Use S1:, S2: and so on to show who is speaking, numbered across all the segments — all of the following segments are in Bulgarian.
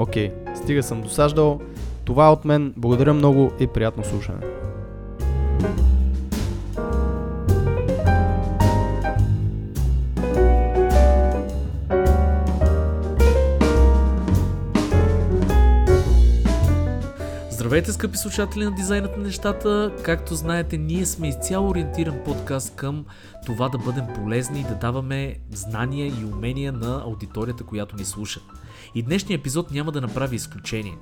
S1: Окей, стига съм досаждал. Това е от мен. Благодаря много и приятно слушане.
S2: Здравейте, скъпи слушатели на дизайнът на нещата. Както знаете, ние сме изцяло ориентиран подкаст към това да бъдем полезни и да даваме знания и умения на аудиторията, която ни слуша. И днешният епизод няма да направи изключение.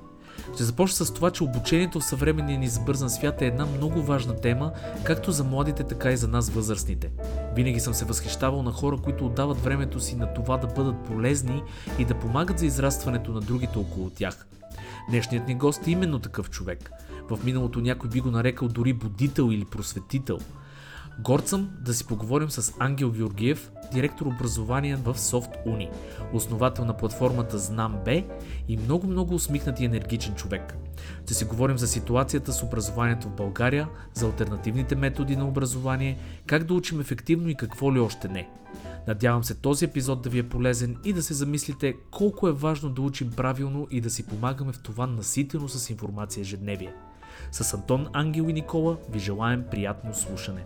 S2: Ще започна с това, че обучението в съвременния ни забързан свят е една много важна тема, както за младите, така и за нас възрастните. Винаги съм се възхищавал на хора, които отдават времето си на това да бъдат полезни и да помагат за израстването на другите около тях. Днешният ни гост е именно такъв човек. В миналото някой би го нарекал дори будител или просветител. Горд съм да си поговорим с Ангел Георгиев, директор образование в Soft Uni, основател на платформата Знам Б и много-много усмихнат и енергичен човек. Ще си говорим за ситуацията с образованието в България, за альтернативните методи на образование, как да учим ефективно и какво ли още не. Надявам се този епизод да ви е полезен и да се замислите колко е важно да учим правилно и да си помагаме в това наситено с информация ежедневие. С Антон Ангел и Никола ви желаем приятно слушане.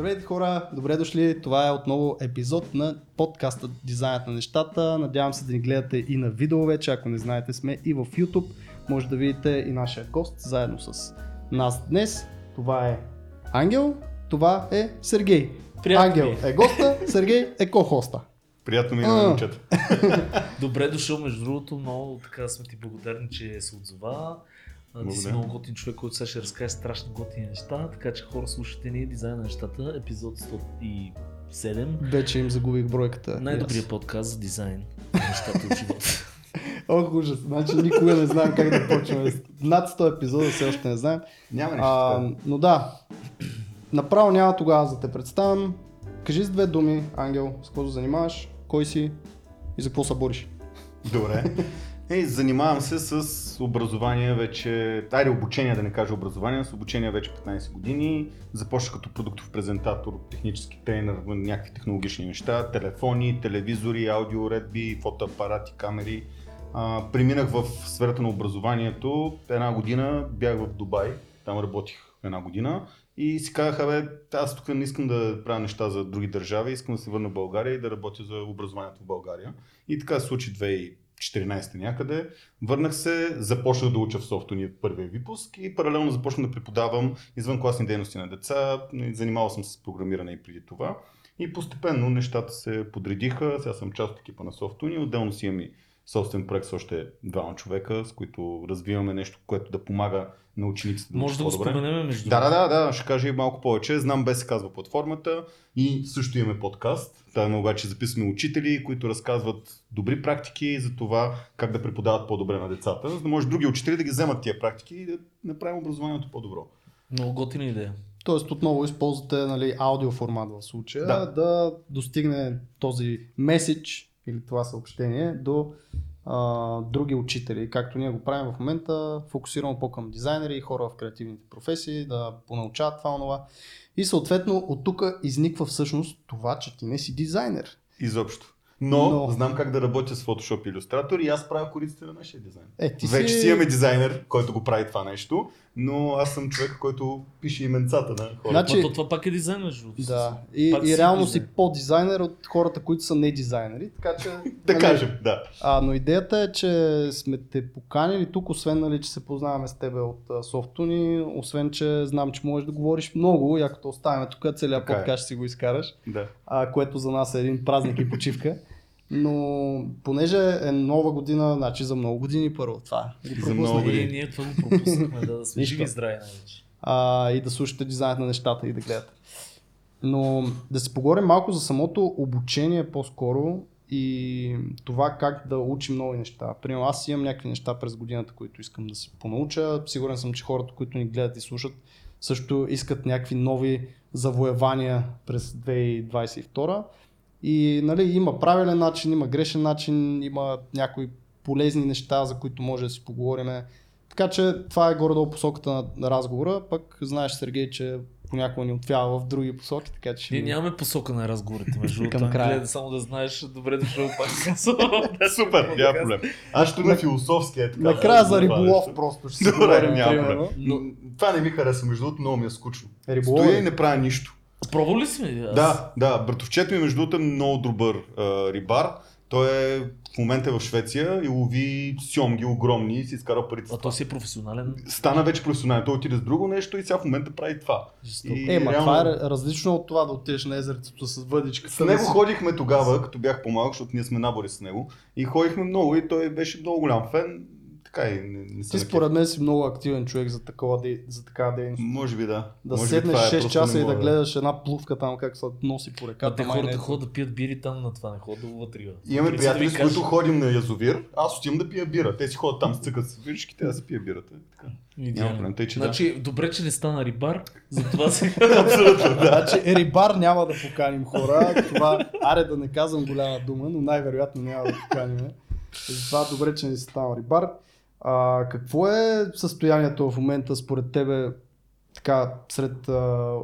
S1: Здравейте хора, добре дошли. Това е отново епизод на подкаста Дизайнът на нещата. Надявам се да ни гледате и на видео вече. Ако не знаете, сме и в YouTube. Може да видите и нашия гост заедно с нас днес. Това е Ангел, това е Сергей.
S2: Приятно
S1: Ангел
S2: ми е.
S1: госта, Сергей е ко-хоста.
S3: Приятно ми е на момчета.
S2: Добре дошъл, между другото, много така сме ти благодарни, че се отзова. А, Ти си много готин човек, който сега ще разкаже страшно готини неща, така че хора слушате ни Дизайн на нещата, епизод 107.
S1: Вече им загубих бройката.
S2: Най-добрият
S1: Yes.
S2: подкаст за дизайн на нещата от живота.
S1: Ох, ужас. Значи никога не знаем как да почваме. Над 100 епизода все още не знаем.
S3: Няма нещо.
S1: А, но да, направо няма тогава да те представям. Кажи с две думи, Ангел, с какво се занимаваш, кой си и за какво се бориш.
S3: Добре. Ей, занимавам се с образование вече, айде обучение да не кажа образование, с обучение вече 15 години. Започнах като продуктов презентатор, технически тренер, в някакви технологични неща, телефони, телевизори, аудиоредби, фотоапарати, камери. А, преминах в сферата на образованието. Една година бях в Дубай, там работих една година и си казаха, бе, аз тук не искам да правя неща за други държави, искам да се върна в България и да работя за образованието в България. И така се случи 2014 някъде. Върнах се, започнах да уча в софтуния първия випуск и паралелно започнах да преподавам извънкласни дейности на деца. Занимавал съм се с програмиране и преди това. И постепенно нещата се подредиха. Сега съм част от екипа на Софтуни. Отделно си имам и собствен проект с още двама човека, с които развиваме нещо, което да помага на учениците
S2: Може да го споменем между
S3: Да, да, да, да, ще кажа и малко повече. Знам без се казва платформата и също имаме подкаст. Там обаче записваме учители, които разказват добри практики за това как да преподават по-добре на децата, за да може други учители да ги вземат тия практики и да направим образованието по-добро.
S2: Много готина идея.
S1: Тоест отново използвате нали, аудиоформат в случая, да.
S3: Да.
S1: да достигне този меседж или това съобщение до а, други учители, както ние го правим в момента, фокусирано по-към дизайнери и хора в креативните професии, да понаучават това, онова. И съответно от тук изниква всъщност това, че ти не си дизайнер.
S3: Изобщо. Но,
S1: Но.
S3: знам как да работя с Photoshop и Illustrator и аз правя кориците на нашия дизайн.
S1: Е, ти
S3: Вече
S1: си...
S3: си имаме дизайнер, който го прави това нещо, но аз съм човек, който пише именцата на хората.
S1: Значи-
S2: Ма то това пак е дизайн, между.
S1: Да, и,
S2: Пак
S1: и
S2: си
S1: реално си
S2: дизайнер.
S1: по-дизайнер от хората, които са не дизайнери, така че...
S3: да
S1: нали,
S3: кажем, да.
S1: А, но идеята е, че сме те поканили тук, освен нали, че се познаваме с тебе от а, Софтуни, освен че знам, че можеш да говориш много и ако те оставим тук, целият
S3: е.
S1: подкаст ще си го изкараш,
S3: да.
S1: а, което за нас е един празник и почивка. Но понеже е нова година, значи за много години първо това. го
S3: За много
S2: Ние,
S3: години.
S2: ние това го пропуснахме, да сме
S1: Нищо.
S2: живи и здрави най-вече.
S1: а, и да слушате дизайнът на нещата и да гледате. Но да се поговорим малко за самото обучение по-скоро и това как да учим нови неща. Примерно аз имам някакви неща през годината, които искам да се понауча. Сигурен съм, че хората, които ни гледат и слушат, също искат някакви нови завоевания през 2022. И нали, има правилен начин, има грешен начин, има някои полезни неща, за които може да си поговорим. Така че това е горе-долу посоката на- на разговора, пък знаеш Сергей, че понякога ни отвява в други посоки, така че...
S2: Ние нямаме посока на разговорите, между
S1: Към
S2: другото.
S1: края.
S2: Гледа, само да знаеш, добре дошъл пак.
S3: Супер, няма проблем. Аз ще на философски е така.
S1: Накрая за риболов просто ще си
S3: Добре,
S1: говорим,
S3: няма проблем. Но това не ми хареса, между другото, много ми е скучно.
S1: Риболов
S3: Стоя
S1: е.
S3: и не правя нищо.
S2: Пробвал ли сме? Аз...
S3: Да, да, братовчет ми между другото е много добър а, рибар. Той е в момента в Швеция и лови сьомги огромни и си изкара парите.
S2: А той си е професионален.
S3: Стана вече професионален. Той отиде с друго нещо и сега в момента прави това.
S2: Жестоко.
S3: И
S1: Е, ма
S3: реално-
S1: това е различно от това да отидеш на езерцето с въдичка.
S3: С него ходихме тогава, като бях по-малък, защото ние сме набори с него. И ходихме много и той беше много голям фен. Така и не, не
S1: Ти според мен си много активен човек за, такова, де- за такава дейност.
S3: Може би да.
S1: Да
S3: Може би
S1: седнеш
S3: е,
S1: 6
S3: просто
S1: часа и да гледаш една плувка там как се носи по
S2: А
S1: реката.
S2: те
S1: май не
S2: хората
S1: е
S2: ходят да пият бири там на това, не ходят да риба.
S3: Имаме
S2: да
S3: приятели, с които ходим на язовир. Аз отивам да пия бира. Те си ходят там, цъкат с виришките, аз си пия бирата. Така. Няма
S2: Идеално.
S3: проблем. Тъй, че да.
S2: Значи, добре, че не стана рибар, затова си...
S3: Абсолютно, да.
S1: Значи рибар няма да поканим хора. Това, аре да не казвам голяма дума, но най-вероятно няма да поканим. Затова добре, че не си станал рибар. А, какво е състоянието в момента според тебе така, сред а,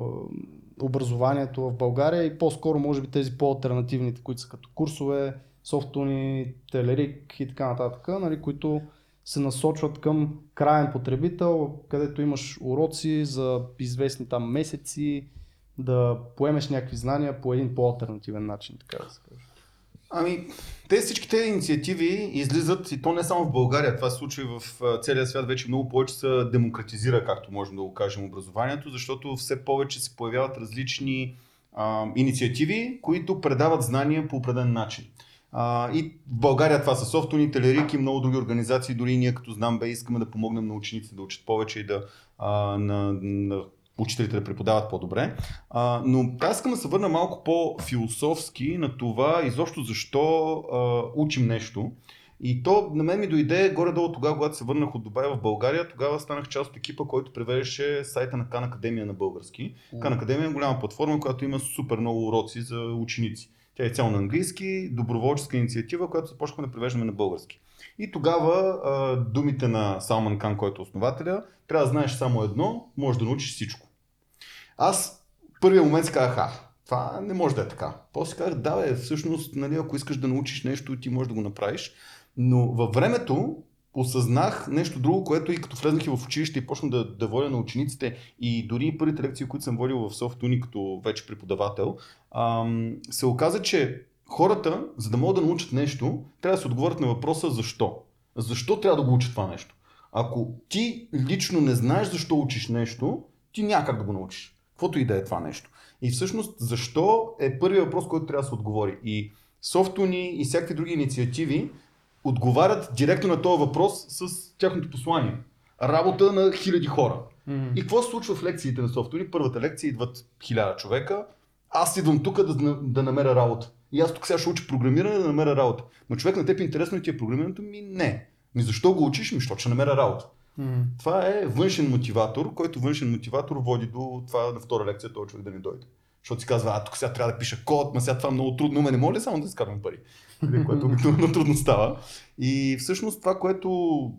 S1: образованието в България и по-скоро може би тези по-алтернативните, които са като курсове, софтуни, телерик и така нататък, нали, които се насочват към краен потребител, където имаш уроци за известни там месеци, да поемеш някакви знания по един по-алтернативен начин, така да се каже.
S3: Ами, те всички тези инициативи излизат и то не само в България, това се случва и в целия свят вече много повече се демократизира, както можем да го кажем, образованието, защото все повече се появяват различни а, инициативи, които предават знания по определен начин. А, и в България това са софтуни, телерик и много други организации, дори ние като знам бе искаме да помогнем на учениците да учат повече и да а, на, на учителите да преподават по-добре. А, но аз искам да се върна малко по-философски на това изобщо защо а, учим нещо. И то на мен ми дойде горе-долу тогава, когато се върнах от Дубай в България. Тогава станах част от екипа, който превеждаше сайта на Khan Академия на български. Khan Академия е голяма платформа, която има супер много уроци за ученици. Тя е цяло на английски, доброволческа инициатива, която започнахме да превеждаме на български. И тогава а, думите на Салман Кан, който е основателя, трябва да знаеш само едно, можеш да научиш всичко. Аз в първия момент си казах, а, това не може да е така. После казах, да, бе, всъщност, нали, ако искаш да научиш нещо, ти можеш да го направиш. Но във времето осъзнах нещо друго, което и като влезнах и в училище и почнах да, да водя на учениците и дори първите лекции, които съм водил в Софтуни като вече преподавател, ам, се оказа, че хората, за да могат да научат нещо, трябва да се отговорят на въпроса защо. Защо трябва да го учат това нещо? Ако ти лично не знаеш защо учиш нещо, ти няма как да го научиш. Каквото и да е това нещо. И всъщност защо е първият въпрос, който трябва да се отговори. И софтуни и всякакви други инициативи отговарят директно на този въпрос с тяхното послание. Работа на хиляди хора. И какво се случва в лекциите на софтуни? Първата лекция идват хиляда човека. Аз идвам тук да, да намеря работа. И аз тук сега ще уча програмиране да намеря работа. Но човек на теб интересно ли ти е програмирането? Ми не. Ми защо го учиш? Ми защото ще намеря работа. Това е външен мотиватор, който външен мотиватор води до това на втора лекция този човек да не дойде. Защото си казва, а тук сега трябва да пиша код, ма сега това е много трудно, ме не моля ли само да изкарвам пари, Или, което обикновено трудно става. И всъщност това, което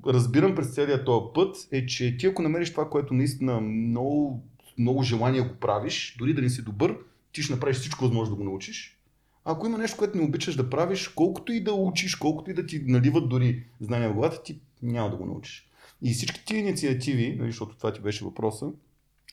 S3: разбирам през целият този път, е, че ти ако намериш това, което наистина много, много желание го правиш, дори да не си добър, ти ще направиш всичко възможно да го научиш. А ако има нещо, което не обичаш да правиш, колкото и да учиш, колкото и да ти наливат дори знания в главата, ти няма да го научиш. И всички тия инициативи, нали, защото това ти беше въпроса,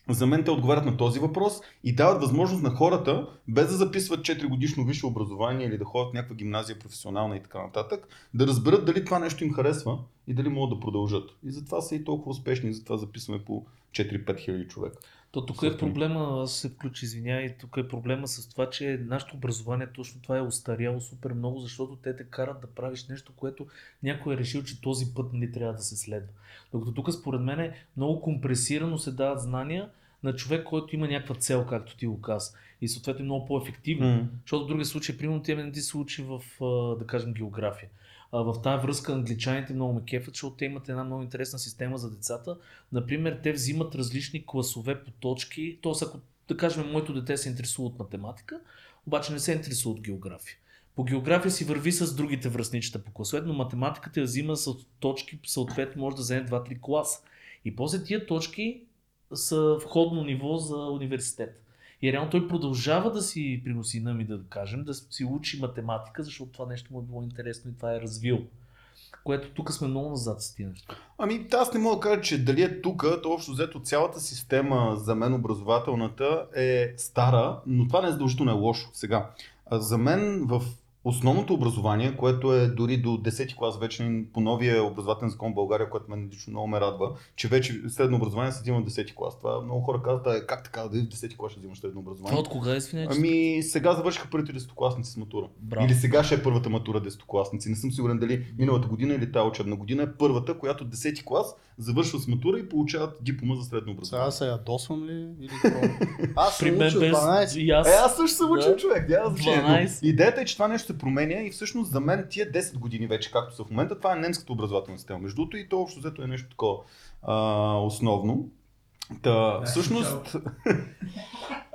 S3: за мен те отговарят на този въпрос и дават възможност на хората, без да записват 4 годишно висше образование или да ходят в някаква гимназия професионална и така нататък, да разберат дали това нещо им харесва и дали могат да продължат. И затова са и толкова успешни, и затова записваме по 4-5 хиляди човека.
S2: То тук е проблема, аз се включи, извинявай, тук е проблема с това, че нашето образование точно това е устаряло супер много, защото те те карат да правиш нещо, което някой е решил, че този път не трябва да се следва. Докато тук според мен е много компресирано се дават знания на човек, който има някаква цел, както ти го каза. И съответно е много по-ефективно.
S3: Mm.
S2: Защото в другия случай, примерно, ти не ти се учи в, да кажем, география. В тази връзка англичаните много ме кефят, защото те имат една много интересна система за децата. Например, те взимат различни класове по точки. Тоест, ако да кажем, моето дете се интересува от математика, обаче не се интересува от география. По география си върви с другите връзничета по класове, но математиката я взима с точки, съответно може да вземе 2-3 класа. И после тия точки са входно ниво за университет. И реално той продължава да си приноси ми да кажем, да си учи математика, защото това нещо му е било интересно и това е развил. Което тук сме много назад с тия неща.
S3: Ами аз не мога да кажа, че дали е тук, то общо взето цялата система за мен образователната е стара, но това не е задължително е лошо. Сега, за мен в основното образование, което е дори до 10 клас вече по новия образователен закон в България, което мен лично много ме радва, че вече средно образование се взима в 10 клас. Това много хора казват, е, как така да в 10 клас ще взимаш средно образование?
S2: От кога е извинявай?
S3: Ами сега завършиха първите 10-класници с матура.
S2: Браво.
S3: Или сега ще е първата матура 10-класници. Не съм сигурен дали миналата година или тази учебна година е първата, която 10 клас завършва с матура и получават диплома за средно образование.
S1: Сега се ядосвам ли? Или аз съм учил
S2: без...
S1: 12.
S2: И аз...
S3: Е, аз също съм учил
S2: Да.
S3: човек, няма значение. Но
S2: 12.
S3: Идеята е, че това нещо се променя и всъщност за мен тия 10 години вече, както са в момента, това е немската образователна система. Между другото и то общо взето е нещо такова а, основно. Та, всъщност...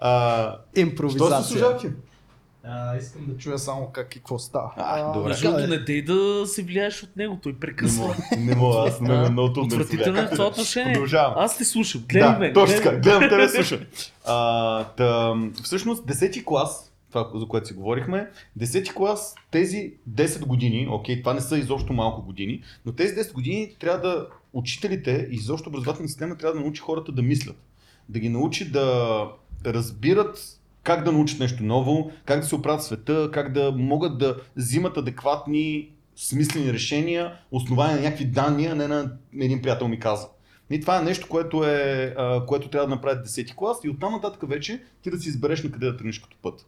S3: а, що се
S1: Импровизация. А, искам да чуя само как и какво става.
S3: А, добре.
S2: Защото не дей да се влияеш от него, той прекъсва.
S3: мога, не мога, аз не
S2: Да.
S3: много трудно
S2: Отвратително е
S3: Както
S2: това отношение.
S3: Продължавам.
S2: Аз те слушам. Гледай
S3: да,
S2: ме.
S3: точно така. Гледам тебе, слушай. А, та, всъщност, 10 клас, това за което си говорихме, 10 клас, тези 10 години, окей, това не са изобщо малко години, но тези 10 години трябва да учителите и изобщо образователната система трябва да научи хората да мислят. Да ги научи да разбират как да научат нещо ново, как да се оправят света, как да могат да взимат адекватни, смислени решения, основани на някакви данни, а не на един приятел ми каза. И това е нещо, което, е, което трябва да направи 10 клас и оттам нататък вече ти да си избереш на къде да тръгнеш като път.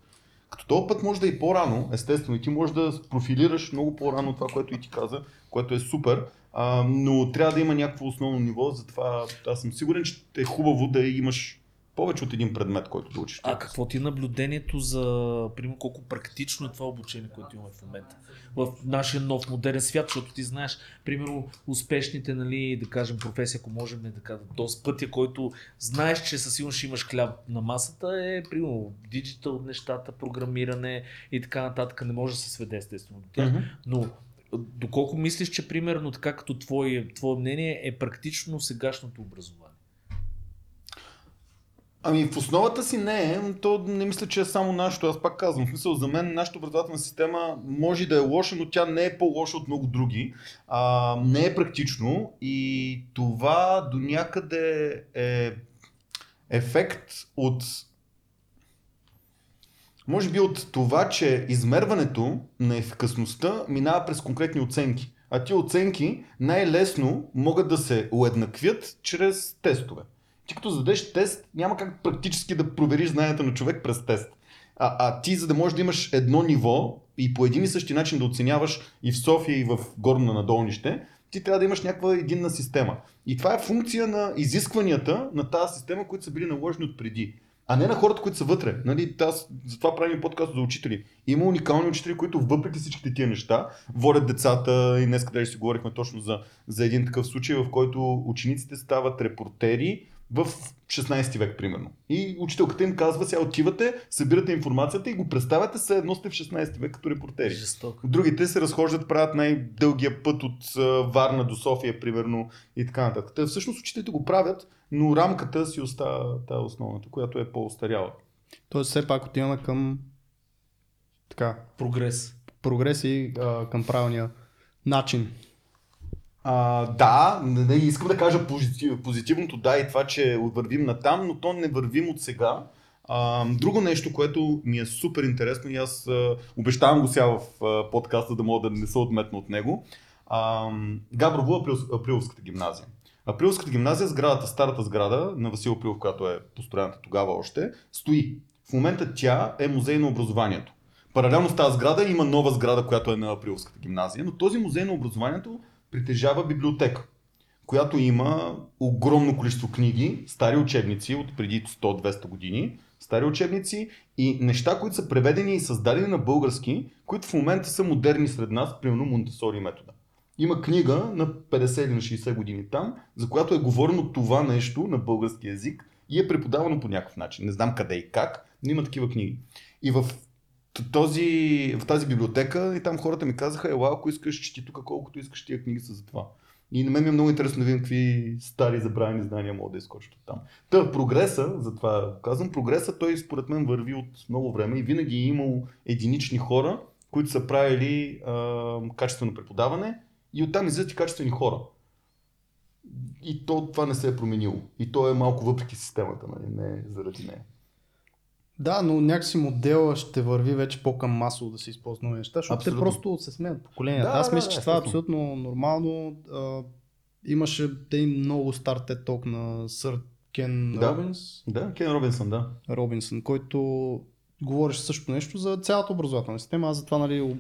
S3: Като този път може да е и по-рано, естествено, и ти можеш да профилираш много по-рано това, което и ти каза, което е супер, а, но трябва да има някакво основно ниво, затова аз съм сигурен, че е хубаво да имаш повече от един предмет, който да учиш.
S2: А какво ти е наблюдението за, примерно, колко практично е това обучение, което имаме в момента? В нашия нов модерен свят, защото ти знаеш, примерно, успешните, нали, да кажем, професия, ако можем да кажем, този пътя, който знаеш, че със сигурност ще имаш хляб на масата, е, примерно, диджитал нещата, програмиране и така нататък. Не може да се сведе естествено до тях.
S3: Мгм.
S2: Но доколко мислиш, че примерно така като твое, твое мнение е практично сегашното образование?
S3: Ами в основата си не е, то не мисля, че е само нашето. Аз пак казвам, в смисъл за мен нашата образователна система може да е лоша, но тя не е по-лоша от много други. А, не е практично и това до някъде е ефект от може би от това, че измерването на ефикасността минава през конкретни оценки. А тия оценки най-лесно могат да се уеднаквят чрез тестове. Ти като зададеш тест, няма как практически да провериш знанията на човек през тест. А, а ти, за да можеш да имаш едно ниво и по един и същи начин да оценяваш и в София, и в Горно на надолнище, ти трябва да имаш някаква единна система. И това е функция на изискванията на тази система, които са били наложени от преди. А не на хората, които са вътре. Нали, аз, затова правим подкаст за учители. Има уникални учители, които въпреки всичките тия неща, водят децата и днес къде си говорихме точно за, за един такъв случай, в който учениците стават репортери в 16 век, примерно. И учителката им казва, сега отивате, събирате информацията и го представяте се едно сте в 16 век като репортери.
S2: Жестоко.
S3: Другите се разхождат, правят най-дългия път от Варна до София, примерно, и така нататък. Та, всъщност учителите го правят, но рамката си остава тази основната, която е по-остаряла.
S1: Тоест все пак отиваме към така,
S2: Прогрес.
S1: прогрес и а, към правилния начин.
S3: А, да, не, не, искам да кажа позитив, позитивното да и това, че вървим на там, но то не вървим от сега. Друго нещо, което ми е супер интересно и аз а, обещавам го сега в а, подкаста да мога да не се отметна от него. А, Габрово, Април, Априловската гимназия. Априлската гимназия, сградата, старата сграда на Васил Априлов, която е построената тогава още, стои. В момента тя е музей на образованието. Паралелно с тази сграда има нова сграда, която е на Априлската гимназия, но този музей на образованието притежава библиотека, която има огромно количество книги, стари учебници от преди 100-200 години, стари учебници и неща, които са преведени и създадени на български, които в момента са модерни сред нас, примерно Монтесори метода. Има книга на 50 или на 60 години там, за която е говорено това нещо на български язик и е преподавано по някакъв начин. Не знам къде и как, но има такива книги. И в този, в тази библиотека и там хората ми казаха, ела, ако искаш, чети тук колкото искаш, тия книги са за това. И на мен ми е много интересно да видим какви стари забравени знания могат да изкочат от там. Та, прогреса, затова казвам, прогреса той според мен върви от много време и винаги е имал единични хора, които са правили а, качествено преподаване и оттам излизат и качествени хора. И то, това не се е променило. И то е малко въпреки системата, нали? не заради нея.
S1: Да, но някакси модела ще върви вече по-към масово да се използва нови неща, защото те просто се сменят поколенията. Да, Аз мисля, да, че да, това е абсолютно нормално. А, имаше те много стар TED Talk на сър Кен
S3: да,
S1: Робинс.
S3: Да, Кен Робинсън, да.
S1: Робинсън, който говореше също нещо за цялата образователна система. Аз затова нали,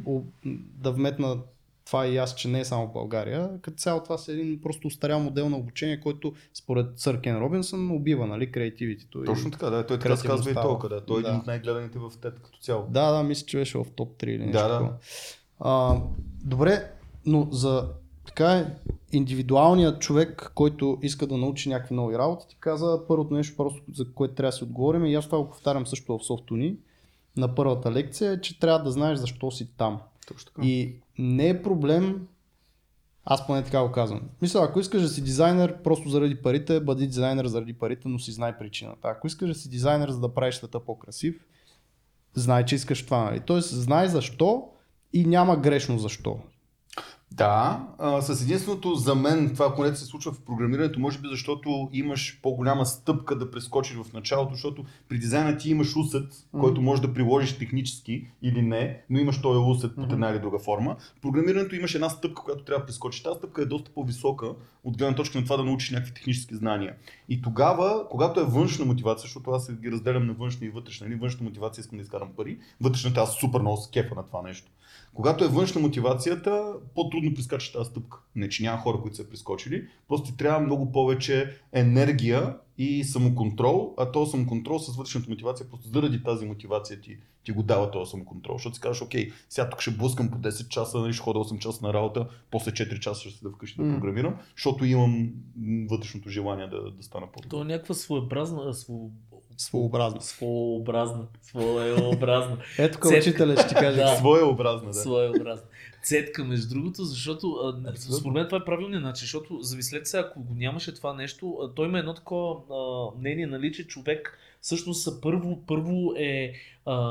S1: да вметна това и аз, че не е само в България. Като цяло това е един просто устарял модел на обучение, който според сър Кен Робинсън убива нали, креативитито.
S3: Точно така, да. Той така казва и толкова. Да. Той е да. един от най-гледаните в ТЕД като цяло.
S1: Да, да, мисля, че беше в топ 3 или нещо.
S3: Да, да.
S1: А, добре, но за така е, индивидуалният човек, който иска да научи някакви нови работи, ти каза първото нещо, просто за което трябва да си отговорим и аз това го повтарям също в софтуни на първата лекция, е, че трябва да знаеш защо си там.
S3: Точно така.
S1: И не е проблем, аз поне така го казвам. Мисля, ако искаш да си дизайнер просто заради парите, бъди дизайнер заради парите, но си знай причината. Ако искаш да си дизайнер за да правиш света по-красив, знай, че искаш това. Нали? Тоест, знай защо и няма грешно защо.
S3: Да, а, с единственото за мен това, което се случва в програмирането, може би защото имаш по-голяма стъпка да прескочиш в началото, защото при дизайна ти имаш усет, mm-hmm. който можеш да приложиш технически или не, но имаш този усет mm-hmm. под една или друга форма. В програмирането имаш една стъпка, която трябва да прескочиш. Тази стъпка е доста по-висока от гледна точка на това да научиш някакви технически знания. И тогава, когато е външна мотивация, защото аз ги разделям на външна и вътрешна, или нали, външна мотивация искам да изкарам пари, вътрешната аз супер много скефа на това нещо. Когато е външна мотивацията, по-трудно прескачаш тази стъпка. Не, че няма хора, които са прескочили, просто ти трябва много повече енергия и самоконтрол, а този самоконтрол с вътрешната мотивация, просто заради тази мотивация ти, ти го дава този самоконтрол. Защото си казваш, окей, сега тук ще блъскам по 10 часа, нали, ще хода 8 часа на работа, после 4 часа ще седа вкъщи mm. да програмирам, защото имам вътрешното желание да, да стана по-добре.
S2: То е някаква своеобразна,
S1: Своеобразна.
S2: Своеобразна. Своеобразна.
S1: Ето към учителя ще ти кажа.
S3: да. Своеобразна, да.
S2: Своеобразна. Цетка, между другото, защото а, според мен това е правилният начин, защото завислете се, ако го нямаше това нещо, а, той има едно такова а, мнение, нали, че човек всъщност първо, първо е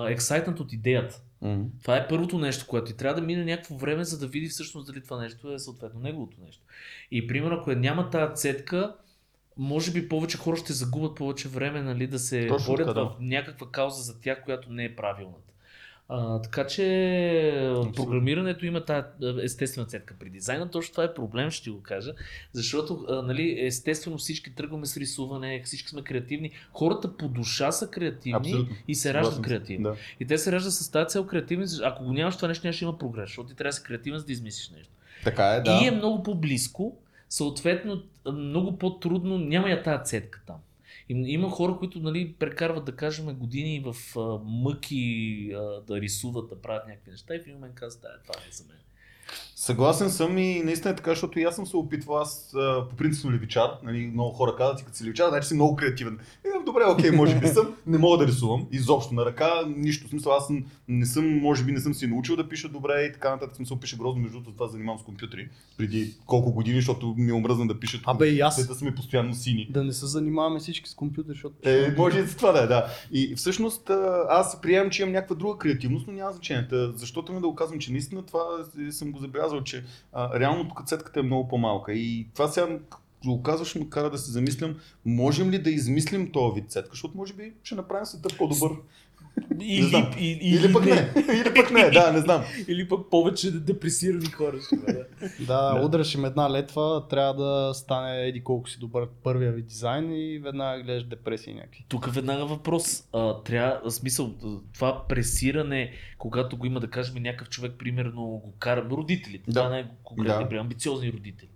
S2: ексайтнат от идеята. Mm-hmm. Това е първото нещо, което ти трябва да мине някакво време, за да види всъщност дали това нещо е съответно неговото нещо. И примерно, ако няма тази цетка, може би повече хора ще загубят повече време нали, да се Точно борят да. в някаква кауза за тях, която не е правилната. А, така че програмирането има тази естествена цетка. При дизайна точно това е проблем, ще го кажа, защото а, нали, естествено всички тръгваме с рисуване, всички сме креативни. Хората по душа са креативни Абсолютно. и се раждат креативни. Да. И те се раждат с тази цел креативни. Ако го нямаш това нещо, нямаше има прогрес, защото ти трябва да си креативен, за да измислиш нещо.
S3: Така е, да.
S2: И е много по-близко съответно много по-трудно, няма я тази цетка там. Има хора, които нали, прекарват, да кажем, години в а, мъки а, да рисуват, да правят някакви неща и в един момент казват, да, това е за мен.
S3: Съгласен съм и наистина е така, защото и аз съм се опитвал, аз по принцип съм левичар, нали, много хора казват, че като си левичар, значи си много креативен. Викам, добре, окей, може би съм, не мога да рисувам, изобщо на ръка, нищо. В смисъл, аз не съм, може би не съм си научил да пиша добре и така нататък. В смисъл, пише грозно, между другото, това занимавам с компютри преди колко години, защото ми е омръзна да пиша.
S1: Абе, и аз.
S3: Да са ми постоянно сини.
S1: Да не се занимаваме всички с компютър, защото...
S3: Е, може и с това да е, да. И всъщност аз приемам, че имам някаква друга креативност, но няма значение. Та, Защото ми да го казвам, че наистина това съм го забелязал, че а, реално тук цетката е много по-малка. И това сега го казваш ме кара да се замислям, можем ли да измислим този вид цетка, защото може би ще направим света по-добър. Не
S2: Или,
S3: знам.
S2: или,
S3: Или пък не. Или пък не, да, не знам.
S2: Или пък повече депресирани хора ще има, да.
S1: Да, удряш им една летва, трябва да стане еди колко си добър първия ви дизайн и веднага гледаш депресии някакви.
S2: Тук веднага въпрос. А, трябва, в смисъл, това пресиране, когато го има, да кажем, някакъв човек, примерно, го кара, родителите,
S3: Да.
S2: това не е конкретни
S3: Да.
S2: пример, амбициозни родители.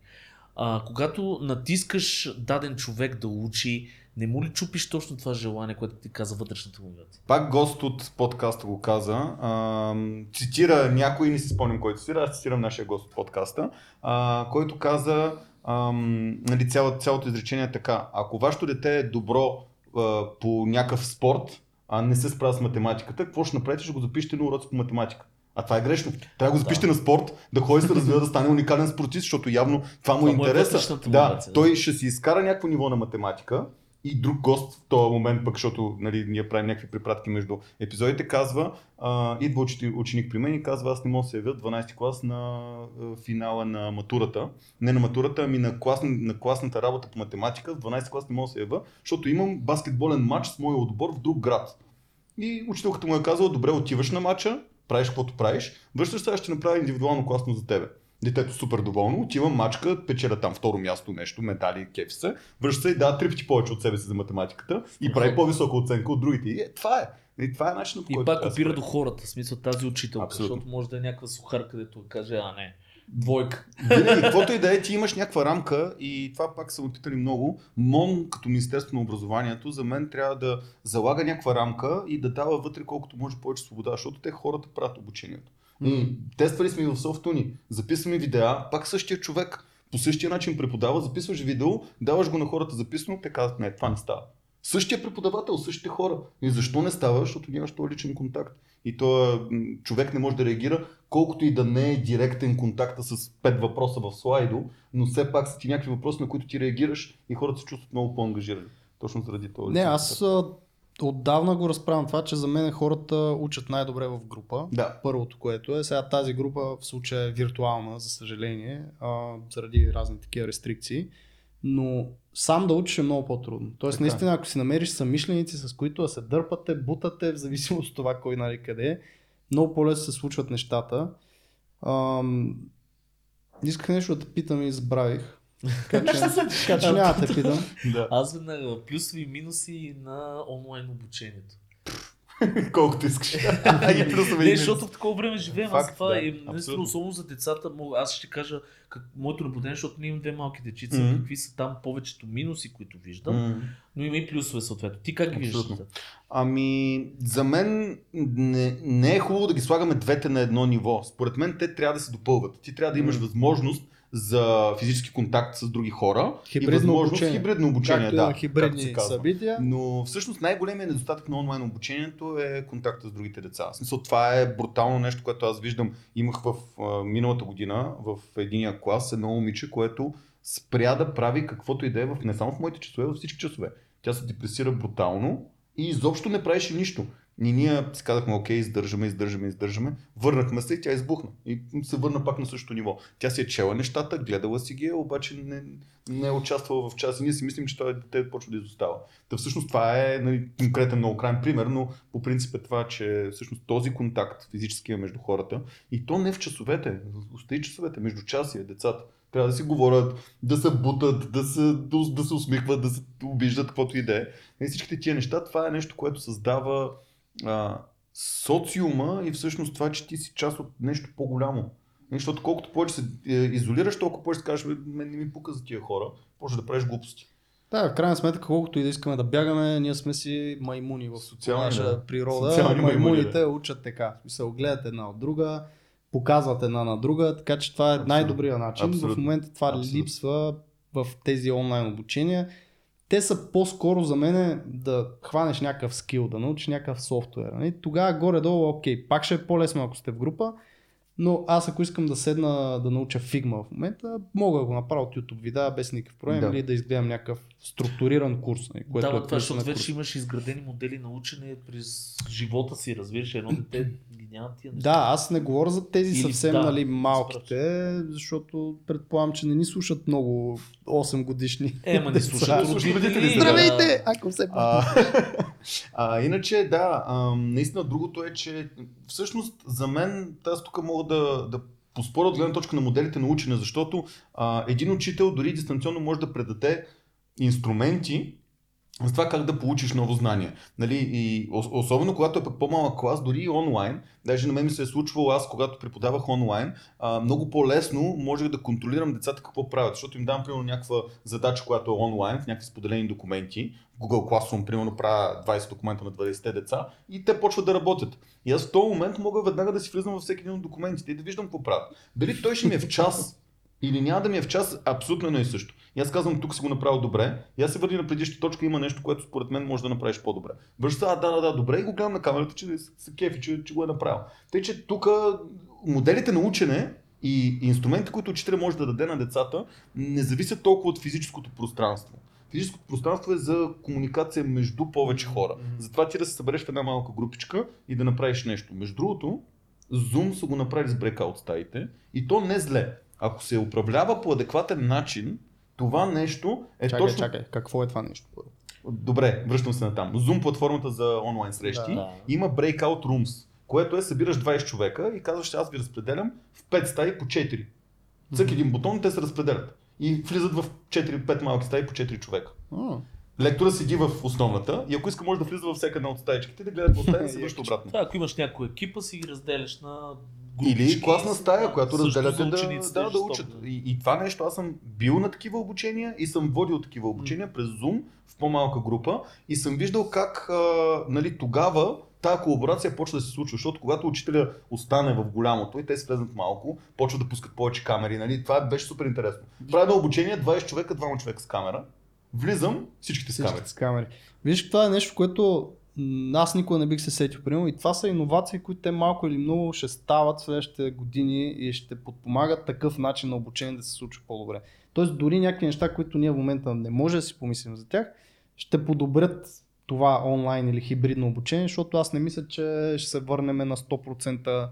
S2: А, когато натискаш даден човек да учи, не му ли чупиш точно това желание, което ти каза вътрешната мотивация?
S3: Пак гост от подкаста го каза. А, цитира някой, не си спомням който цитира, аз цитирам нашия гост от подкаста, а, който каза ам, нали, цяло, цялото изречение е така. Ако вашето дете е добро а, по някакъв спорт, а не се справя с математиката, какво ще направите? Ще го запишете на уроци по математика. А това е грешно. Трябва да го запишете на спорт, да ходи да се развива, да стане уникален спортист, защото явно това му е
S2: Това му е
S3: интереса. да,
S2: мотивация, да.
S3: той ще си изкара някакво ниво на математика и друг гост в този момент, пък, защото нали, ние правим някакви препратки между епизодите, казва, а, идва учени- ученик при мен и казва, аз не мога да се явя 12 клас на финала на матурата. Не на матурата, ами на, клас, на класната работа по математика. В 12 клас не мога да се явя, защото имам баскетболен матч с моя отбор в друг град. И учителката му е казала, добре, отиваш на матча, правиш каквото правиш, връщаш се, аз ще направя индивидуално класно за тебе. Детето супер доволно, отива мачка, печеля там второ място нещо, медали, кеф се, връща се и дава три пъти повече от себе си за математиката и прави по-висока оценка от другите. И е, това е. И това е начинът по
S2: И
S3: който
S2: пак
S3: да се
S2: опира
S3: прави.
S2: до хората, в смисъл тази учителка,
S3: Абсолютно.
S2: защото може да е някаква сухар, където каже, а не, двойка.
S3: Винаги, каквото и да е, ти имаш някаква рамка и това пак са ме питали много. МОН като Министерство на образованието за мен трябва да залага някаква рамка и да дава вътре колкото може повече свобода, защото те хората правят обучението. И тествали сме и в софтуни, записваме видеа, пак същия човек по същия начин преподава, записваш видео, даваш го на хората записано, те казват, не, това не става. Същия преподавател, същите хора. И защо не става? Защото нямаш този личен контакт. И то човек не може да реагира, колкото и да не е директен контакта с пет въпроса в слайдо, но все пак са ти някакви въпроси, на които ти реагираш и хората се чувстват много по-ангажирани. Точно заради това.
S1: Не, аз а, отдавна го разправям това, че за мен хората учат най-добре в група.
S3: Да.
S1: Първото, което е, сега тази група в случая е виртуална, за съжаление, а, заради разни такива рестрикции, но сам да учиш е много по-трудно. Тоест,
S3: Така е.
S1: наистина, ако си намериш съмишленици, с които да се дърпате, бутате, в зависимост от това кой нали къде е, много по-лесно се случват нещата. Ам, исках нещо да те питам и забравих. Така че, така че няма да те питам.
S3: да.
S2: Аз веднага плюсови и минуси на онлайн обучението.
S3: Колкото искаш. и плюсове
S2: Не,
S3: и
S2: защото в такова време живеем.
S3: Факт,
S2: Аз това
S3: да,
S2: е наистина, особено за децата. Аз ще кажа как, моето наблюдение, защото ние имам две малки дечица,
S3: Мгм.
S2: какви са там повечето минуси, които виждам,
S3: М.
S2: но има и плюсове съответно. Ти как ги виждаш?
S3: Ами, за мен не, не е хубаво да ги слагаме двете на едно ниво. Според мен те трябва да се допълват. Ти трябва да имаш
S1: М.
S3: възможност за физически контакт с други хора и
S1: Хибридно
S3: възможност
S1: обучение.
S3: хибридно обучение.
S1: Както и
S3: да,
S1: на
S3: както
S1: хибридни
S3: се казва.
S1: събития.
S3: Но всъщност най-големият недостатък на онлайн обучението е контакта с другите деца. В смисъл, това е брутално нещо, което аз виждам. Имах в а, миналата година в единия клас едно момиче, което спря да прави каквото и да е, в, не само в моите часове, във всички часове. Тя се депресира брутално и изобщо не правеше нищо. И ние си казахме, окей, издържаме, издържаме, издържаме. Върнахме се и тя избухна. И се върна пак на същото ниво. Тя си е чела нещата, гледала си ги, обаче не, не е участвала в час и ние си мислим, че това дете почва да изостава. Та всъщност това е нали, конкретен много крайен пример, но по принцип е това, че всъщност този контакт физически е между хората и то не в часовете, остави часовете, между часия, децата. Трябва да си говорят, да се бутат, да се, да, да се усмихват, да се обиждат, каквото и да е. И всичките тия неща, това е нещо, което създава а, социума и всъщност това, че ти си част от нещо по-голямо. Защото колкото повече се е, изолираш, толкова повече кажеш, «Бе, мен не ми пука за тия хора, почва да правиш глупости.
S1: Да, в крайна сметка, колкото и да искаме да бягаме, ние сме си маймуни в
S3: Социални,
S1: наша
S3: да.
S1: природа.
S3: Социални маймуни,
S1: Маймуните
S3: да.
S1: учат така. В смисъл, гледат една от друга, показват една на друга, така че това е
S3: Абсолютно.
S1: най-добрият начин. В
S3: Абсолютно.
S1: момента това
S3: Абсолютно.
S1: липсва в тези онлайн обучения. Те са по-скоро за мен да хванеш някакъв скил, да научиш някакъв софтуер. Нали? Тогава горе-долу, окей, пак ще е по-лесно ако сте в група, но аз ако искам да седна да науча Figma в момента, мога да го направя от YouTube видеа без никакъв проблем
S3: Да.
S1: или да изгледам някакъв структуриран курс. Нали, което
S2: да,
S1: е
S2: това,
S1: курс
S2: защото вече имаш изградени модели на учене през живота си, разбираш, едно дете ги няма тия неща.
S1: Да, аз не говоря за тези
S2: Или-
S1: съвсем
S2: да,
S1: нали, малките, защото предполагам, че не ни слушат много 8 годишни.
S2: Е, ма не слушат родители.
S1: Здравейте! Ако пак.
S3: А, а, иначе, да, а, наистина другото е, че всъщност за мен, аз тук мога да, да поспоря от гледна точка на моделите на учене, защото а, един учител дори дистанционно може да предаде инструменти за това как да получиш ново знание. Нали, и ос- особено когато е пък по-малък клас, дори и онлайн, даже на мен ми се е случвало аз, когато преподавах онлайн, много по-лесно можех да контролирам децата какво правят, защото им дам примерно някаква задача, която е онлайн, в някакви споделени документи, Google Classroom, примерно правя 20 документа на 20 деца и те почват да работят. И аз в този момент мога веднага да си влизам във всеки един от документите и да виждам какво правят. Дали той ще ми е в час или няма да ми е в час, абсолютно едно и също. И аз казвам, тук си го направил добре. И аз се върни на предишната точка, има нещо, което според мен може да направиш по-добре. Се, а, да, да, да, добре, и го гледам на камерата, че се кефи, че, че го е направил. Тъй, че тук моделите на учене и инструменти, които учителя може да даде на децата, не зависят толкова от физическото пространство. Физическото пространство е за комуникация между повече хора.
S2: Мгм.
S3: Затова ти да се събереш в една малка групичка и да направиш нещо. Между другото, Zoom са го направили с breakout стаите и то не зле. Ако се управлява по адекватен начин, това нещо е
S1: Чакай,
S3: точно...
S1: чакай, какво е това нещо?
S3: Добре, връщам се на там. Zoom платформата за онлайн срещи
S2: Да.
S3: има breakout rooms, което е събираш 20 човека и казваш, аз ви разпределям в 5 стаи по 4. Цък един бутон, те се разпределят. И влизат в 4-5 малки стаи по 4 човека.
S1: А,
S3: Лектора седи в основната и ако иска може да влиза във всяка една от стаичките, да гледа какво стая и да се връща обратно.
S2: Да, ако имаш някой екипа, си ги разделяш на
S3: Или
S2: групички.
S3: класна стая, която разделяте да, да, да учат. И, и това нещо, аз съм бил на такива обучения и съм водил такива обучения през Zoom в по-малка група и съм виждал как а, нали, тогава тази колаборация почва да се случва, защото когато учителя остане в голямото и те се влезнат малко, почват да пускат повече камери. Нали? Това беше супер интересно. Правя едно обучение, 20 човека, 2 човека с камера. Влизам, всичките с камери.
S1: Всичките с камери. Виж, това е нещо, което аз никога не бих се сетил. Примерно, и това са иновации, които те малко или много ще стават в следващите години и ще подпомагат такъв начин на обучение да се случва по-добре. Тоест, дори някакви неща, които ние в момента не може да си помислим за тях, ще подобрят това онлайн или хибридно обучение, защото аз не мисля, че ще се върнем на 100%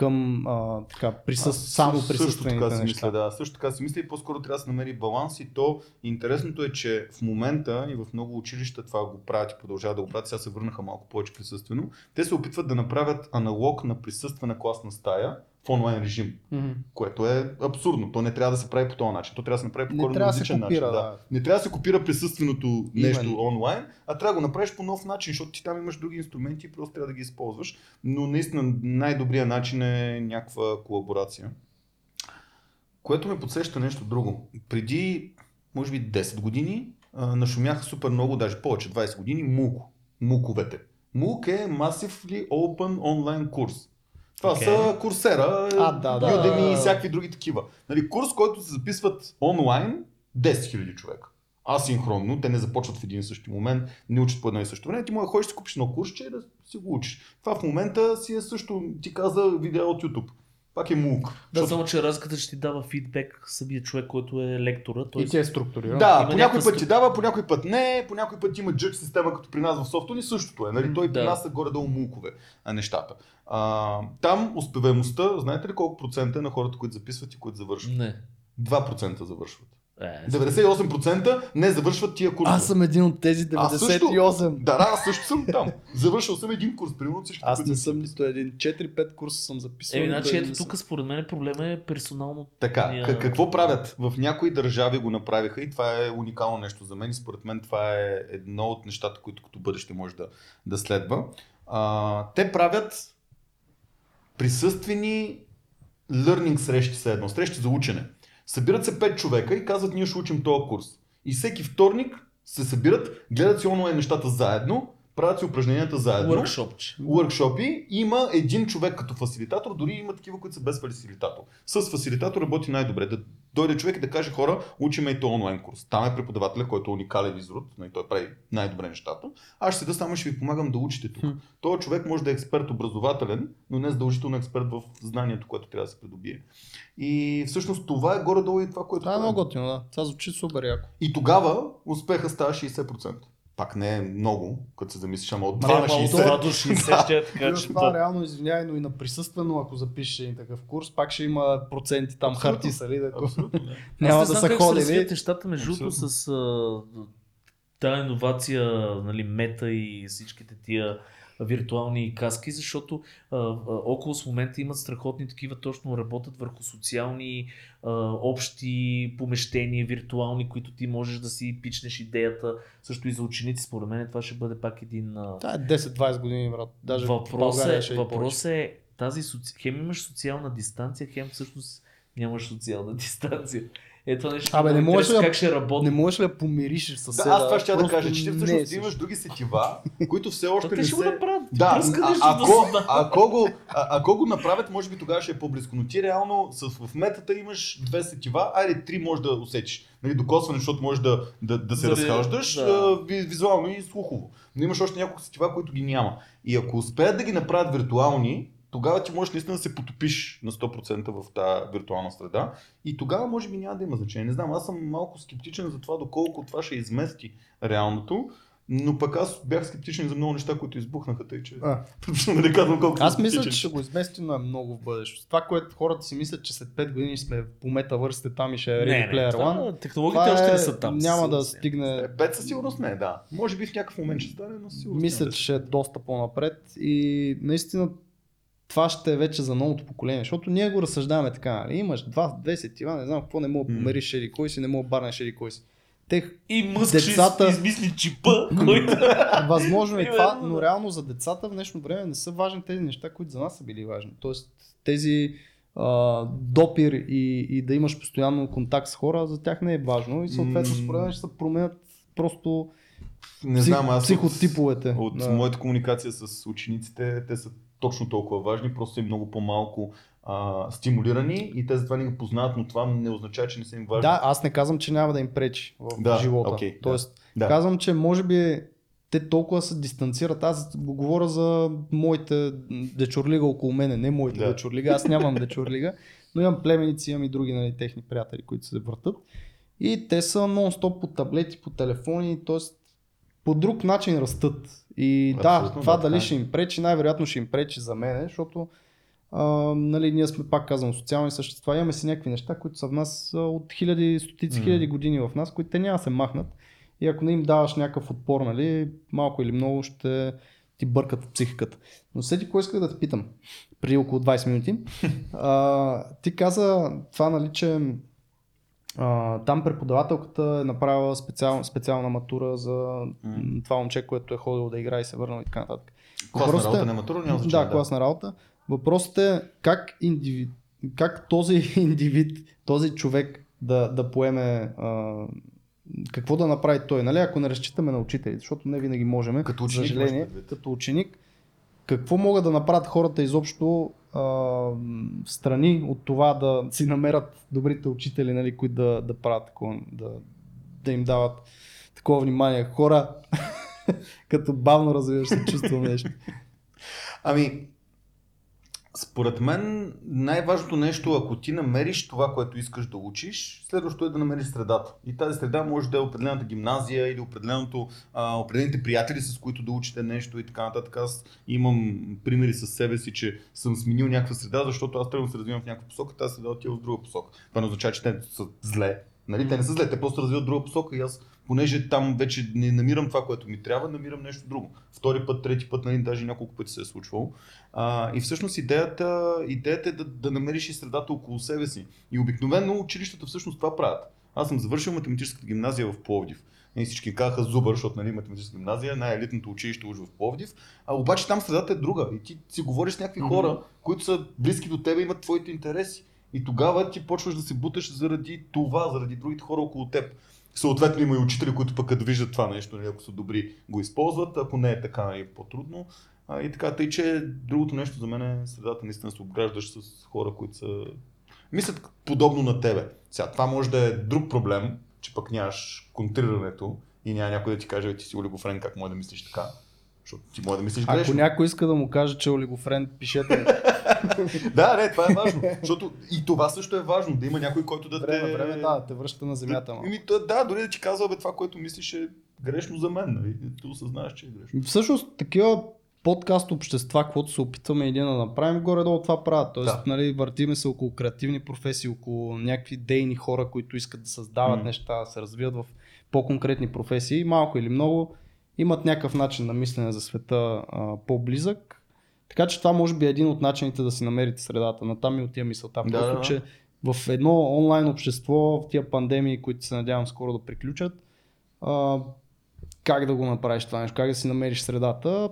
S1: към а, така, присъс...
S3: Аз
S1: само
S3: също
S1: присъствените
S3: така си
S1: неща.
S3: мисля, да. Също така си мисля и по-скоро трябва да се намери баланс и то интересното е, че в момента и в много училища това го правят и продължават да го правят, сега се върнаха малко повече присъствено, те се опитват да направят аналог на присъствена класна стая в онлайн режим,
S1: Мгм.
S3: което е абсурдно. То не трябва да се прави по този начин. То трябва да се направи по коренно
S1: да
S3: различен начин.
S1: да.
S3: Не трябва да се копира присъственото нещо
S1: Именно.
S3: онлайн, а трябва да го направиш по нов начин, защото ти там имаш други инструменти и просто трябва да ги използваш. Но наистина най-добрият начин е някаква колаборация. Което ме подсеща нещо друго. Преди, може би 10 години, а, нашумяха супер много, даже повече, 20 години, MOOC. муковете. MOOC е Massively Open Online курс. Това
S2: Окей.
S3: са Курсера,
S1: А, да, да.
S3: Udemy и всякакви други такива. Нали, курс, който се записват онлайн 10 000 човека. Асинхронно, те не започват в един и същи момент, не учат по едно и също време. Ти може да ходиш да си купиш едно курсче и да си го учиш. Това в момента си е също, ти каза видео от YouTube. Пак е MOOC.
S2: Да,
S3: Защото-
S2: само че разликата ще ти дава фидбек самия човек, който е лектора.
S1: И
S2: Тоест,
S1: ти е структуриран.
S3: Да, по някой път ти дава, по някой път не, по някой път има джъдж система, като при нас в софтуни, същото е. Нали? Той при
S2: Да.
S3: нас са горе-долу мулкове а, нещата. А, там успеваемостта, знаете ли колко процента е на хората, които записват и които завършват?
S2: Не.
S3: 2% завършват.
S2: Е,
S3: 98% не завършват тия курсове.
S1: Аз съм един от тези
S3: Аз също.
S1: 98.
S3: Да, да, аз също съм там. Завършил съм един курс, примерно всички.
S1: Аз не съм нито един. 4-5 курса съм записал.
S2: Еми,
S1: нито
S2: значи ето тук според мен проблема е персонално.
S3: Така,
S2: Ния-
S3: какво правят? В някои държави го направиха и това е уникално нещо за мен и според мен това е едно от нещата, които като бъдеще може да, да следва. А, те правят присъствени learning срещи едно, срещи за учене. Събират се 5 човека и казват ние ще учим този курс. И всеки вторник се събират, гледат си онлайн нещата заедно, правят си упражненията заедно.
S2: Workshopче.
S3: Workshopи, има един човек като фасилитатор, дори има такива, които са без фасилитатор. С фасилитатор работи най-добре. Да дойде човек и да каже хора, учиме и то онлайн курс. Там е преподавателя, който е уникален изрод, и той прави най-добре нещата. Аз ще седа само ще ви помагам да учите тук. Той човек може да е експерт образователен, но не задължително експерт в знанието, което трябва да се придобие. И всъщност това е горе-долу и това, което.
S1: Това е много готино, да. Това звучи супер яко.
S3: И тогава успеха става 60%. Пак не е много, като се замислиш, ама от
S1: Ма,
S3: 2 на
S1: ама
S3: 60.
S2: до 60 ще е така, че
S1: това реално, извиняй, но и на присъствено, ако запишеш един такъв курс, пак ще има проценти там хартисали, да
S3: Абсолютно. да.
S1: няма
S2: Аз
S1: да
S2: не
S1: са
S2: знам как се развият
S1: ходили.
S2: нещата между другото с тази иновация, нали, мета и всичките тия виртуални каски, защото а, а, около с момента имат страхотни такива, точно работят върху социални а, общи помещения, виртуални, които ти можеш да си пичнеш идеята. Също и за ученици, според мен това ще бъде пак един а,
S1: Това е 10-20 години, брат. Даже
S2: въпрос е,
S1: ще е
S2: въпрос е тази соци... хем имаш социална дистанция, хем всъщност нямаш социална дистанция. Е това нещо
S1: Абе, не можеш да-
S2: как ще работи.
S1: Не можеш ли да помириш с
S3: Да,
S1: съседа?
S3: аз това ще да кажа, че ти
S1: е
S3: всъщност
S1: също.
S3: имаш други сетива, които все още не
S2: ще го
S3: се...
S2: направят.
S3: Да, а, ако,
S2: да се-
S3: ако, го, а, ако го направят, може би тогава ще е по-близко. Но ти реално с, в метата имаш две сетива, айде три може да усетиш. Нали, докосване, защото можеш да, да, да се
S2: Заради-
S3: разхождаш
S2: да.
S3: визуално и слухово. Но имаш още няколко сетива, които ги няма. И ако успеят да ги направят виртуални, тогава ти можеш наистина да се потопиш на 100% в тази виртуална среда. И тогава може би няма да има значение. Не знам, аз съм малко скептичен за това доколко това ще измести реалното. Но пък аз бях скептичен за много неща, които избухнаха, тъй че
S1: А.
S3: не казвам колко
S1: Аз мисля, че ще го измести, но е много в бъдеще. Това, което хората си мислят, че след 5 години сме по метавърсите там и ще е
S2: Не,
S1: Ready
S2: не,
S1: Player One.
S2: технологиите
S1: Това
S2: още
S1: е,
S2: не са там.
S1: няма да стигне.
S3: Е, Пет със сигурност не, да. Може би в някакъв момент ще стане, но със сигурност
S1: Мисля, че ще е доста по-напред и наистина това ще е вече за новото поколение, защото ние го разсъждаваме така, нали? имаш два, две сетива, не знам какво, не мога да помериш еди кой си, не мога да барнеш еди кой си. Те,
S2: И Мъск
S1: Децата-
S2: ще измисли чипа, който...
S1: възможно е това, но
S2: да.
S1: реално за децата в днешно време не са важни тези неща, които за нас са били важни. Тоест тези а, допир и, и да имаш постоянно контакт с хора, за тях не е важно и съответно според мен ще се променят просто
S3: Не знам, аз
S1: психотиповете.
S3: От,
S1: Да.
S3: от моята комуникация с учениците, те са точно толкова важни, просто са и много по-малко а, стимулирани и те затова не ги познават, но това не означава, че не са им важни.
S1: Да, аз не казвам, че няма да им пречи в
S3: Да,
S1: живота.
S3: да.
S1: Тоест,
S3: Да.
S1: казвам, че може би те толкова се дистанцират. Аз го говоря за моите дечурлига около мене, не моите
S3: Да.
S1: дечурлига. Аз нямам дечурлига, но имам племеници, имам и други нали, техни приятели, които се въртат. И те са нон-стоп по таблети, по телефони, т.е. по друг начин растат. И да,
S3: Абсолютно,
S1: това
S3: да,
S1: дали
S3: така е.
S1: ще им пречи, най-вероятно ще им пречи за мен, защото а, нали, ние сме, пак казвам, социални същества, имаме си някакви неща, които са в нас от хиляди, стотици
S3: М.
S1: хиляди години в нас, които те няма да се махнат. И ако не им даваш някакъв отпор, нали, малко или много ще ти бъркат в психиката. Но седи, кой исках да те питам, преди около 20 минути. А, ти каза това, нали, че а, там преподавателката е направила специал, специална матура за
S3: м,
S1: това момче, което е ходило да играе и се върнал и така нататък.
S3: Класна
S1: Въпросът е-
S3: работа, не матура, няма значение.
S1: Да, класна работа. Въпросът е как, индиви... как този индивид, този човек да, да поеме а, какво да направи той, нали? ако не разчитаме на учителите, защото не винаги можем,
S3: Като
S1: за
S3: ученик
S1: съжаление,
S3: имаш предвид.
S1: като ученик, какво могат да направят хората изобщо а, страни от това да си намерят добрите учители, нали, които да, да правят такова, да, да им дават такова внимание. Хора, като бавно развиваш се, чувствам нещо.
S3: Ами, според мен най-важното нещо, ако ти намериш това, което искаш да учиш, следващото е да намериш средата. И тази среда може да е определената гимназия или определеното, а, определените приятели, с които да учите нещо и така нататък. Аз имам примери с себе си, че съм сменил някаква среда, защото аз тръгвам да се развивам в някаква посока, тази среда отива в друга посока. Това не означава, че те са зле. Нали? Те не са зле, те просто развиват друга посока и аз понеже там вече не намирам това, което ми трябва, намирам нещо друго. Втори път, трети път, нали, даже няколко пъти се е случвало. А, и всъщност идеята, идеята е да, да намериш и средата около себе си. И обикновено училищата всъщност това правят. Аз съм завършил математическата гимназия в Пловдив. И всички казаха Зубър, защото нали, математическа гимназия, най-елитното училище уж в Пловдив. А обаче там средата е друга. И ти си говориш с някакви
S1: Мгм.
S3: хора, които са близки до тебе, имат твоите интереси. И тогава ти почваш да се буташ заради това, заради другите хора около теб. Съответно има и учители, които пък като виждат това нещо, нали, ако са добри, го използват, ако не е така е по-трудно. А, и така, тъй че другото нещо за мен е средата наистина се обграждаш с хора, които са мислят подобно на тебе. Сега, това може да е друг проблем, че пък нямаш контрирането и няма някой да ти каже, ти си олигофрен, как може да мислиш така. Защото ти може да мислиш
S1: Ако
S3: грешно.
S1: някой иска да му каже, че е олигофрен, пишете.
S3: Да, не, това е важно. Защото и това също е важно, да има някой, който да
S1: време
S3: те...
S1: време, да, те връща на земята. ма.
S3: Еми, то- да, дори да ти казва, бе, това, което мислиш е грешно за мен, нали? Ти осъзнаваш, че е грешно.
S1: Всъщност, такива подкаст общества, каквото се опитваме един да направим, горе-долу това правят. Тоест,
S3: Да.
S1: нали, въртиме се около креативни професии, около някакви дейни хора, които искат да създават
S3: М.
S1: неща, да се развият в по-конкретни професии, малко или много, имат някакъв начин на мислене за света а, по-близък. Така че това може би е един от начините да си намерите средата. Натам и отива мисълта.
S3: Да,
S1: Просто,
S3: да.
S1: че в едно онлайн общество, в тия пандемии, които се надявам скоро да приключат, а, как да го направиш това нещо, как да си намериш средата.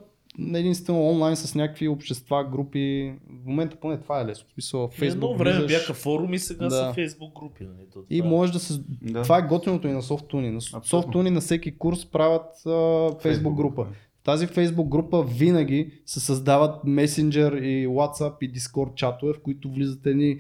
S1: Единствено онлайн с някакви общества, групи. В момента поне това е лесно. В смисъл, в
S2: Едно
S1: Facebook
S2: време
S1: влизаш
S2: бяха форуми, сега
S1: Да.
S2: са фейсбук групи. Нали? То,
S1: и
S2: това-
S1: може да се...
S3: Да.
S1: Това е готиното и на Softuni. На. Softuni на всеки курс правят а, Facebook група. В тази Facebook група винаги се създават Messenger и WhatsApp и Discord чатове, в които влизат едни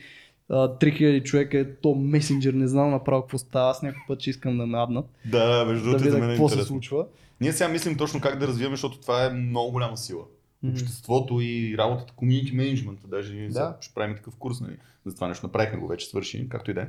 S1: а, 3000 човека, е то Messenger, не знам направо какво става, аз някой път ще искам да наднат,
S3: Да, между
S1: да
S3: другото, и за
S1: видя
S3: мен е
S1: какво се
S3: интересно.
S1: случва.
S3: Ние сега мислим точно как да развиваме, защото това е много голяма сила. Обществото и работата, комьюнити менеджмент, даже
S1: Да.
S3: ще правим такъв курс, нали? За това нещо направихме го вече, свърши, както и да е.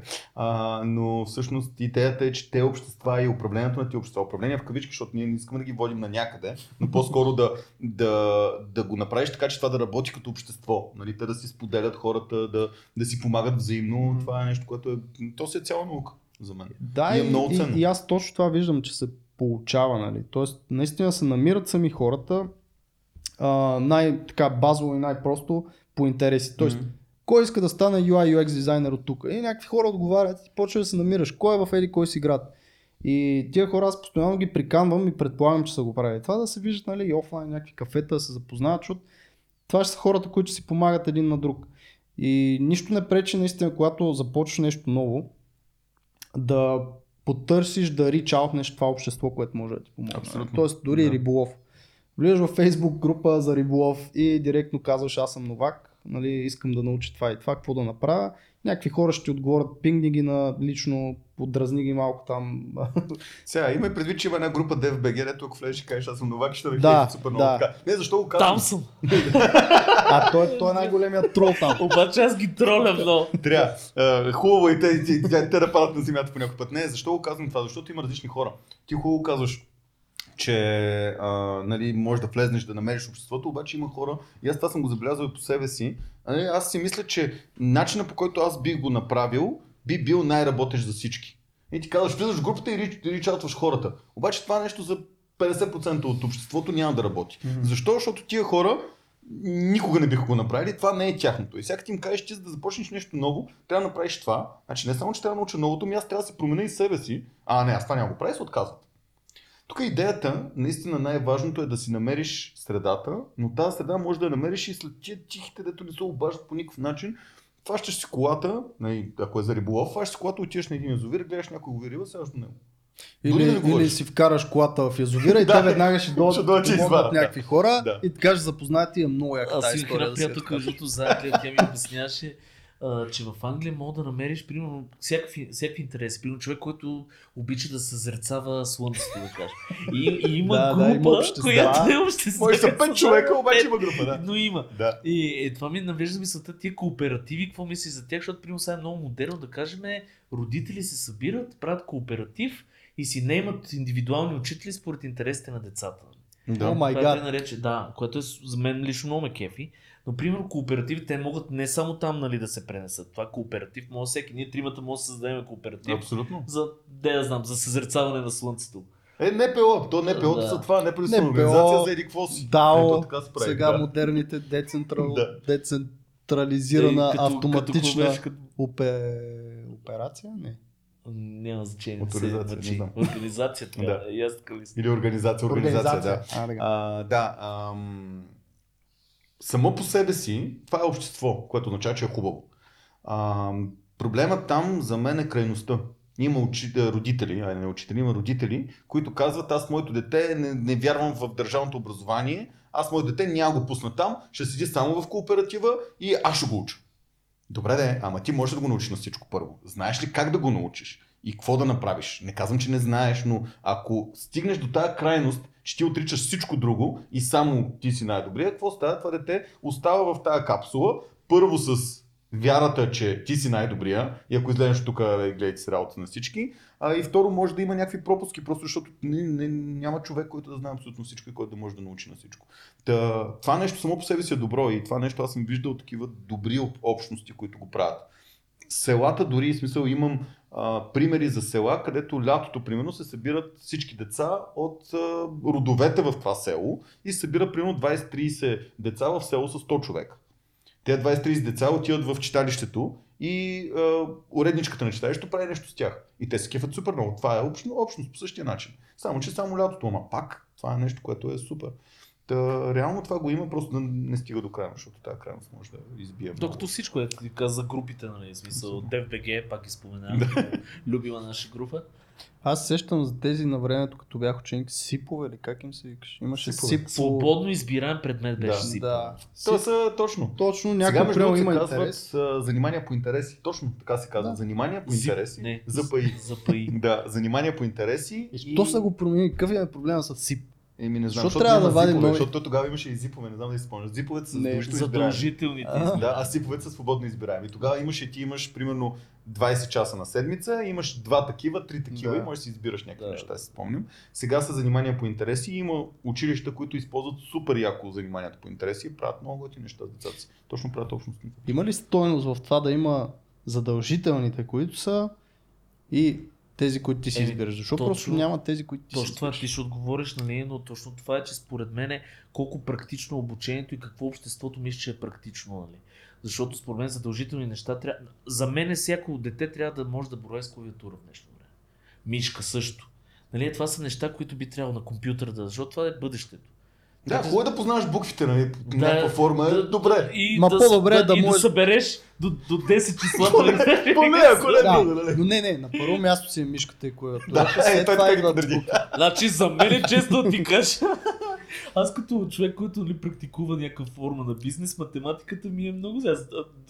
S3: Но всъщност идеята е, че те общества и управлението на тези общества, управление в кавички, защото ние не искаме да ги водим на някъде, но по-скоро да, да, да го направиш така, че това да работи като общество. Нали? Те да си споделят хората, да, да си помагат взаимно. Това е нещо, което е. То си е цяла наука за мен.
S1: Да,
S3: И
S1: и,
S3: е много
S1: и,
S3: ценно.
S1: и, аз точно това виждам, че се получава. Нали? Тоест, наистина се намират сами хората а, най-така базово и най-просто по интереси. Тоест,
S3: Мгм.
S1: кой иска да стане UI UX дизайнер от тук? И някакви хора отговарят и почва да се намираш. Кой е в еди кой си град? И тия хора аз постоянно ги приканвам и предполагам, че са го правили. Това да се виждат нали, и офлайн някакви кафета, да се запознават, защото това ще са хората, които си помагат един на друг. И нищо не пречи наистина, когато започнеш нещо ново, да потърсиш да ричаутнеш това общество, което може да ти помогне.
S3: Абсолютно.
S1: Тоест дори
S3: Да.
S1: риболов. Влизаш в Facebook група за риболов и директно казваш аз съм новак, нали, искам да науча това и това, какво да направя. Някакви хора ще ти отговорят, пингни ги на лично, подразни ги малко там.
S3: Сега, има и предвид, че има една група DFBG, ето ако влезеш и кажеш, аз съм новак, ще да
S1: Да,
S3: да, супер много
S1: да.
S3: така. Не, защо го казвам?
S2: Там съм.
S1: а той, той е най-големият трол там.
S2: Обаче аз ги троля много.
S3: Трябва. Хубаво и те, те, те, те да падат на земята по някой път. Не, защо го казвам това? Защото има различни хора. Ти хубаво казваш, че а, нали, можеш да влезнеш да намериш обществото, обаче има хора, и аз това съм го забелязал и по себе си. Нали, аз си мисля, че начинът по който аз бих го направил, би бил най-работещ за всички. И ти казваш, влизаш в групата и рич, ричалтваш хората. Обаче това нещо за 50% от обществото няма да работи. Mm-hmm. Защо? Защото тия хора никога не биха го направили, това не е тяхното. И сега ти им кажеш, че за да започнеш нещо ново, трябва да направиш това. Значи не само, че трябва да науча новото, ми аз трябва да се променя и себе си. А, не, аз това няма го правя, се отказват. Тук идеята, наистина най-важното е да си намериш средата, но тази среда може да я намериш и след тия тихите, дето не се обаждат по никакъв начин. Фащаш си колата, нали, ако е за риболов, фащаш си колата, отиваш на един язовир, гледаш някой го вирива, сега до него. Дори да
S1: Или,
S3: не
S1: или си вкараш колата в язовира и те веднага ще дойдат да някакви хора
S3: Да.
S1: и така ще запознаят и е много яка
S2: Аз
S1: тази история. Да си я
S2: приятелка,
S1: разкажа.
S2: защото за Англия, тя ми обясняваше, а, че в Англия мога да намериш, примерно, всякакви, всякакви интереси. Примерно човек, който обича да съзерцава слънцето, да кажа. И, и има
S1: Да, да, има
S2: група,
S1: общество.
S2: която
S1: Да.
S2: е общество.
S3: Може да са пет човека, обаче има група, да.
S2: Но има.
S3: Да.
S2: И е, това ми навежда мисълта, тия кооперативи, какво мислиш за тях, защото примерно сега е много модерно да кажем, родители се събират, правят кооператив и си наемат индивидуални учители според интересите на децата. Това е
S1: гад.
S2: тъй нарече, да, което е за мен лично много ме кефи. Но, примерно, кооперативите те могат не само там нали, да се пренесат. Това кооператив може всеки. Ние тримата може да създадем кооператив
S3: Абсолютно.
S2: за, де да знам, за съзерцаване на слънцето.
S3: Е, НПО, то НПО
S2: Да.
S3: са това,
S1: НПО,
S3: организация за еди какво си.
S1: дао,
S3: се
S1: Сега
S3: да.
S1: модерните децентрал...
S3: Да.
S1: децентрализирана
S2: Е, като-
S1: автоматична
S2: като, като,
S1: опе... операция? Не.
S2: няма значение. Се
S3: не знам.
S2: Организацията.
S3: Да.
S2: да.
S3: Или организация, организация, да.
S1: А, така.
S3: А, да, ам... само по себе си, това е общество, което означава, че е хубаво. Ам... Проблемът там за мен е крайността. има а, родители, а не учители, има родители, които казват, аз моето дете не, не вярвам в държавното образование, аз моето дете няма го пусна там, ще седи само в кооператива и аз ще го уча. Добре, де, ама ти можеш да го научиш на всичко първо. Знаеш ли как да го научиш? И какво да направиш? Не казвам, че не знаеш, но ако стигнеш до тази крайност, че ти отричаш всичко друго и само ти си най-добрия, какво става? Това дете остава в тази капсула, първо с вярата, че ти си най-добрия и ако излезеш тук гледайте си работа на всички, а и второ може да има някакви пропуски, просто защото не, не, няма човек, който да знае абсолютно всичко и който да може да научи на всичко. Та, това нещо само по себе си е добро и това нещо аз съм виждал такива добри об- общности, които го правят. Селата дори, в смисъл имам а, примери за села, където лятото, примерно, се събират всички деца от а, родовете в това село и събира примерно 20-30 деца в село с 100 човека. Те 20-30 деца отиват в читалището и а, уредничката на читалището прави нещо с тях. И те се кефат супер много. Това е общност, общност по същия начин. Само, че само лятото, ама пак това е нещо, което е супер. Та, реално това го има, просто да не стига до края, защото тази крайност може да избие. много.
S2: Докато всичко е, ти каза за групите, нали, смисъл, DFBG, пак изпоменавам, любима наша група.
S1: Аз сещам за тези на времето, като бях ученик, сипове или как им се викаш? Имаше
S3: Сипове.
S1: сип по...
S2: Свободно избираем предмет беше
S3: Да.
S2: си.
S1: Да. Сип...
S3: са точно.
S1: Точно
S3: Сега
S1: прямо
S3: другото
S1: има
S3: се казват
S1: интерес.
S3: занимания по интереси. Точно така се казва.
S1: Да.
S3: Занимания по
S2: Зип-
S3: интереси.
S2: Не,
S3: ЗПИ.
S2: ЗПИ.
S3: Да, занимания по интереси.
S1: И... То са го променили. Какъв е проблема с СИП?
S3: Еми, не знам,
S1: Защо
S3: защото
S1: трябва да вадим нови?
S3: Защото тогава имаше и зипове, не знам дали си спомняш. Зиповете са
S1: Не.
S2: Задължителните.
S1: А.
S3: Да, а зиповете са свободно избираеми. И Тогава имаш и ти имаш примерно 20 часа на седмица, имаш два такива, три такива
S1: Да.
S3: и можеш да си избираш някакви
S2: Да.
S3: неща, си спомням. Сега са занимания по интереси и има училища, които използват супер яко заниманията по интереси и правят много готини неща с децата си. Точно правят общностни.
S1: Има ли стойност в това да има задължителните, които са и тези, които ти си
S2: Еми,
S1: избираш? Защото
S2: точно-
S1: просто няма тези, които ти си
S2: Точно това
S1: избираш.
S2: ти ще отговориш, нали, но точно това е, че според мен е колко практично е обучението и какво обществото мисли, че е практично, нали. Защото според мен задължителни неща трябва... За мен всяко дете трябва да може да брои с клавиатура в нещо време. Мишка също. Нали, това са неща, които би трябвало на компютъра да... Защото това е бъдещето.
S3: Да,
S2: Как
S3: хубаво е да познаваш буквите, нали? По
S2: Да,
S3: някаква форма е
S2: да-
S3: добре.
S2: И
S1: Ма
S2: да,
S1: по-добре
S2: да,
S1: да
S2: и да
S1: можеш-
S2: събереш до, до 10 числа. нали?
S3: Поне, ако не
S1: Да,
S3: нали?
S1: но не, не, на първо място си е мишката и клавиатурата.
S3: Да, е, той така държи.
S1: звук.
S2: Значи за мен е честно да ти кажа. Аз като човек, който ли практикува някаква форма на бизнес, математиката ми е много зле.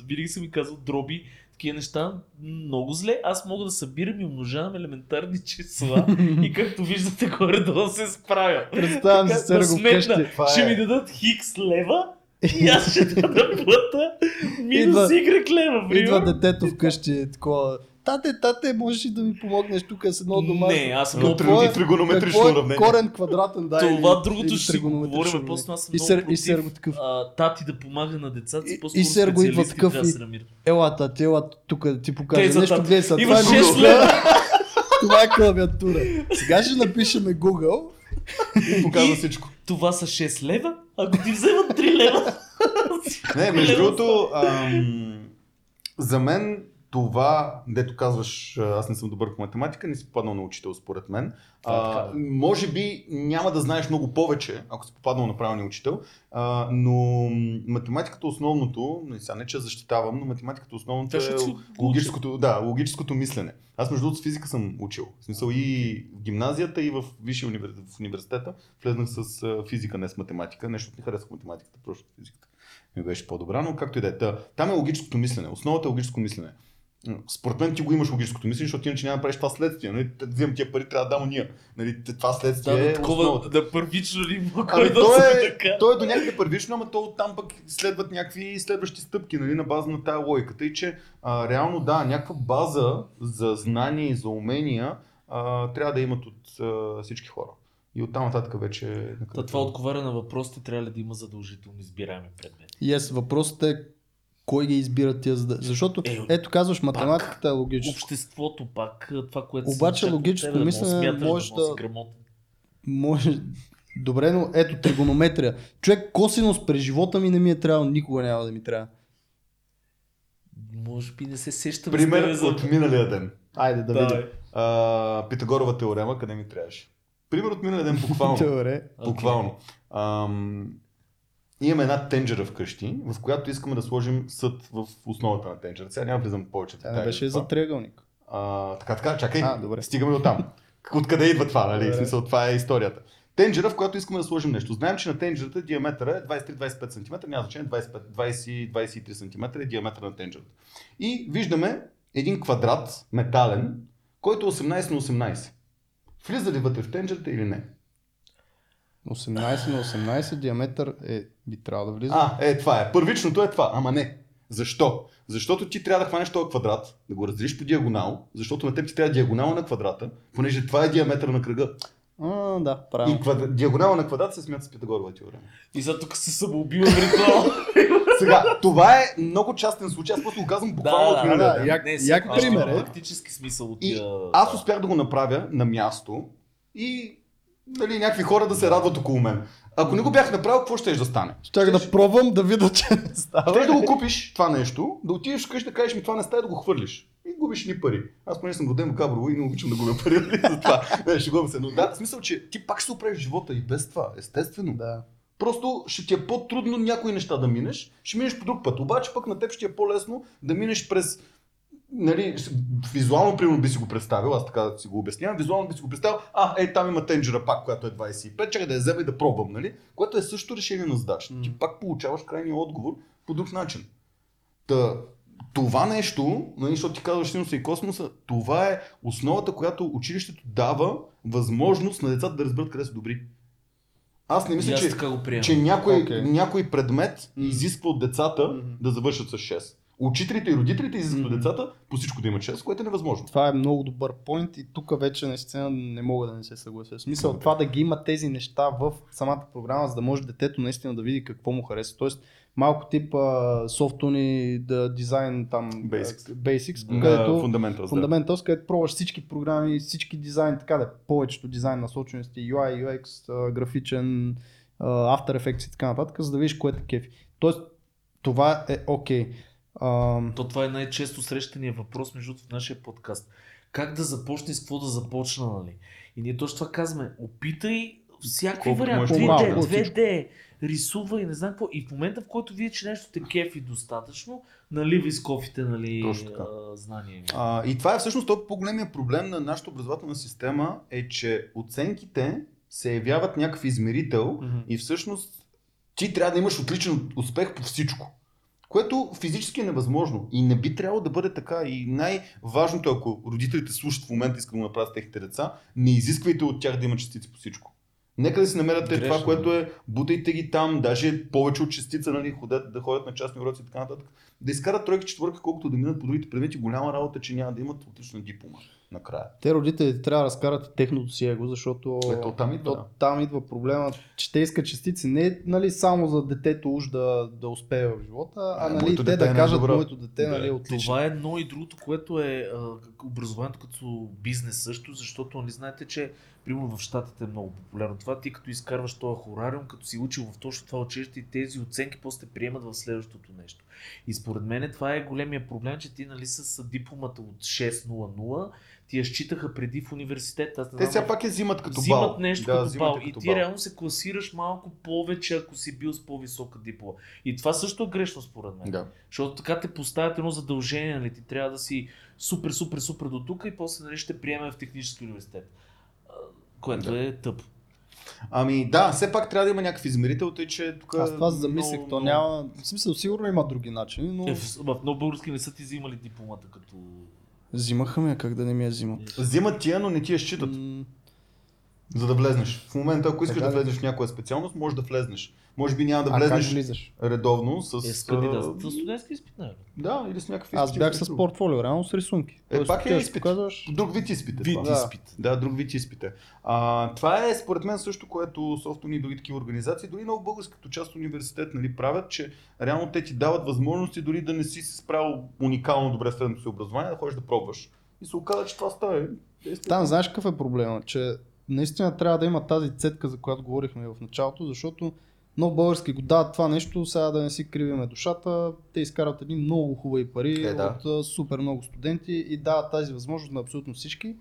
S2: Винаги съм ми казал дроби, такива неща, много зле. Аз мога да събирам и умножавам елементарни числа и както виждате горе-долу се справя.
S1: Представям
S2: Така,
S1: се
S2: да сметна, ще
S3: е.
S2: ми дадат хикс лева и аз ще трябва да плата минус
S1: Идва-
S2: Y лева.
S1: Идва детето вкъщи такова. Тате, тате, можеш ли да ми помогнеш тук с едно домашно?
S2: Не, аз съм
S3: Но
S2: много
S1: е-
S3: тригонометрично
S1: е
S3: уравнение.
S1: корен квадратен, да.
S2: Това
S1: или-
S2: другото
S1: или
S2: ще си говорим, после аз съм
S1: И
S2: много
S1: Сер- и
S2: против
S1: Серго такъв.
S2: а, тати да помага на децата си,
S1: И- и Серго идва такъв и-. Ела, тати, ела тук да ти покажа
S2: са,
S1: нещо. Гледай са,
S2: Има
S1: това е
S2: 6
S1: Google.
S2: лева.
S1: Това е клавиатура. Сега ще напишем Google.
S3: И показва
S2: И-
S3: всичко.
S2: Това са 6 лева, ако ти вземат 3 лева.
S3: Не, между другото, за мен това, дето казваш, аз не съм добър по математика, не си попаднал на учител според мен.
S2: Е
S3: А, може би няма да знаеш много повече, ако си попаднал на правилния учител, а, но математиката основното, не, сега не че защитавам, но математиката основното е логическото, да, логическото мислене. Аз между другото с физика съм учил. В смисъл и в гимназията, и в висшия универ... в университета влезнах с физика, не с математика. Нещо не харесах математиката, просто физиката ми беше по-добра, но както и да е. Та, Там е логическото мислене. Основата е логическо мислене. Според мен ти го имаш логическото мислене, защото иначе няма да правиш това следствие. Нали? Те Взимам тия пари, трябва да дам уния. Нали? Това следствие
S2: Да,
S3: е
S2: да, такова,
S3: основата.
S2: да първично ли има
S3: Ами
S2: кой да
S3: то е,
S2: така.
S3: то е до някъде първично, ама то оттам пък следват някакви следващи стъпки нали, на база на тая логиката. И че а, реално да, някаква база за знания и за умения а, трябва да имат от а, всички хора. И оттам нататък вече...
S2: Та, това отговаря на въпросите, трябва ли да има задължително избираеми предмети.
S1: И yes, въпросът е кой ги избира тия зада... Защото,
S2: Е,
S1: ето казваш, математиката е логическо.
S2: Обществото пак, това, което
S1: Обаче
S2: се
S1: логическо
S2: тебе,
S1: мислене
S2: да може смяташ,
S1: може
S2: да... може
S1: да-. Може... Добре, но ето тригонометрия. Човек косинус през живота ми не ми е трябвало, никога няма да ми трябва.
S2: Може би не се сещам.
S3: Пример
S2: за-
S3: от миналия ден.
S1: Айде да,
S2: Да,
S1: видим.
S3: А, Питагорова теорема, къде ми трябваше? Пример от миналия ден буквално.
S1: Добре.
S3: Буквално. Ам, имаме една тенджера вкъщи, в която искаме да сложим съд в основата на тенджера. Сега няма влизам повече в детайли
S1: беше
S3: за
S1: триъгълник.
S3: А, така, така, чакай,
S1: А, добре.
S3: стигаме до там. Откъде идва това, нали? Смисъл, това е историята. Тенджера, в която искаме да сложим нещо. Знаем, че на тенджерата диаметъра е 23-25 см, няма значение 25, 20-23 см е диаметър на тенджерата. И виждаме един квадрат, метален, който е 18 на 18. Влиза ли вътре в тенджерата или не?
S1: 18 на 18 диаметър е, би трябвало да влиза.
S3: А, е, това е. Първичното е това. Ама не. Защо? Защото ти трябва да хванеш този квадрат, да го разделиш по диагонал, защото на теб ти трябва диагонала на квадрата, понеже това е диаметър на кръга.
S1: А, да,
S3: И
S1: правилно.
S3: квадра... диагонала на квадрат се смята с Питагорова теорема.
S2: И сега тук се самоубива ритуал.
S3: Сега, това е много частен случай, аз просто го казвам буквално от
S1: да, да,
S3: ден.
S1: як-
S2: Не,
S1: як
S2: сега ще
S1: пример е.
S2: Практически смисъл от
S3: И
S2: тия...
S3: аз успях да го направя на място и нали, някакви хора да се радват около мен. Ако не го бях направил, какво ще да стане?
S1: Щях да пробвам да видя, че не става.
S3: Ще да го купиш това нещо, да отидеш вкъщи да кажеш ми това не става да го хвърлиш. И губиш ни пари. Аз поне съм роден в Габрово и не обичам да губя пари за това. Не, шегувам се. Но да, в смисъл, че ти пак ще се оправиш живота и без това, естествено.
S1: Да.
S3: Просто ще ти е по-трудно някои неща да минеш, ще минеш по друг път. Обаче пък на теб ще ти е по-лесно да минеш през Нали, визуално, примерно, би си го представил, аз така си го обяснявам, визуално би си го представил, а, е, там има тенджера пак, която е 25, чакай да я взема и да пробвам, нали? Което е също решение на задачата.
S1: М.
S3: Ти пак получаваш крайния отговор по друг начин. Та, това нещо, нали, защото ти казваш синуса и космоса, това е основата, която училището дава възможност на децата да разберат къде са добри. Аз не мисля,
S2: аз
S3: че, че някой,
S1: Окей.
S3: някой предмет изисква от децата
S1: Мгм.
S3: да завършат с 6. Учителите и родителите изискват
S1: Мгм.
S3: децата по всичко да имат 6, което е невъзможно.
S1: Това е много добър поинт и тук вече наистина не мога да не се съглася. В смисъл това да ги има тези неща в самата програма, за да може детето наистина да види какво му харесва. Тоест малко тип софтуни, да дизайн там
S3: Basics.
S1: basics
S3: На
S1: където
S3: Fundamentals, да.
S1: Fundamentals, където пробваш всички програми, всички дизайн, така да е, повечето дизайн насочености, UI, UX, графичен, After Effects и така нататък, за да видиш кое те кефи. Тоест, това е окей. Ам,
S2: То това е най-често срещания въпрос между в нашия подкаст. Как да започне с какво да започна, нали? И ние точно това казваме. Опитай всякакви варианти.
S3: можеш
S2: 3D,
S1: по-малко.
S2: 2D, рисува и не знам какво. И в момента, в който видиш, че нещо те кефи достатъчно, наливай с кофите, нали, а, знания.
S3: А, и това е всъщност този по-големия проблем на нашата образователна система е, че оценките се явяват някакъв измерител
S2: Мгм.
S3: и всъщност ти трябва да имаш отличен успех по всичко. Което физически е невъзможно и не би трябвало да бъде така. И най-важното, ако родителите слушат в момента искат да го направят техните деца, не изисквайте от тях да имат частици по всичко. Нека да си намерят те това,
S2: Грешно.
S3: което е, бутайте ги там, даже повече от частица, нали, ходят, да ходят на частни уроци и така нататък. Да изкарат тройки, четвърка, колкото да минат по другите предмети, голяма работа, че няма да имат отлична диплома накрая.
S1: те родителите трябва да разкарат техното си его, защото
S3: Ето, там идва,
S1: то,
S3: да.
S1: там идва проблема, че те искат частици не нали, само за детето уж да, да успее в живота, а
S3: А,
S1: нали,
S3: моето
S1: те
S3: дете
S1: да
S3: е
S1: кажат
S3: най-добро.
S1: моето дете нали, е отлично.
S2: Това е едно и другото, което е а, образованието като бизнес също, защото нали знаете, че примерно в Штатите е много популярно това. Ти като изкарваш този хорариум, като си учил в точно това училище и тези оценки после те приемат в следващото нещо. И според мен това е големия проблем, че ти нали с дипломата от 6.00 ти я считаха преди в университета. Аз не
S3: Те сега пак я взимат като
S2: взимат
S3: бал.
S2: нещо
S3: да,
S2: като
S3: взимат
S2: бал. И ти
S3: бал.
S2: реално се класираш малко повече, ако си бил с по-висока диплома. И това също е грешно според мен.
S3: Да.
S2: Защото така те поставят едно задължение, нали? Ти трябва да си супер, супер, супер до тук и после нали, ще приеме в технически университет. Което
S3: Да.
S2: е тъпо.
S3: Ами да, все пак трябва да има някакъв измерител, тъй че тук...
S1: Аз това замислих,
S2: много,
S1: то няма, в смисъл сигурно има други начини, но
S2: Е, в, в много български не са ти взимали дипломата като...
S1: взимаха ми, как да не ми я взимат.
S3: Взимат тия, но не ти я считат,
S1: М,
S3: за да влезнеш. В момента, ако искаш
S1: Така
S3: да влезеш в някоя специалност, можеш да влезнеш. Може би няма да
S1: а влизаш?
S3: редовно с...
S2: Е, с кандидат. С студентски изпит, не
S3: Да, или с някакъв
S1: Аз
S3: изпит
S1: бях
S3: или
S1: с портфолио, реално с рисунки.
S3: Е,
S1: Тоест,
S3: пак е изпит.
S1: Показваш...
S3: Друг вид изпит е
S2: Вид
S3: това.
S1: Да.
S2: изпит.
S3: Да, друг вид изпит е. А, това е според мен също, което софтуни и други такива организации, дори много български като част от университет, нали, правят, че реално те ти дават възможности дори да не си се справил уникално добре средното си образование, да ходиш да пробваш. И се оказа, че това става. е,
S1: Там знаеш какъв е проблема? Че наистина трябва да има тази цетка, за която говорихме в началото, защото много български го дават това нещо, сега да не си кривиме душата, те изкарват едни много хубави пари
S3: Е, да.
S1: от супер много студенти и дават тази възможност на абсолютно всички.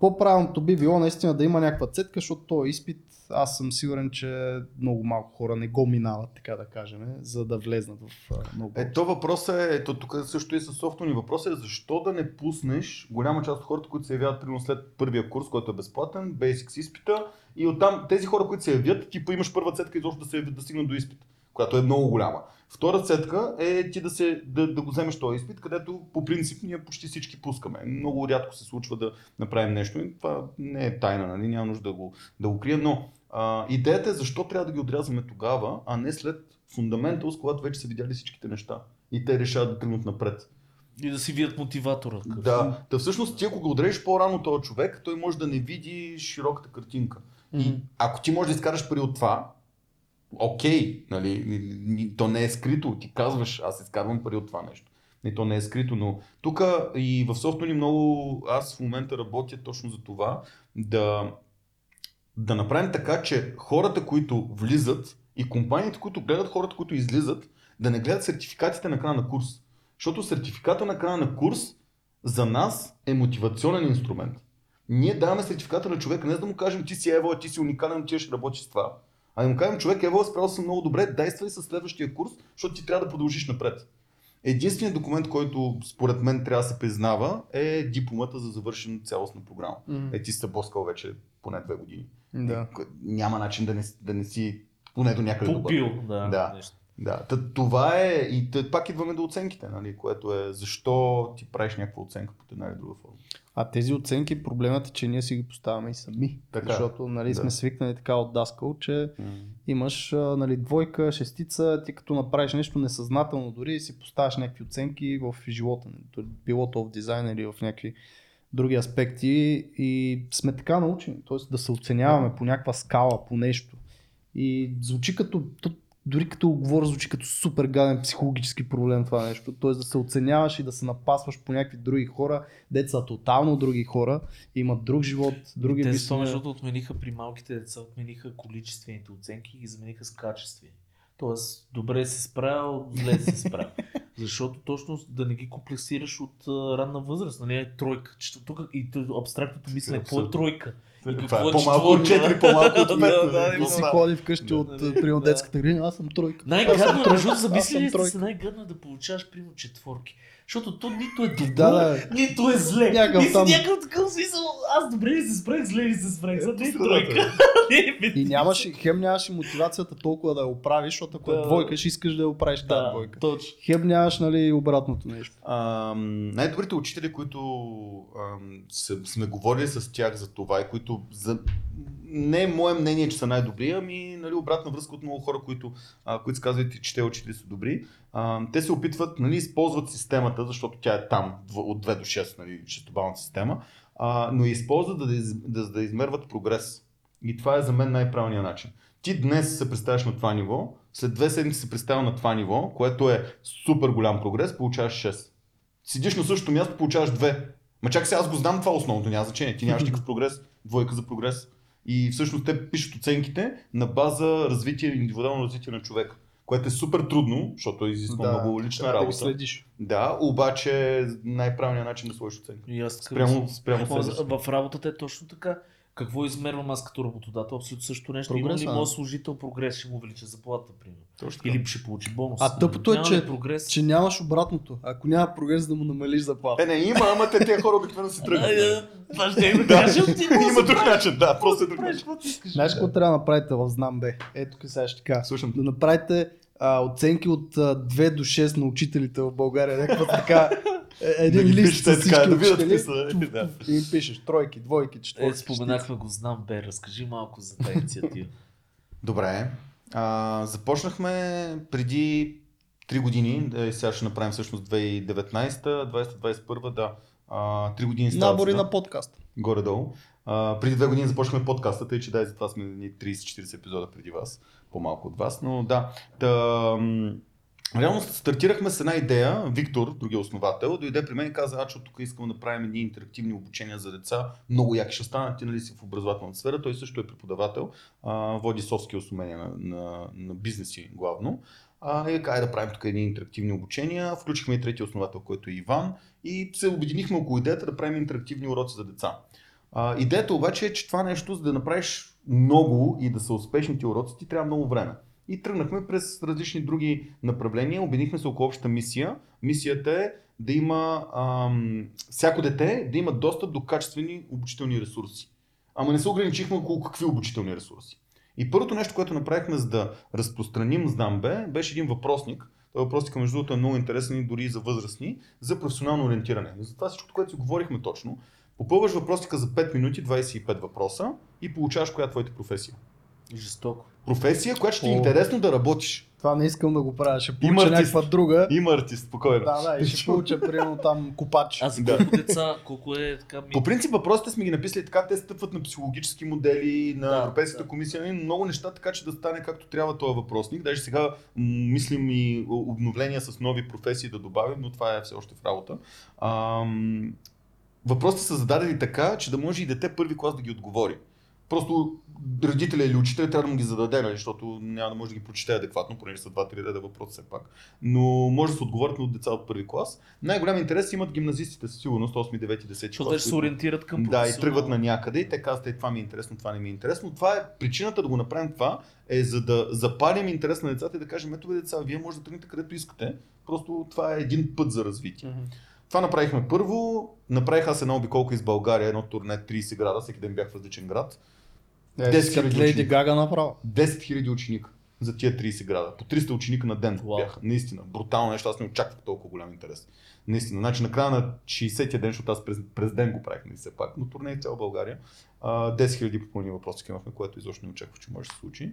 S1: по-правилното би било наистина да има някаква цетка, защото този изпит аз съм сигурен, че много малко хора не го минават, така да кажем, за да влезнат в много.
S3: Е, то въпросът е, ето тук също и с софтуни въпросът е защо да не пуснеш голяма част от хората, които се явяват примерно след първия курс, който е безплатен, Basics изпита и оттам тези хора, които се явят, типа имаш първа цетка изобщо да се явят да стигнат до изпит, която е много голяма. Втора цетка е ти да, се, да, да го вземеш този изпит, където по принцип ние почти всички пускаме. Много рядко се случва да направим нещо и това не е тайна, нали? няма нужда да го, да го крием, но а, идеята е защо трябва да ги отрязваме тогава, а не след фундаменталс, когато вече са видяли всичките неща и те решават да тръгнат напред.
S2: И да си видят мотиватора.
S3: Да, да всъщност ти ако го отрежеш по-рано този човек, той може да не види широката картинка. И
S1: Мгм.
S3: ако ти можеш да изкараш пари от това, окей, нали, то не е скрито, ти казваш, аз изкарвам пари от това нещо. И то не е скрито, но тук и в софтуни много, аз в момента работя точно за това, да, да направим така, че хората, които влизат и компаниите, които гледат хората, които излизат, да не гледат сертификатите на края на курс. Защото сертификата на края на курс за нас е мотивационен инструмент. Ние даваме сертификата на човека, не за да му кажем ти си Ево, ти си уникален, ти ще работиш с това. А да му кажем човек, Ево, справил съм много добре, действай с следващия курс, защото ти трябва да продължиш напред. Единственият документ, който според мен трябва да се признава е дипломата за завършена цялостна програма.
S1: Мгм.
S3: Е, ти си се боскал вече поне две години.
S1: Да.
S3: Няма начин да не, да не си поне до някъде добър.
S2: Попил, да.
S3: Да.
S2: нещо.
S3: Да, та, това е и пак идваме до оценките, нали, което е защо ти правиш някаква оценка под една или друга форма.
S1: А тези оценки, проблемът е, че ние си ги поставяме и сами.
S3: Така
S1: защото нали,
S3: Да.
S1: сме свикнали така от Даскал, че имаш а, нали, двойка, шестица, ти като направиш нещо несъзнателно дори и си поставяш някакви оценки в живота, било то в дизайн или в някакви други аспекти и сме така научени, т.е. да се оценяваме по някаква скала, по нещо. И звучи като, то, дори като го говоря, звучи като супер гаден психологически проблем това нещо. Т.е. да се оценяваш и да се напасваш по някакви други хора, деца тотално други хора, имат друг живот, други
S2: Те между другото отмениха при малките деца, отмениха количествените оценки и ги замениха с качествени. Тоест, добре си справил, зле си справил. Защото точно да не ги комплексираш от а, ранна възраст. Нали, е тройка. Че, тук и абстрактното мислене, какво е тройка? И какво
S3: е
S2: е
S3: по-малко от
S2: четвърка?
S3: 4, по-малко от 5.
S2: Да, да,
S1: И
S2: именно.
S1: си ходи вкъщи от примерно
S2: да.
S1: детската градина, аз съм тройка.
S2: Най-гадно, между замислили сте се, най-гадно е да получаваш примерно четворки. Защото то нито е добро,
S1: Да, да.
S2: нито е зле.
S1: Някакъв
S2: И си
S1: там-
S2: някакъв такъв смисъл, аз добре ли се справих, зле ли се справих, за
S3: Ето
S2: не е тройка.
S1: И нямаш, хем нямаш и мотивацията толкова да я оправиш, защото ако
S2: Да.
S1: е двойка, ще искаш да я оправиш тази
S2: Да,
S1: двойка.
S2: точно.
S1: Хем нямаш нали, обратното нещо.
S3: Ам, най-добрите учители, които ам, сме говорили с тях за това и които за... не е мое мнение, че са най-добри, ами нали, обратна връзка от много хора, които, а, които сказват, че те учители са добри. А, те се опитват, нали, използват системата, защото тя е там от 2 до 6, нали, шестобалната система, а, но използват да, да, да, измерват прогрес. И това е за мен най-правилният начин. Ти днес се представяш на това ниво, след две седмици се представя на това ниво, което е супер голям прогрес, получаваш 6. Седиш на същото място, получаваш 2. Ма чакай сега, аз го знам това основното, няма значение. Ти нямаш никакъв прогрес, двойка за прогрес. И всъщност те пишат оценките на база развитие, индивидуално развитие на човека. Което е супер трудно, защото изисква много лична
S1: Да
S3: работа.
S1: ги следиш.
S3: Да, обаче най-правилният начин да сложиш оценка.
S2: И аз
S3: Спрямо, спрямо си.
S2: В работата е точно така. Какво измервам аз като работодател? Абсолютно също нещо. Има
S1: Прогреса,
S2: ли
S1: да.
S2: моят служител прогрес, ще му увелича заплата, примерно.
S3: Точно така.
S2: Или ще получи бонус.
S1: А тъпото е, че-
S2: прогрес.
S1: Че нямаш обратното. Ако няма прогрес да му намалиш заплата.
S3: Е, не, има, ама те, тези хора обикновено си тръгват.
S2: Това ще да
S3: Да.
S2: кажа, ти
S3: Има друг начин, да, просто е друг начин.
S1: Знаеш какво трябва да направите в Знам Б? Ето сега ще кажа.
S3: Слушам.
S1: Да направите а, оценки от а, 2 до 6 на учителите в България. Някаква така. е, Един
S3: Да
S1: лист
S3: пишете
S1: с
S3: така,
S1: всички
S3: да видят
S1: учители.
S3: е, да.
S1: И им пишеш тройки, двойки,
S2: Е,
S1: четворки.
S2: споменахме го, знам, бе, разкажи малко за тази инициатива.
S3: Добре. А, започнахме преди 3 години, да, сега ще направим всъщност 2019, 2021, да. А, 3 години стават
S1: Набори на подкаст.
S3: горе-долу. А, преди 2 години започнахме подкаста, тъй че да, и затова сме ни 30-40 епизода преди вас, по-малко от вас, но да. Та, Реално стартирахме с една идея. Виктор, другия основател, дойде при мен и каза, Ачо, тук искам да направим едни интерактивни обучения за деца. Много яки ще станат, ти нали си в образователната сфера. Той също е преподавател, а, води софски умения на, на, на бизнеси главно. А, и кай да правим тук едни интерактивни обучения. Включихме и третия основател, който е Иван. И се обединихме около идеята да правим интерактивни уроци за деца. А, идеята обаче е, че това нещо, за да направиш много и да са успешни ти уроци, ти трябва много време. И тръгнахме през различни други направления, обединихме се около общата мисия. Мисията е да има ам, всяко дете да има достъп до качествени обучителни ресурси. Ама не се ограничихме около какви обучителни ресурси. И първото нещо, което направихме за да разпространим знамбе, беше един въпросник. Този въпросник, между другото, е много интересен и дори за възрастни, за професионално ориентиране. За това всичко, което си говорихме точно, попълваш въпросника за 5 минути, 25 въпроса и получаваш коя е твоята професия.
S2: Жестоко.
S3: Професия, която ще ти е интересно да работиш.
S1: Това не искам да го правя. Ще
S3: Има
S1: получа
S3: артист.
S1: някаква друга.
S3: Има артист, спокойно.
S1: Да, да, и ще получа примерно там копач.
S2: А за
S3: Да.
S2: колко деца, колко е така ми...
S3: По принцип въпросите сме ги написали така, те стъпват на психологически модели, на
S2: Да,
S3: Европейската
S2: да.
S3: комисия, нали, много неща, така че да стане както трябва този въпросник. Даже сега мислим и обновления с нови професии да добавим, но това е все още в работа. Ам, въпросите са зададени така, че да може и дете първи клас да ги отговори. Просто родителя или учителя трябва да му ги зададе, нали, защото няма да може да ги прочете адекватно, понеже са 2-3 реда въпроса все пак. Но може да се отговорят от деца от първи клас. Най-голям интерес имат гимназистите със сигурност, 8, 9, 10
S2: Защото се ориентират към
S3: да, и тръгват на някъде и те казват, е, това ми е интересно, това не ми е интересно. Това е причината да го направим това, е за да запалим интерес на децата и да кажем, ето бе, деца, вие може да тръгнете където искате. Просто това е един път за развитие. Това направихме първо. Направих аз една обиколка из България, едно турне 30 града, всеки ден бях в различен град.
S1: Е,
S3: 10
S1: като
S3: хиляди
S1: Леди
S3: ученика.
S1: Гага направо.
S3: 10 000 ученика за тия 30 града. По 300 ученика на ден
S2: Вау.
S3: бяха. Наистина. Брутално нещо. Аз не очаквах толкова голям интерес. Наистина. Значи на края на 60-я ден, защото аз през, през ден го правих, нали все пак, но турне в цяла България. А, 10 000 попълни въпроси имахме, което изобщо не очаквах, че може да се случи.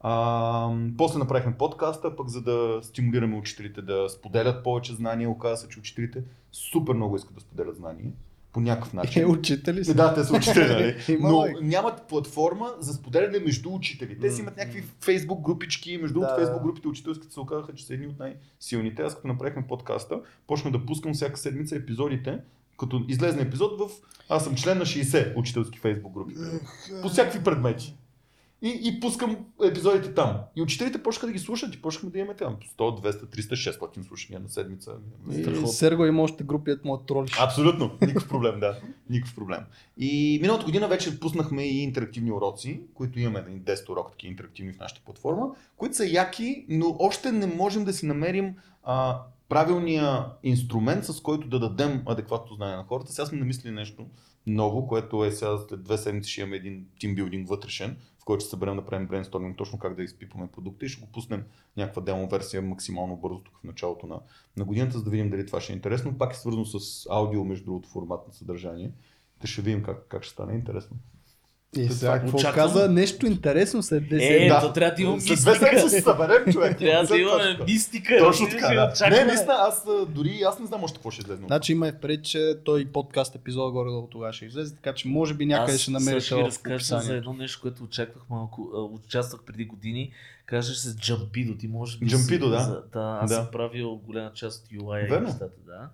S3: А, после направихме подкаста, пък за да стимулираме учителите да споделят повече знания. Оказва се, че учителите супер много искат да споделят знания по някакъв
S1: Е,
S3: начин.
S1: учители си.
S3: Да, те са учители, нали? Но нямат платформа за споделяне между учители. Те си имат някакви фейсбук групички, между другото
S1: Да.
S3: фейсбук групите учителските се оказаха, че са едни от най-силните. Аз като направихме подкаста, почнах да пускам всяка седмица епизодите, като излезне епизод в... Аз съм член на 60 учителски фейсбук групи. По всякакви предмети. И, и пускам епизодите там. И учителите почнаха да ги слушат и почнахме да имаме там 100, 200, 300, 600 слушания на седмица.
S1: И Серго има още групи, ето му тролиш.
S3: Абсолютно, никакъв проблем, да. Никакъв проблем. И миналата година вече пуснахме и интерактивни уроци, които имаме нали, 10 урока такива интерактивни в нашата платформа, които са яки, но още не можем да си намерим а, правилния инструмент, с който да дадем адекватно знание на хората. Сега сме намислили нещо ново, което е сега след две седмици ще имаме един тимбилдинг вътрешен, в който ще съберем да правим брейнсторминг точно как да изпипаме продукта и ще го пуснем някаква демо версия максимално бързо тук в началото на, на годината, за да видим дали това ще е интересно. Пак е свързано с аудио, между другото, формат на съдържание. Те ще видим как, как ще стане интересно.
S1: И
S3: Това
S1: сега какво
S2: очаквам.
S1: каза? Нещо интересно след 10
S2: Е,
S1: да.
S2: то трябва да има
S3: След две седмици
S2: мистика.
S3: ще се съберем, човек.
S2: Трябва да
S3: 100%.
S2: имаме мистика.
S3: Точно така, да. Не, наистина, аз а, дори аз не знам още какво ще излезе.
S1: Значи има и впред, че той подкаст епизод горе долу тогава ще излезе, така че може би някъде
S2: Аз
S1: ще намериш
S2: ще разкажа за едно нещо, което очаквах малко. Участвах преди години. Кажеш се Джампидо. Ти може би.
S3: Джампидо, да.
S2: да аз
S3: Да.
S2: съм правил голяма част от UI нещата, да.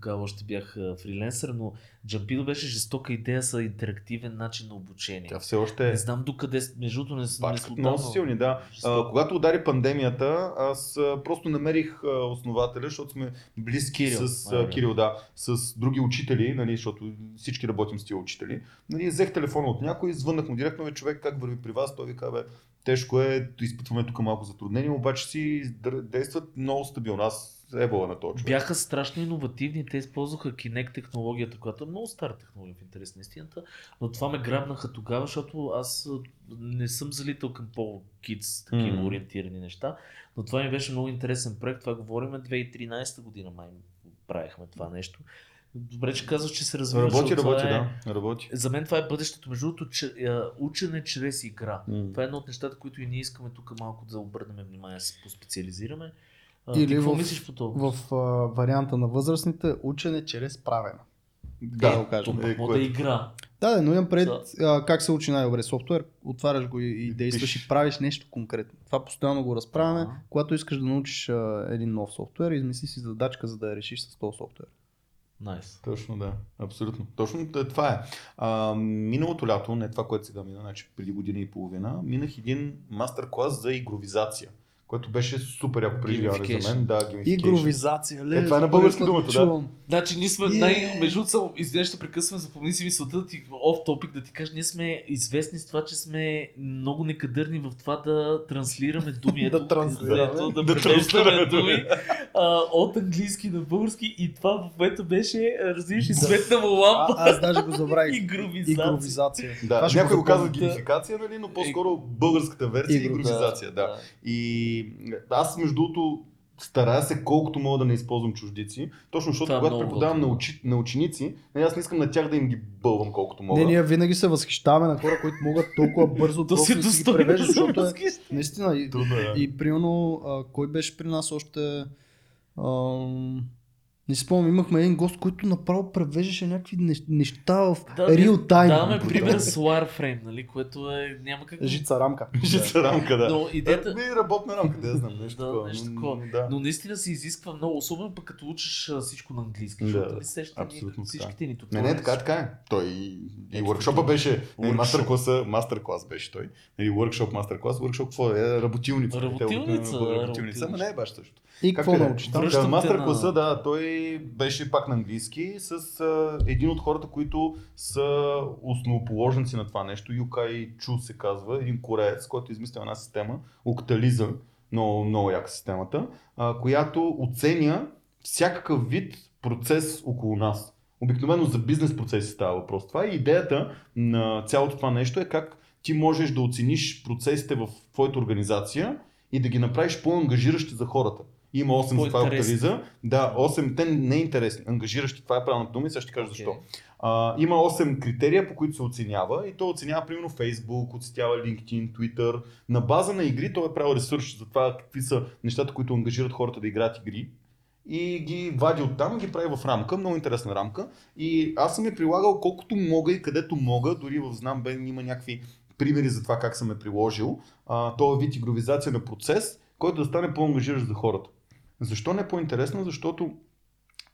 S2: Тогава още бях фриленсър, но Джампидо беше жестока идея за интерактивен начин на обучение.
S3: Тя все още е.
S2: Не знам докъде, между другото не, не
S3: Пак
S2: съм
S3: много са силни, да. А, когато удари пандемията, аз просто намерих основателя, защото сме близки
S2: Кирил.
S3: с
S2: А.
S3: Кирил, да, с други учители, нали, защото всички работим с тия учители. Нали, взех телефона от някой, звъннах му директно, бе, човек, как върви при вас? Той ви каза, бе, тежко е, изпитваме тук малко затруднения, обаче си действат много стабилно. Аз ебала на човек.
S2: Бяха страшно иновативни, те използваха Kinect технологията, която е много стара технология в интерес на истината, но това ме грабнаха тогава, защото аз не съм залитал към по-кидс, такива
S3: Мгм.
S2: ориентирани неща, но това ми беше много интересен проект, това говорим 2013 година май правихме това нещо. Добре, че казваш, че се развива.
S3: Работи, работи,
S2: е...
S3: да. Работи.
S2: За мен това е бъдещето. Между другото, че, а, учене чрез игра.
S3: М.
S2: Това е едно от нещата, които и ние искаме тук малко да обърнем внимание, да се поспециализираме. А,
S1: Или
S2: какво
S1: в-
S2: мислиш по това?
S1: В а, варианта на възрастните учене чрез правене.
S3: Да,
S1: да го кажем.
S3: Е,
S2: да е игра.
S1: Да, да, но имам пред а, как се учи най-добре софтуер, отваряш го и, и
S3: И
S1: действаш
S3: пишеш.
S1: и правиш нещо конкретно. Това постоянно го разправяме.
S2: Ага.
S1: Когато искаш да научиш а, един нов софтуер, измисли си задачка, за да я решиш с този софтуер.
S2: Найс.
S3: Точно да, абсолютно. Точно това е. А, миналото лято, не това, което сега мина, значи преди година и половина, минах един мастер-клас за игровизация. Което беше супер яко преживяване за мен. Да.
S1: Игровизация, ле.
S3: Е, това е на български думата, да.
S2: Значи ние сме
S1: Yeah.
S2: най... Между другото, извинявай, ще прекъсвам, запомни си мисълта да ти оф топик да ти кажа, ние сме известни с това, че сме много некадърни в това да транслираме думи. Ето,
S1: Да транслираме.
S2: да,
S3: Да транслираме
S2: думи а, от английски на български и това в момента беше, разбираш, и светна му лампа.
S1: А, аз даже го забравих.
S2: Игровизация.
S1: Игровизация.
S3: Да, някой го казва геймификация, нали, но по-скоро българската версия
S1: Игро,
S3: игровизация. Да. И аз между другото старая се колкото мога да не използвам чуждици, точно защото
S2: Това е
S3: когато преподавам на, учи, на ученици, нали, аз не искам на тях да им ги бълвам колкото мога.
S1: Не, ние винаги се възхищаваме на хора, които могат толкова бързо
S2: си
S1: да си ги
S2: достойно
S1: превеждат,
S2: да се
S1: защото е, наистина и,
S3: Трудно е.
S1: и примерно, а, кой беше при нас още, ам, не си спомням, имахме един гост, който направо превеждаше някакви нещ- неща в
S2: Да,
S1: real time.
S2: Даваме пример с Warframe, нали, което е, няма как...
S1: Жица рамка.
S3: Жица рамка, да.
S2: Но идеята...
S3: Да, и работна рамка, да я знам, нещо
S2: Да,
S3: такова.
S2: нещо
S3: но-
S2: такова.
S3: Да.
S2: Но наистина се изисква много, особено пък като учиш всичко на английски,
S3: Да,
S2: защото нали сещате
S3: абсолютно
S2: ни, всичките ни
S3: Не,
S2: туториали
S3: не, така, така е. Той и, и workshopа
S2: това.
S3: беше, не,
S2: Workshop.
S3: мастер класа, мастер клас беше той. Нали, workshop, мастер клас, workshop какво е? Работилница.
S2: Работилница, да,
S3: работилница, не е баш също.
S1: И
S3: Как
S1: какво
S3: е?
S1: научи там?
S2: Връщам те
S3: мастер
S2: на-
S3: класа, да, той беше пак на английски с а, един от хората, които са основоположници на това нещо. Юкай Чу се казва, един кореец, който е измислил една система, Октализа, много, много яка системата, а, която оценя всякакъв вид процес около нас. Обикновено за бизнес процеси става въпрос. Това и идеята на цялото това нещо е как ти можеш да оцениш процесите в твоята организация и да ги направиш по-ангажиращи за хората. Има 8 за това
S2: По-интересни.
S3: Октализа. Да, 8, те не е интересни. Ангажиращи, това е правилната дума и сега ще кажа защо.
S2: Окей.
S3: А, има 8 критерия, по които се оценява и той оценява примерно Facebook, оценява LinkedIn, Twitter. На база на игри той е правил ресурс за това какви са нещата, които ангажират хората да играят игри и ги вади оттам и ги прави в рамка, много интересна рамка. И аз съм я прилагал колкото мога и където мога, дори в Знам Бен има някакви примери за това как съм я приложил. А, то е вид игровизация на процес, който да стане по-ангажиращ за хората. Защо не е по-интересно? Защото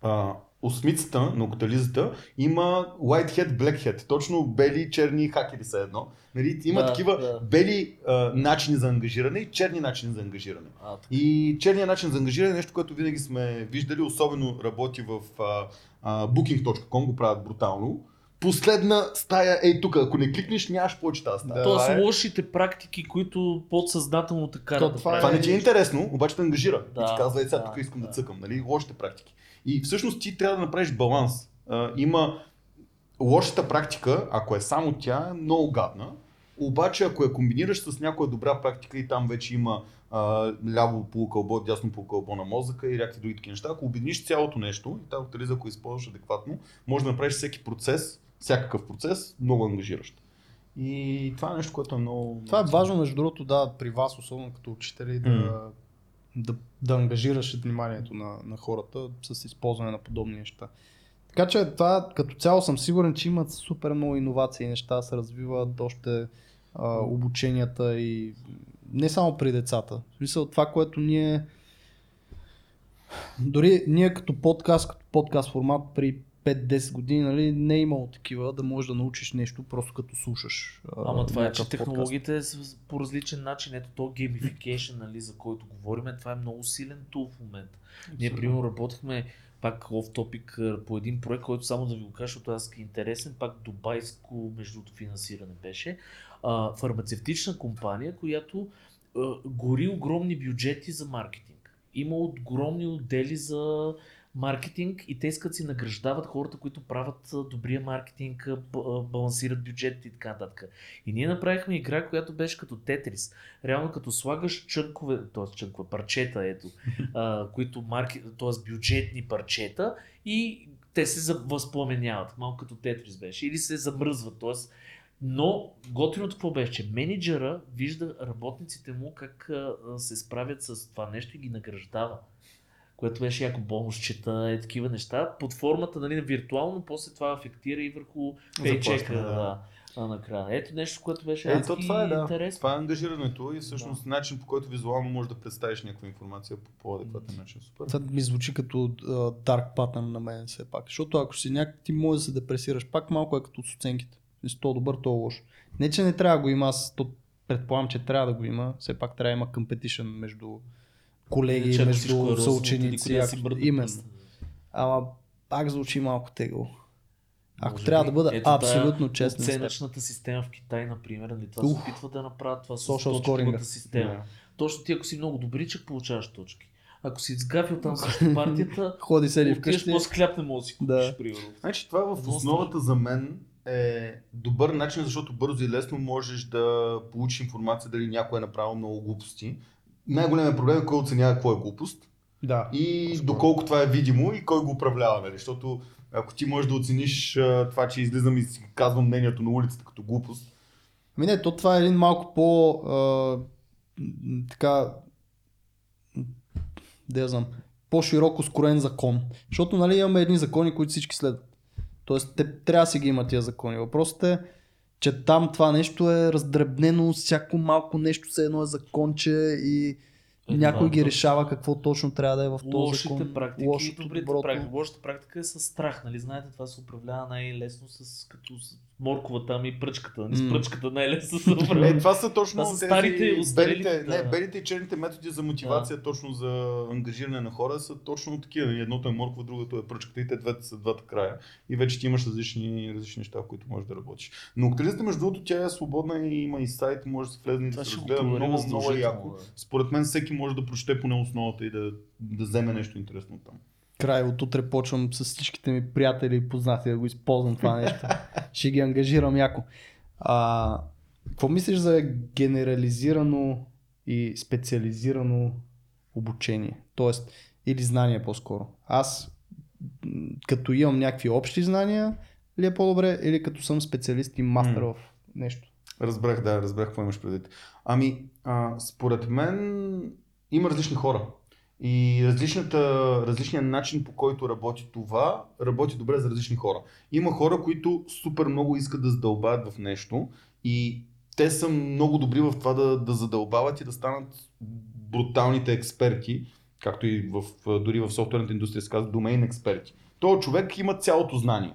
S3: а, осмицата на октализата има white hat, black hat. Точно бели и черни хакери са едно. Нали, има
S2: Да,
S3: такива
S2: да.
S3: бели а, начини за ангажиране и черни начини за ангажиране.
S2: А, така.
S3: И черният начин за ангажиране е нещо, което винаги сме виждали, особено работи в а, а, booking.com, го правят брутално. Последна стая, ей тук, ако не кликнеш, нямаш повече тази стая.
S1: Да.
S2: То са
S3: е,
S2: лошите практики, които подсъзнателно те
S1: То
S2: карат да
S1: това
S3: не ти е интересно, обаче те ангажира.
S2: Да,
S3: и ти казва, е сега
S2: да,
S3: тук искам да,
S2: да.
S3: цъкам, нали? Лошите практики. И всъщност ти трябва да направиш баланс. А, има лошата практика, ако е само тя, е много гадна. Обаче, ако я комбинираш с някоя добра практика и там вече има а, ляво полукълбо, дясно полукълбо на мозъка и някакви други такива неща, ако обединиш цялото нещо и тази ако използваш адекватно, може да направиш всеки процес, всякакъв процес, много ангажиращ. И това е нещо, което е много...
S1: Това е важно, между другото, да, при вас, особено като учители, да,
S3: М.
S1: да, да ангажираш вниманието на, на хората с използване на подобни неща. Така че това като цяло съм сигурен, че имат супер много иновации, неща се развиват още а, обученията и не само при децата. В смисъл това, което ние дори ние като подкаст, като подкаст формат при 5-10 години, нали, не е имало такива да можеш да научиш нещо просто като слушаш.
S2: Ама това е, че технологиите са по различен начин. Ето то gamification, нали, за който говорим, това е много силен тул в момента. Ние, примерно, работехме пак оф топик по един проект, който само да ви го кажа, защото аз е интересен, пак дубайско между другото, финансиране беше. А, фармацевтична компания, която а, гори огромни бюджети за маркетинг. Има огромни отдели за маркетинг и те искат си награждават хората, които правят добрия маркетинг, балансират бюджетите и така нататък. И ние направихме игра, която беше като Тетрис. Реално като слагаш чънкове, т.е. чънкове, парчета, ето, а, които марки, т.е. бюджетни парчета и те се възпламеняват, малко като Тетрис беше, или се замръзват, т.е. Но готиното какво беше, че менеджера вижда работниците му как а, се справят с това нещо и ги награждава. Което беше яко бонусчета, е такива неща. Под формата нали, на виртуално, после това афектира и върху пейчека.
S3: Да.
S2: Да. А, накрая. Ето нещо, което беше
S3: Е, то това е, да.
S2: интересно.
S3: Това е ангажирането и всъщност начин по който визуално можеш да представиш някаква информация по по-адекватен начин. Супер.
S1: Това ми звучи като uh, dark pattern на мен все пак. Защото ако си някак ти може да се депресираш, пак малко е като с оценките. Си то добър, то лош. Не, че не трябва да го има, аз то предполагам, че трябва да го има. Все пак трябва да има competition между колеги,
S2: Иначе, ако всичко е
S1: между
S2: розово,
S1: съученици. ако- Именно. Ама пак звучи малко тегло. Ако
S2: Може
S1: трябва
S2: би.
S1: да бъда
S2: Ето
S1: абсолютно честен.
S2: Оценъчната система в Китай, например, нали, това се
S1: Ух.
S2: опитват да направят това с точковата система.
S3: Да.
S2: Точно ти, ако си много добричък, получаваш точки. Ако си изгафил там срещу партията,
S1: Ходи седи вкъщи.
S2: после хляб не можеш да си купиш,
S1: Да.
S2: примерно.
S3: Значи това в основата за мен е добър начин, защото бързо и лесно можеш да получиш информация дали някой е направил много глупости. Най-големият проблем е кой оценява какво е глупост
S1: Да.
S3: и
S1: По-скоро.
S3: доколко това е видимо и кой го управлява. Нали? Защото ако ти можеш да оцениш това, че излизам и си казвам мнението на улицата като глупост,
S1: Ами не, то това е един малко по... А, така... Да я знам. По-широко скроен закон. Защото нали имаме едни закони, които всички следват. Тоест, те трябва да си ги има тия закони. Въпросът е, че там това нещо е раздребнено, всяко малко нещо се едно е законче и
S2: Е,
S1: някой ги решава какво точно трябва да е в този
S2: Лошите
S1: закон.
S2: практики
S1: Лошото,
S2: и добрите
S1: доброто.
S2: практики. Лошата практика е с страх, нали? Знаете, това се управлява най-лесно с като моркова там и пръчката. Нали? С пръчката най-лесно се
S3: Е, това са точно
S2: Това са старите,
S3: белите,
S2: да.
S3: не, белите и черните методи за мотивация, точно за ангажиране на хора са точно такива. Едното е морква, другото е пръчката и те двете са двата края. И вече ти имаш различни, различни неща, в които можеш да работиш. Но актриста, между другото, тя е свободна и има и сайт, може да се влезе и да се разгледа. Много, много е яко.
S2: да.
S3: Според мен всеки може да прочете поне основата и да, да вземе нещо интересно там.
S1: Край от утре почвам с всичките ми приятели и познати да го използвам това нещо. Ще ги ангажирам яко. А, какво мислиш за генерализирано и специализирано обучение? Тоест, или знание по-скоро. Аз, като имам някакви общи знания, ли е по-добре, или като съм специалист и мастер в нещо?
S3: Разбрах, да, разбрах какво имаш предвид. Ами, а, според мен има различни хора. И различният начин по който работи това, работи добре за различни хора. Има хора, които супер много искат да задълбаят в нещо и те са много добри в това да, да задълбават и да станат бруталните експерти, както и в, дори в софтуерната индустрия се казва домейн експерти. Този човек има цялото знание.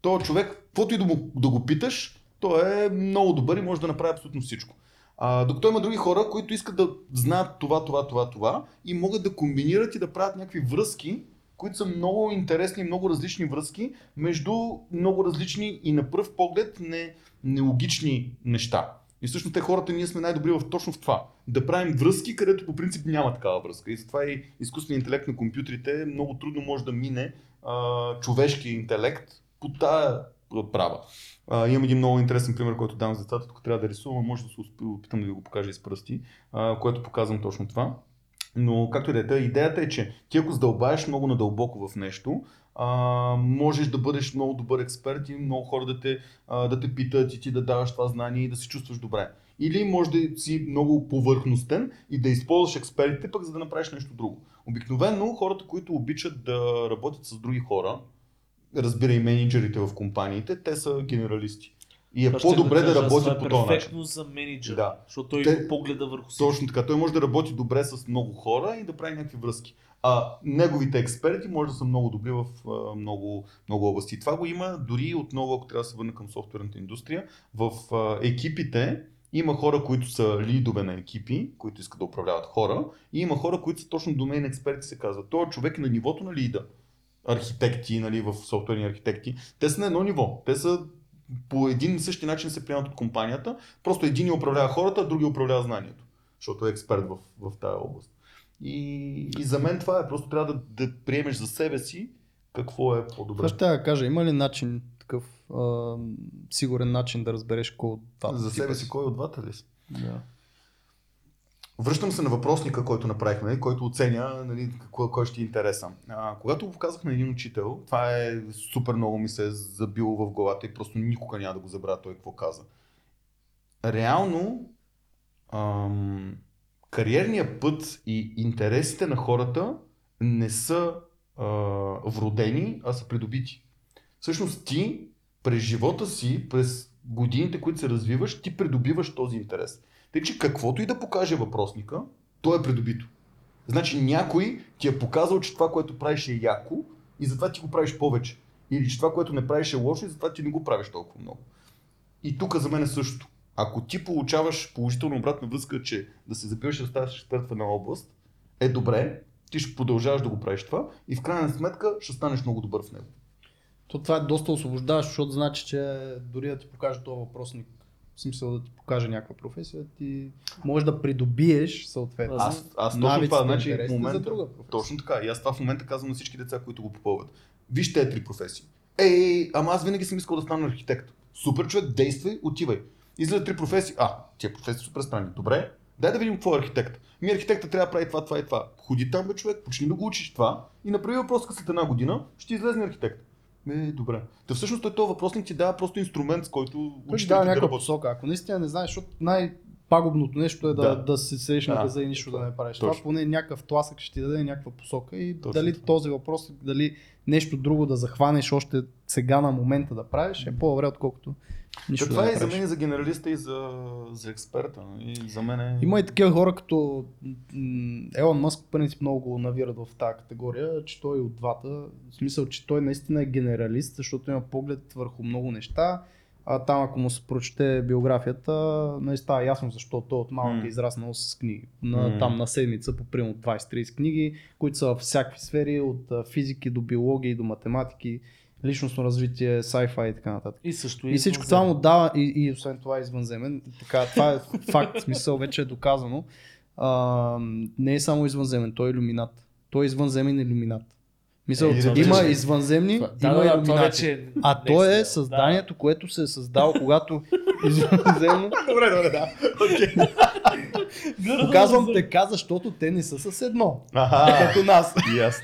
S3: Този човек, каквото и да, му, да го питаш, той е много добър и може да направи абсолютно всичко. А, докато има други хора, които искат да знаят това, това, това, това и могат да комбинират и да правят някакви връзки, които са много интересни, много различни връзки между много различни и на пръв поглед не, нелогични неща. И всъщност те хората ние сме най-добри в точно в това. Да правим връзки, където по принцип няма такава връзка. И затова и изкуственият интелект на компютрите много трудно може да мине а, човешки интелект по тая права. Имам един много интересен пример, който давам за децата, тук трябва да рисувам, може да се опитам да ви го покажа из пръсти, а, което показвам точно това. Но както и да е, та идеята е, че ти ако задълбаеш много надълбоко в нещо, а, можеш да бъдеш много добър експерт и много хора да те, а, да те питат и ти да даваш това знание и да се чувстваш добре. Или може да си много повърхностен и да използваш експертите пък за да направиш нещо друго. Обикновено хората, които обичат да работят с други хора, разбира и менеджерите в компаниите, те са генералисти. И е
S2: Това
S3: по-добре да, работят
S2: това
S3: по
S2: е
S3: този начин.
S2: перфектно за менеджер,
S3: Да.
S2: защото той
S3: Те-
S2: погледа върху всичко.
S3: Точно така. Той може да работи добре с много хора и да прави някакви връзки. А неговите експерти може да са много добри в а, много, много области. Това го има дори отново, ако трябва да се върна към софтуерната индустрия, в а, екипите има хора, които са лидове на екипи, които искат да управляват хора, и има хора, които са точно домейн експерти, се казва. Той човек е на нивото на лида. Архитекти, нали, в софтуерни архитекти. Те са на едно ниво. Те са по един и същи начин се приемат от компанията. Просто един управлява хората, а другия управлява знанието. Защото е експерт в, в тази област. И, и за мен това е. Просто трябва да, да приемеш за себе си какво е по-добре.
S1: Това ще да кажа, има ли начин, такъв а, сигурен начин да разбереш кой от двата
S3: За себе
S1: си
S3: кой от двата ли си?
S1: Да.
S3: Връщам се на въпросника, който направихме, който оценя нали, кой, кой ще е интереса. А, когато показах на един учител, това е супер много ми се е забило в главата и просто никога няма да го забравя той какво каза. Реално, ам, кариерният път и интересите на хората не са а, вродени, а са придобити. Всъщност ти през живота си, през годините, които се развиваш, ти придобиваш този интерес. Тъй, че каквото и да покаже въпросника, то е придобито. Значи някой ти е показал, че това, което правиш е яко и затова ти го правиш повече. Или че това, което не правиш е лошо и затова ти не го правиш толкова много. И тук за мен е същото. Ако ти получаваш положителна обратна връзка, че да се запиваш и да ставаш експерт в една област, е добре, ти ще продължаваш да го правиш това и в крайна сметка ще станеш много добър в него.
S1: То това е доста освобождаващо, защото значи, че дори да ти покаже този въпросник, в смисъл да ти покаже някаква професия, ти можеш да придобиеш съответно.
S3: Аз, аз точно това, значи в момента,
S1: за друга професия.
S3: точно така, и аз това в момента казвам на всички деца, които го попълват. Вижте тези три професии. Ей, ама аз винаги съм искал да стана архитект. Супер човек, действай, отивай. Излизат три професии. А, тия професии супер странни. Добре, дай да видим какво е архитект. Ми архитекта трябва да прави това, това и това. Ходи там, бе, човек, почни да го учиш това и направи въпрос след една година, ще излезе архитект. Е, добре. Та всъщност той този въпросник ти дава просто инструмент, с който учителите
S1: дава
S3: да
S1: някаква посока. Ако наистина не знаеш, защото най-пагубното нещо е да,
S3: Да.
S1: да. да се седиш на
S3: Да.
S1: газа и нищо да не правиш.
S3: Точно.
S1: Това поне някакъв тласък ще ти даде някаква посока и
S3: Точно
S1: дали този въпрос, дали нещо друго да захванеш още сега на момента да правиш е по-добре, отколкото нищо да
S3: това
S1: не
S3: е и за мен, и за генералиста, и за, за експерта. И за мен е...
S1: Има и такива хора като Елон Мъск, принцип много го навират в тази категория, че той е от двата. В смисъл, че той наистина е генералист, защото има поглед върху много неща. А там, ако му се прочете биографията, не става ясно защо той от малък е израснал с книги. На. Там на седмица по примерно 20-30 книги, които са във всякакви сфери, от физики до биология до математики, личностно развитие, sci-fi и така нататък.
S2: И също
S1: И всичко това му дава, и, и освен това е извънземен. Така, това е факт, смисъл вече е доказано. А, не е само извънземен, той е иллюминат. Той е извънземен иллюминат. Мисъл,
S3: Е, да,
S1: има извънземни,
S2: Това-
S1: има
S2: да, да, това вече
S1: а то е създанието, което се е създало, когато извънземно.
S3: Добре, добре, да.
S2: Да.
S1: Показвам така, защото те не са с едно.
S3: Аха,
S1: Като нас.
S3: аз.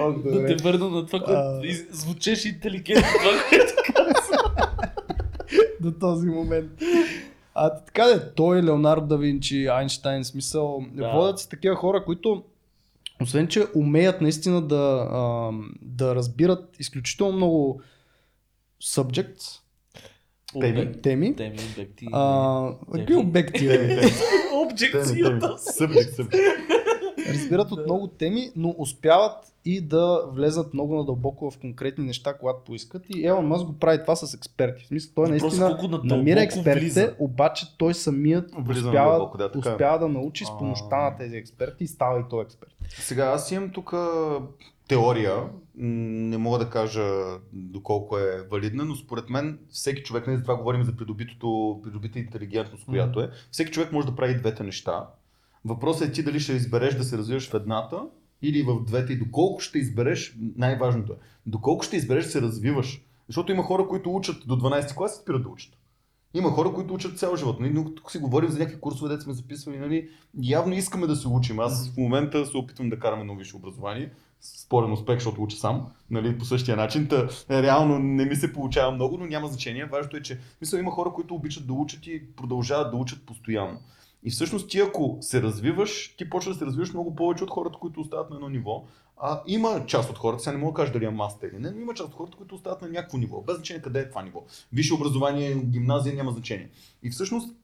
S1: Ох,
S2: Да те върна на това, което звучеше интелигентно. това, което
S1: до този момент. А така де, той, Леонардо да Винчи, Айнштайн, смисъл,
S2: Да.
S1: водят се такива хора, които освен, че умеят наистина да, а, да разбират изключително много subjects,
S3: Теми.
S1: теми,
S2: Теми, обекти.
S1: а, какви обекти,
S3: събжик.
S1: разбират от много теми, но успяват и да влезат много надълбоко в конкретни неща, когато поискат. И Елон Мъск го прави това с експерти. В смисъл, той наистина намира експертите,
S2: влиза.
S1: обаче той самият
S3: Влиза
S1: успява,
S3: надълбоко, да, така е.
S1: успява да научи с помощта на тези експерти и става и той експерт.
S3: Сега аз имам тук теория, не мога да кажа доколко е валидна, но според мен всеки човек, не за това говорим за придобитото, придобита интелигентност, която е, всеки човек може да прави двете неща. Въпросът е ти дали ще избереш да се развиваш в едната или в двете и доколко ще избереш, най-важното е, доколко ще избереш се развиваш. Защото има хора, които учат до 12 клас и спират да учат. Има хора, които учат цял живот. Нали? Но тук си говорим за някакви курсове, де сме записвали. Нали? Явно искаме да се учим. Аз в момента се опитвам да караме на висше образование. Спорен успех, защото уча сам. Нали? По същия начин. Та, реално не ми се получава много, но няма значение. Важното е, че мисля, има хора, които обичат да учат и продължават да учат постоянно. И всъщност ти ако се развиваш, ти почваш да се развиваш много повече от хората, които остават на едно ниво. А има част от хората, сега не мога да кажа дали е маста или не, но има част от хората, които остават на някакво ниво. Без значение къде е това ниво. Висше образование, гимназия няма значение. И всъщност,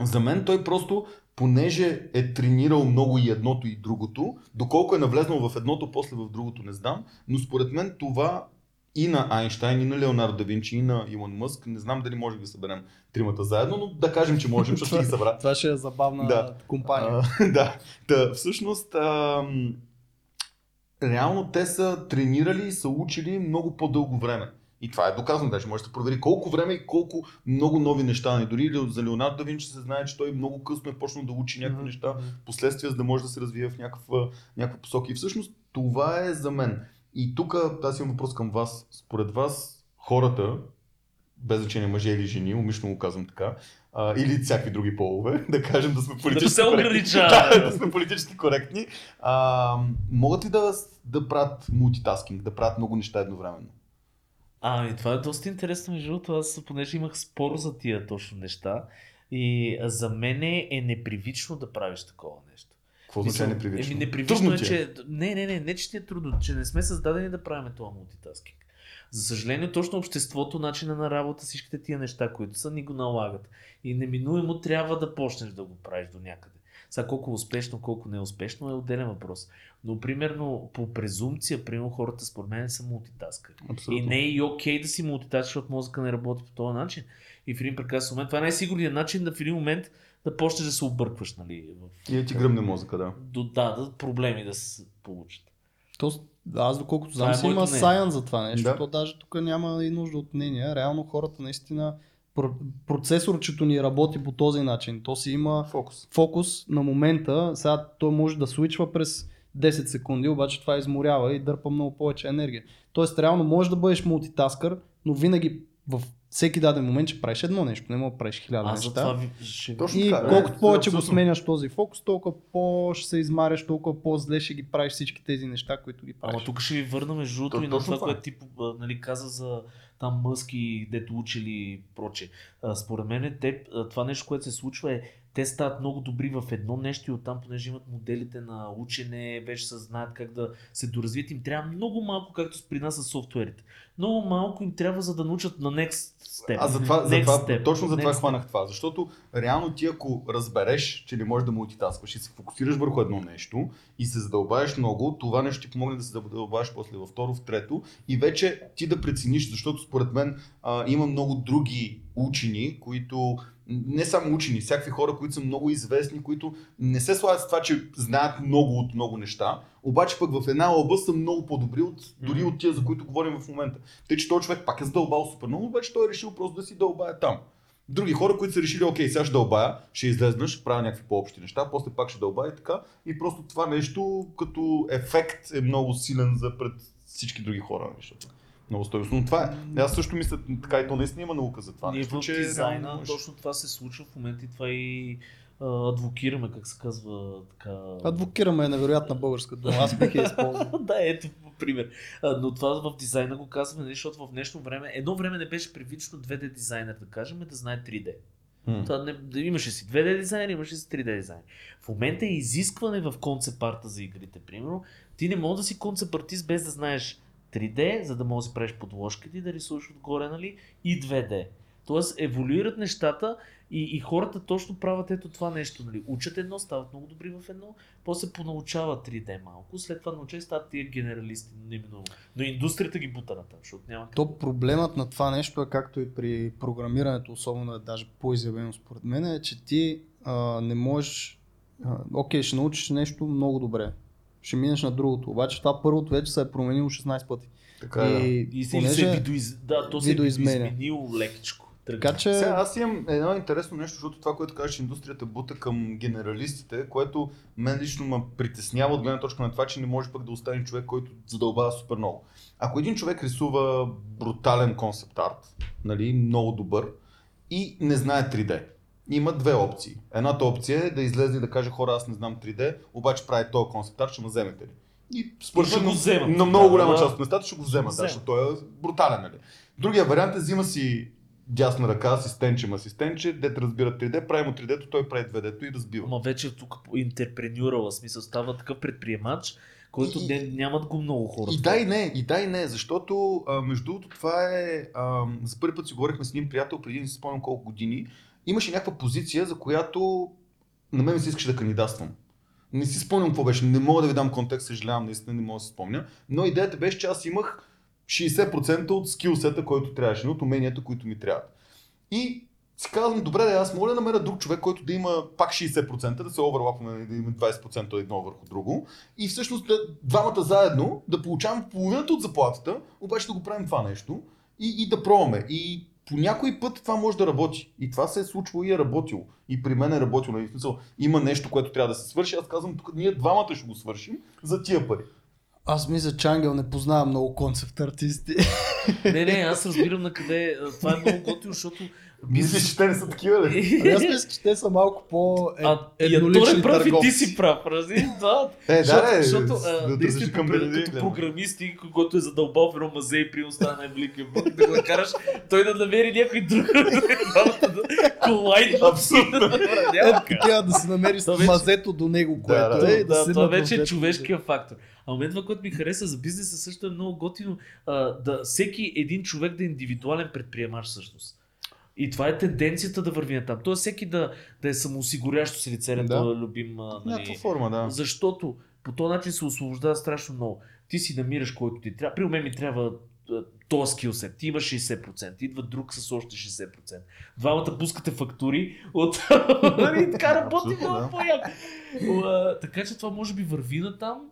S3: за мен той просто, понеже е тренирал много и едното и другото, доколко е навлезнал в едното, после в другото, не знам, но според мен това и на Айнштайн, и на Леонардо да Винчи, и на Илон Мъск, не знам дали може да ги съберем тримата заедно, но да кажем, че можем, защото ги събра.
S1: Това ще е забавна
S3: Да.
S1: компания.
S3: А, да, да, всъщност ам, реално те са тренирали и са учили много по-дълго време. И това е доказано, даже може да се провери колко време и колко много нови неща. И дори за Леонардо да Винчи се знае, че той много късно е почнал да учи някакви
S1: Мгм.
S3: неща, последствия, за да може да се развие в някаква, някаква посока. И всъщност това е за мен. И тук аз имам въпрос към вас. Според вас хората, без значение мъже или жени, умишлено го казвам така, а, или всякакви други полове, да кажем да сме
S2: Да
S3: политически
S2: се
S3: коректни.
S2: ограничава.
S3: да, да сме политически коректни. А, могат ли да, да правят мултитаскинг, да правят много неща едновременно?
S2: Ами, това е доста интересно, между другото, аз понеже имах спор за тия точно неща и за мен е непривично да правиш такова нещо.
S3: Какво означава непривично?
S2: Еми, непривично
S3: Трудно
S2: е,
S3: ти
S2: че... Не, не, не, не, че ти е трудно, че не сме създадени да правим това мултитаскинг. За съжаление, точно обществото, начина на работа, всичките тия неща, които са, ни го налагат. И неминуемо трябва да почнеш да го правиш до някъде. Сега колко успешно, колко не е е отделен въпрос. Но примерно по презумпция, примерно хората според мен са мултитаскъри. И не е и окей да си мултитаскаш, защото мозъка не работи по този начин. И в един прекрасен момент, това е най-сигурният начин да в един момент да почнеш да се объркваш, нали? В...
S3: И да ти гръмне мозъка, да.
S2: До, да, да, проблеми да се получат.
S1: То, аз доколкото знам
S2: е
S1: си има сайън за това нещо,
S3: Да.
S1: то даже тук няма и нужда от мнение. Реално хората наистина про- процесорчето ни работи по този начин. То си има
S3: Фокус.
S1: фокус на момента. Сега той може да свичва през 10 секунди, обаче това изморява и дърпа много повече енергия. Тоест, реално можеш да бъдеш мултитаскър, но винаги в всеки даден момент ще правиш едно нещо, не мога да правиш хиляда
S2: за
S1: неща.
S2: това ще...
S3: Точно
S1: И
S3: така,
S1: колкото повече го
S3: Абсолютно.
S1: сменяш този фокус, толкова по ще се измаряш, толкова по-зле ще ги правиш всички тези неща, които ги правиш.
S2: Ама тук ще ви върна между другото
S3: То-
S2: и на това,
S3: това е.
S2: което ти а, нали, каза за там мъски, дето учили и проче. А, според мен те, а, това нещо, което се случва е, те стават много добри в едно нещо и оттам, понеже имат моделите на учене, вече се знаят как да се доразвият, им трябва много малко, както при нас с софтуерите. Много малко им трябва, за да научат на next step.
S3: Аз затова,
S2: Next
S3: затова
S2: step.
S3: точно за това хванах това, защото реално ти ако разбереш, че не можеш да мултитаскваш и се фокусираш върху едно нещо и се задълбаеш много, това нещо ти помогне да се задълбаеш после във второ, в трето и вече ти да прецениш, защото според мен а, има много други учени, които не само учени, всякакви хора, които са много известни, които не се славят с това, че знаят много от много неща, обаче пък в една област са много по-добри от, дори от тия, за които говорим в момента. Тъй, че този човек пак е задълбал супер много, обаче той е решил просто да си дълбае там. Други хора, които са решили, окей, сега ще дълбая, ще излезна, ще правя някакви по-общи неща, после пак ще дълбая и така. И просто това нещо като ефект е много силен за пред всички други хора. Защото много стойностно. Но това е. Аз също мисля, така и то наистина има наука за това.
S2: Ние
S3: нещо,
S2: в
S3: че
S2: дизайна
S3: реално
S2: точно това се случва в момента и това и адвокираме, как се казва така.
S1: Адвокираме е невероятна българска дума, аз бих я използвал.
S2: да, ето пример. Но това в дизайна го казваме, нали, защото в днешно време, едно време не беше привично 2D дизайнер, да кажем, да знае 3D.
S3: М.
S2: Това не, да имаше си 2D дизайн, имаше си 3D дизайн. В момента е изискване в концепт арта за игрите, примерно. Ти не можеш да си концепт артист без да знаеш 3D, за да можеш да правиш подложките и да рисуваш отгоре, нали, и 2D. Тоест, еволюират нещата и, и хората точно правят ето това нещо. Нали. Учат едно, стават много добри в едно, после понаучават 3D малко, след това научат стават тия генералисти. Неминуемо. Но индустрията ги бута на там, защото няма.
S1: То проблемът на това нещо е както и при програмирането, особено е даже по-изявено според мен, е, че ти а, не можеш, а, окей, ще научиш нещо много добре, ще минеш на другото, обаче това първото вече се е променило 16 пъти.
S3: Така е. да.
S2: И, и се,
S1: понеже-
S2: се видоиз... да, то се е видоизменило лекичко.
S1: Така че,
S3: Сега аз имам едно интересно нещо, защото това, което кажеш, че индустрията бута към генералистите, което мен лично ме притеснява от гледна точка на това, че не може пък да остане човек, който задълбава супер много. Ако един човек рисува брутален концепт арт, нали, много добър, и не знае 3D, има две опции. Едната опция е да излезе и да каже хора, аз не знам 3D, обаче прави този концепт арт, ще ме вземете ли? И според
S2: И ще
S3: мен
S2: го вземат.
S3: на много голяма
S2: Да,
S3: част от местата ще го вземат, да, защото той е брутален. Нали? Другия вариант е взима си дясна ръка, асистенче, асистенче, дете разбира 3D, прави му 3D-то, той прави 2D-то и разбива.
S2: Ама вече тук интерпренюрала смисъл става такъв предприемач, който
S3: И-
S2: не, нямат го много хора.
S3: И да и не, и да и не, защото а, между другото това е, а, за първи път си говорихме с един приятел, преди не си спомням колко години, имаше някаква позиция, за която на мен ми се искаше да кандидатствам. Не си спомням какво беше, не мога да ви дам контекст, съжалявам, наистина не мога да си спомня, но идеята беше, че аз имах 60% от скилсета, който трябваше, от уменията, които ми трябват. И си казвам, добре, да, аз мога да намеря друг човек, който да има пак 60%, да се оверлапваме, да има 20% едно върху друго. И всъщност двамата заедно да получаваме половината от заплатата, обаче да го правим това нещо и, и да пробваме. И по някой път това може да работи. И това се е случвало и е работило. И при мен е работило. И в смисъл, има нещо, което трябва да се свърши. Аз казвам, тук ние двамата ще го свършим за тия пари.
S1: аз мисля, че Ангел не познава много концепт артисти.
S2: Не, не, аз разбирам на къде. Това е много готино, защото.
S3: Мислиш, че те не са такива ли?
S1: Ами аз мисля, че те са малко по
S2: А, и
S1: еднолични
S2: е прав и ти си прав, рази? Да.
S3: Е,
S2: защото,
S3: да, да,
S2: защото
S3: да,
S2: а,
S3: да
S2: наистина,
S3: държи към
S2: като,
S3: да.
S2: програмисти, който е задълбал в едно мазе и при остана най-великия бог, да го накараш, той да намери някой друг, да колайдват.
S3: Абсолютно.
S1: Е, така да се намери мазето до него, което
S3: да,
S1: е.
S2: да, това вече е човешкия фактор. А мен това, което ми хареса за бизнеса също е много готино, а, да всеки един човек да е индивидуален предприемач всъщност. И това е тенденцията да върви на там. Тоест всеки да, да е самоосигурящо се лице,
S3: Да.
S2: да. любим. Нали,
S3: форма, да.
S2: защото по този начин се освобождава страшно много. Ти си намираш който ти трябва. При мен ми трябва този скилсет. Ти имаш 60%, идва друг с още 60%. Двамата пускате фактури от... Нали, така работи много
S3: да.
S2: по-яко. Така че това може би върви на там,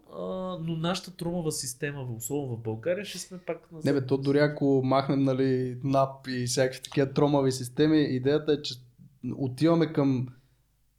S2: но нашата тромава система, особено в България, ще сме пак на
S1: Не бе, то дори ако махнем нали, НАП и всякакви такива тромави системи, идеята е, че отиваме към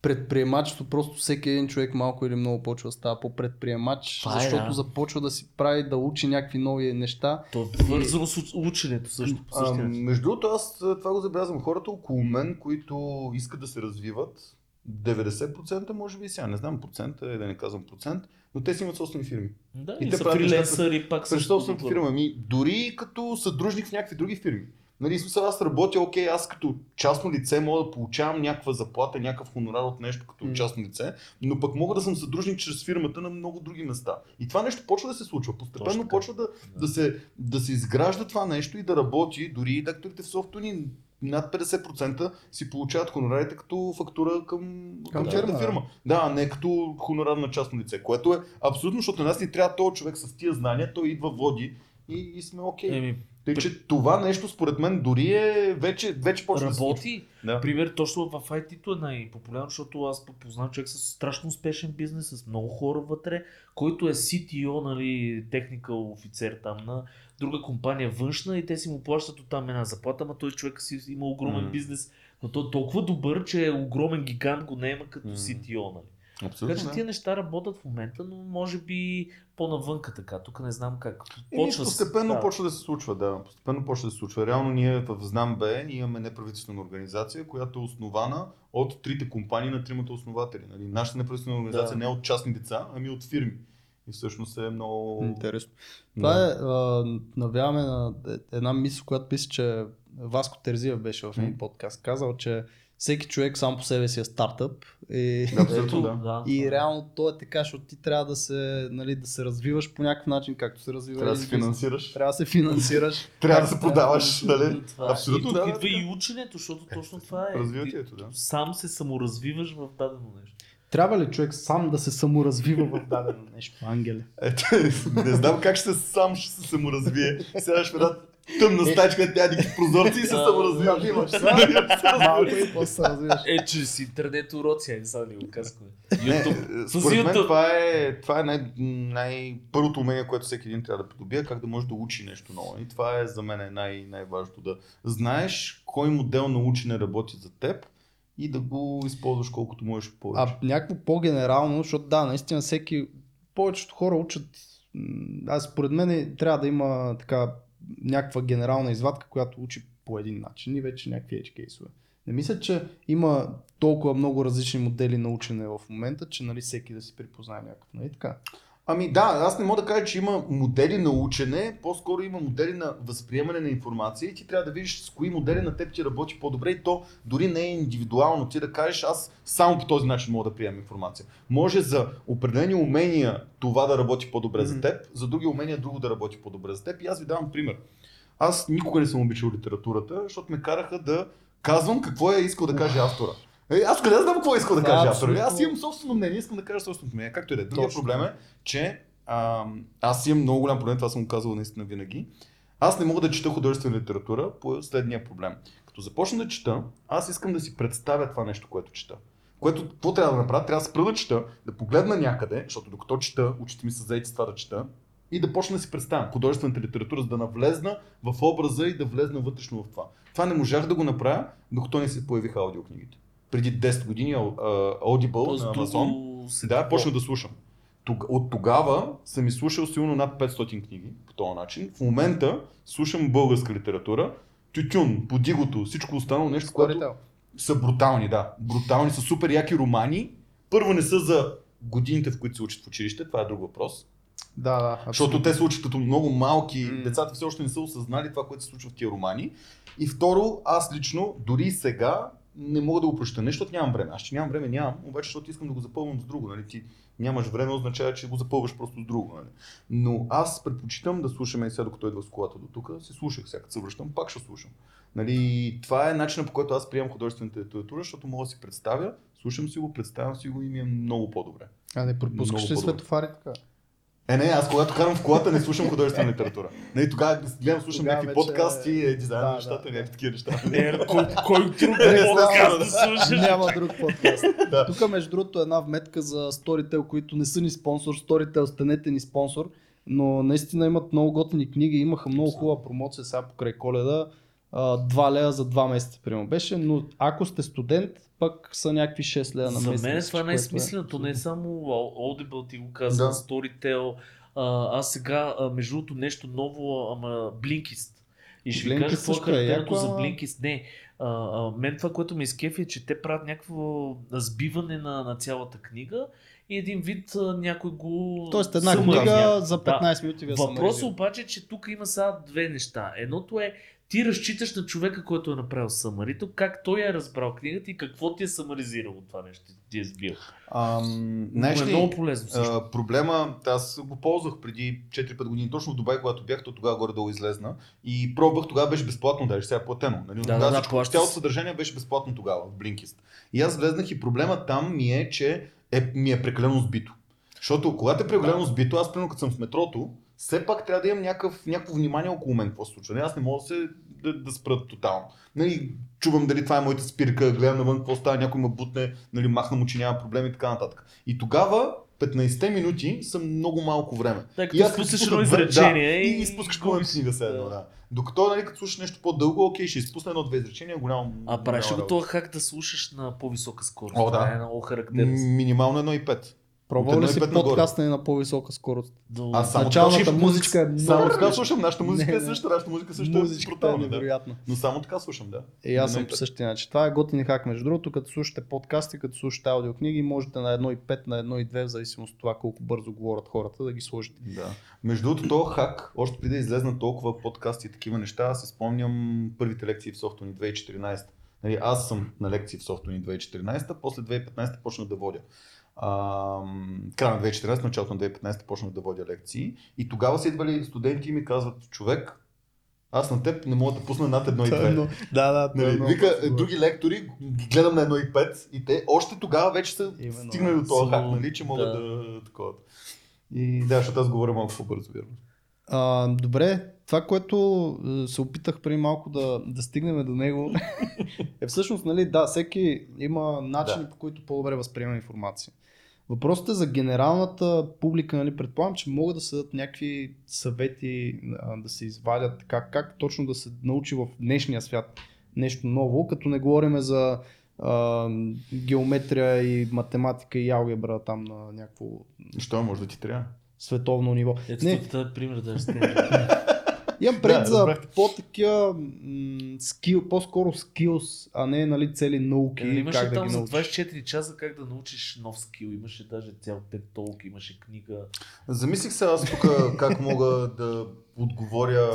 S1: предприемачество, просто всеки един човек малко или много почва да става по-предприемач,
S2: Това е,
S1: защото
S2: да.
S1: започва да си прави, да учи някакви нови неща.
S2: То е вързано с уч- ученето също. По
S3: А, между другото, аз а, това го забелязвам. Хората около мен, които искат да се развиват, 90% може би сега, не знам процента, е да не казвам процент, но те си имат собствени фирми.
S2: Да,
S3: и
S2: и,
S3: те
S2: са
S3: правят
S2: пак
S3: През
S2: са
S3: собствената фирма. Ами, дори като съдружник в някакви други фирми. Нали, смисъл аз работя, окей, аз като частно лице мога да получавам някаква заплата, някакъв хонорар от нещо като
S1: М.
S3: частно лице, но пък мога да съм съдружник чрез фирмата на много други места. И това нещо почва да се случва. Постепенно почва да, да, се, да се изгражда това нещо и да работи. Дори и лекторите в софтуни над 50% си получават хонорарите като фактура към, към
S1: да,
S3: тяхната
S1: да.
S3: фирма. Да, не като хонорар на частно лице, което е абсолютно, защото на нас ни трябва този човек с тия знания, той идва, води и, и сме окей.
S2: Еми,
S3: Тъй, че това нещо според мен дори е вече, вече почва да
S2: работи.
S3: Да.
S2: Пример, точно в IT-то е най-популярно, защото аз познавам човек с страшно успешен бизнес, с много хора вътре, който е CTO, нали, техникал офицер там на друга компания външна и те си му плащат от там една заплата, ама той човек си има огромен
S3: М.
S2: бизнес, но той е толкова добър, че е огромен гигант го наема като
S3: М.
S2: CTO, нали. Така
S3: Абсолютно.
S2: че
S3: да.
S2: тия неща работят в момента, но може би по-навънка така. Тук не знам как. С-
S3: постепенно
S2: да.
S3: почва да се случва, да. Постепенно почва да се случва. Реално ние в Знам Б ние имаме неправителствена организация, която е основана от трите компании на тримата основатели. Нали? Нашата неправителствена организация
S2: Да.
S3: не е от частни деца, ами от фирми. И всъщност е много...
S1: Интересно. Това е, а, навяваме на е- една мисъл, която мисля, че Васко Терзиев беше в един подкаст, казал, че всеки човек сам по себе си е стартъп и,
S3: Да, абсолютно, да.
S1: и реално то е така, защото ти трябва да се, нали, да се развиваш по някакъв начин, както се развива
S3: Трябва да се финансираш.
S1: Трябва да се финансираш.
S3: Трябва да се продаваш, нали?
S2: Това.
S3: Абсолютно,
S2: и
S3: да,
S2: идва
S3: да.
S2: и ученето, защото точно това е.
S3: Развитието, да.
S2: Сам се саморазвиваш в дадено нещо.
S1: Трябва ли човек сам да се саморазвива в дадено нещо, ангеле?
S3: Ето, не знам как ще сам ще се саморазвие. Сега ще една тъмна стачка, където няма никакви прозорци и се
S2: Да,
S3: саморазвиваш.
S1: Малко и после се развиваш.
S2: Е, че с интернет уроци, ай, сега ни го казваме. С
S3: според мен това е, това е най- най- първото умение, което всеки един трябва да придобие, как да може да учи нещо ново. И това е за мен най- най-важното. Да знаеш кой модел на учене работи за теб и да го използваш колкото можеш повече.
S1: А някакво по-генерално, защото да, наистина всеки, повечето хора учат, аз според мен трябва да има така някаква генерална извадка, която учи по един начин и вече някакви edge кейсове. Не мисля, че има толкова много различни модели на учене в момента, че нали, всеки да си припознае някакъв. Нали така?
S3: Ами да, аз не мога да кажа, че има модели на учене, по-скоро има модели на възприемане на информация и ти трябва да видиш с кои модели на теб ти работи по-добре и то дори не е индивидуално. Ти да кажеш, аз само по този начин мога да приемам информация. Може за определени умения това да работи по-добре за
S1: Мгм.
S3: теб, за други умения друго да работи по-добре за теб. И аз ви давам пример. Аз никога не съм обичал литературата, защото ме караха да казвам какво е искал да каже автора. Е, аз къде знам какво искал да автора?
S1: абсолютно.
S3: Аз имам собствено мнение, искам да кажа собственото мнение. Както и да е. Другия
S1: Точно.
S3: проблем е, че а, аз имам много голям проблем, това съм го казвал наистина винаги. Аз не мога да чета художествена литература по следния проблем. Като започна да чета, аз искам да си представя това нещо, което чета. Което, какво трябва да направя? Трябва да спра да чета, да погледна някъде, защото докато чета, очите ми са заети с това да чета, и да почна да си представям художествената литература, за да навлезна в образа и да влезна вътрешно в това. Това не можах да го направя, докато не се появиха аудиокнигите. Преди 10 години Audible
S2: Тоест,
S3: на Amazon.
S2: се
S3: Да, почнах да слушам. Тог- От тогава съм изслушал силно над 500 книги по този начин. В момента слушам българска литература, тютюн, подигото, всичко останало нещо, което са брутални, да. Брутални, са супер яки романи. Първо не са за годините, в които се учат в училище, това е друг въпрос.
S1: Да, да.
S3: Защото
S1: абсолютно.
S3: те се учат като много малки,
S1: М.
S3: децата все още не са осъзнали това, което се случва в тия романи. И второ, аз лично, дори сега, не мога да го прочета. Не, защото нямам време. Аз че нямам време, нямам, обаче защото искам да го запълвам с друго. Нали? Ти нямаш време, означава, че го запълваш просто с друго. Нали? Но аз предпочитам да слушам и сега, докато идва с колата до тук, си слушах сега, като се връщам, пак ще слушам. Нали, това е начинът по който аз приемам художествената литература, защото мога да си представя, слушам си го, представям си го и ми е много по-добре.
S1: А не пропускаш
S3: Много
S1: ли светофари така?
S3: Е, не, аз когато карам в колата не слушам художествена литература. Не, тогава гледам, слушам някакви
S1: вече-
S3: подкасти, е, дизайн
S1: Да,
S3: нещата,
S1: да,
S3: някакви такива неща.
S2: Е, кой, кой друг
S1: Е,
S2: подкаст
S1: да,
S2: да слушаш?
S1: Няма друг подкаст.
S3: Да.
S1: Тук между другото е една вметка за Storytel, които не са ни спонсор. Storytel, станете ни спонсор. Но наистина имат много готини книги, имаха много хубава промоция сега покрай коледа. А, Два лея за два месеца, примерно беше, но ако сте студент, пък са някакви 6 лея на
S2: За
S1: месец.
S2: мен това е
S1: което
S2: най-смисленото, не е само Audible ти го каза,
S3: Да.
S2: Storytel. А, аз сега, а, между другото, нещо ново, ама Blinkist. И ще ви
S1: Blinkist
S2: кажа какво е
S1: е
S2: характерното за Blinkist. Не, а, а, мен това, което ме изкефи е, че те правят някакво сбиване на, на цялата книга и един вид а, някой го
S1: Тоест една книга за 15 минути ви
S2: Въпросът обаче, че тук има сега две неща. Едното е ти разчиташ на човека, който е направил самарито, как той е разбрал книгата и какво ти е самаризирало това нещо, ти е сбил.
S3: Ам,
S2: е
S3: ли,
S2: много полезно също.
S3: а, проблема, аз го ползвах преди 4-5 години, точно в Дубай, когато бях, то тогава горе-долу излезна. И пробвах, тогава беше безплатно, даже сега е платено. Нали?
S2: Да,
S3: тогава
S2: да, да, плаща
S3: цялото съдържание беше безплатно тогава в Blinkist. И аз влезнах и проблема там ми е, че е, ми е прекалено сбито. Защото когато е прекалено сбито, аз примерно като съм в метрото, все пак трябва да имам някакъв, някакво внимание около мен какво се случва. Не, аз не мога да се да, да спра тотално. Нали, чувам дали това е моята спирка, гледам навън какво става, някой ме бутне, нали, махна му, че няма проблеми и така нататък. И тогава 15-те минути са много малко време.
S2: Тъй
S3: И аз като
S2: едно изречение
S3: да, и,
S2: и
S3: изпускаш
S2: се.
S3: книга се едно,
S2: Да.
S3: да. Докато, нали, като слушаш нещо по-дълго, окей, ще изпусна едно-две изречения, голямо.
S2: А правиш ли го този хак да слушаш на по-висока скорост?
S3: О, да.
S2: Това е много характерно.
S3: Минимално 1,5.
S1: Пробвал ли си подкаста ни на по-висока скорост?
S2: До...
S3: Аз само
S1: Началната
S3: така
S1: музика е много
S3: Само така слушам, нашата музика
S1: Не,
S3: е същата, нашата музика също е
S1: Музиката е
S3: брутална, да.
S1: невероятна.
S3: Но само така слушам, да.
S1: И аз съм по същия начин. Това е готин хак. Между другото, като слушате подкасти, като слушате аудиокниги, можете на 1.5, на 1.2, в зависимост от това колко бързо говорят хората, да ги сложите.
S3: Да. Между другото, този хак, още преди да излезнат толкова подкасти и такива неща, аз си спомням първите лекции в Софтуни 2014. Нали, аз съм на лекции в Софтуни 2014, после 2015 почнах да водя. Края на 2014, началото на 2015 почнах да водя лекции и тогава са идвали студенти и ми казват, човек, аз на теб не мога да пусна над 1 и 2.
S1: Да, да, това е
S3: Нали, вика,
S1: по-сигурно.
S3: други лектори гледам на 1,5 и те още тогава вече са
S1: Именно.
S3: стигнали до този хак, нали, че могат
S2: да.
S3: да, такова. И да, защото аз говоря малко по-бързо, вярно.
S1: А, добре, това, което е, се опитах преди малко да, да стигнем до него, е всъщност, нали, да, всеки има начини
S3: Да.
S1: по които по-добре възприема информация. Въпросът е за генералната публика, нали, предполагам, че могат да се дадат някакви съвети, да се извадят как, как точно да се научи в днешния свят нещо ново, като не говорим за а, геометрия и математика и алгебра там на някакво
S3: Що може да ти трябва?
S1: световно ниво.
S2: Ето
S1: Не,
S2: не. този пример да
S1: Имам пред
S3: Да,
S1: за
S3: разбрахте.
S1: по-такива м, скил, по-скоро скилс, а не нали, цели науки,
S2: Е, нали имаше
S1: как да
S2: там
S1: ги
S2: за
S1: научиш.
S2: 24 часа как да научиш нов скил. Имаше даже цял TED Talk, имаше книга.
S3: Замислих се аз тук как мога да отговоря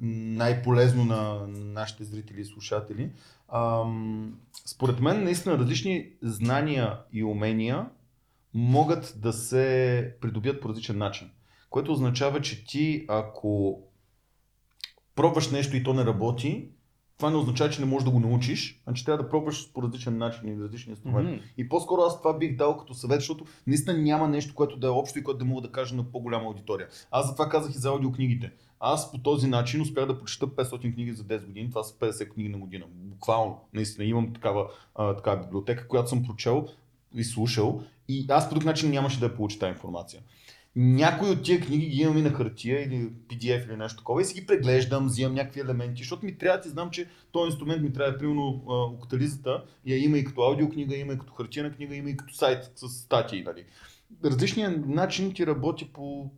S3: най-полезно на нашите зрители и слушатели. Ам, според мен наистина различни знания и умения могат да се придобият по различен начин. Което означава, че ти ако пробваш нещо и то не работи, това не означава, че не можеш да го научиш, а че трябва да пробваш по различен начин и различни инструменти.
S1: Мгм.
S3: И по-скоро аз това бих дал като съвет, защото наистина няма нещо, което да е общо и което да мога да кажа на по-голяма аудитория. Аз затова казах и за аудиокнигите. Аз по този начин успях да прочета 500 книги за 10 години. Това са 50 книги на година. Буквално. Наистина имам такава, а, такава библиотека, която съм прочел и слушал. И аз по друг начин нямаше да я получа тази информация. Някои от тия книги ги имам и на хартия или PDF или нещо такова и си ги преглеждам, взимам някакви елементи, защото ми трябва да знам, че този инструмент ми трябва, примерно, октализата, я има и като аудиокнига, има и като хартияна книга, има и като сайт с статии, нали. Различният начин ти работи по...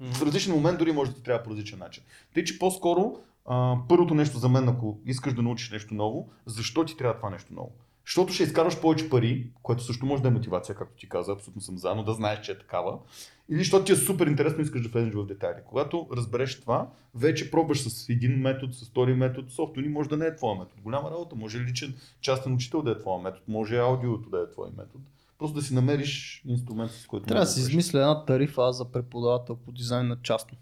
S3: В различен момент дори може да ти трябва по различен начин. Тъй, че по-скоро а, първото нещо за мен, ако искаш да научиш нещо ново, защо ти трябва това нещо ново? Защото ще изкарваш повече пари, което също може да е мотивация, както ти каза, абсолютно съм за, но да знаеш, че е такава. Или защото ти е супер интересно и искаш да влезеш в детайли. Когато разбереш това, вече пробваш с един метод, с втори метод, софтуни може да не е твоя метод. Голяма работа, може личен частен учител да е твоя метод, може аудиото да е твой метод. Просто да си намериш инструмент, с който
S1: Трябва да си измисля една тарифа за преподавател по дизайн на частно.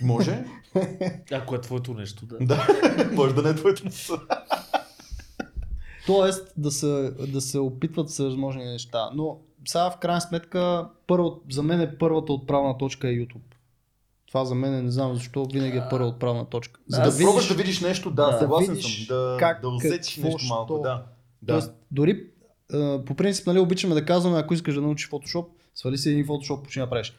S3: Може?
S2: Ако е твоето нещо, да.
S3: да. може да не е твоето.
S1: Тоест да се, да се опитват всевъзможни неща. Но сега в крайна сметка, първо, за мен е първата отправна точка е YouTube. Това за мен е, не знам защо винаги е първа отправна точка.
S3: За да, пробваш да видиш нещо, да,
S1: да
S3: съгласен
S1: видиш
S3: съм. Да,
S1: как,
S3: да усетиш
S1: какво,
S3: нещо малко,
S1: що.
S3: да. да.
S1: Тоест, дори по принцип нали, обичаме да казваме, ако искаш да научиш Photoshop, свали си един Photoshop, почни да правиш.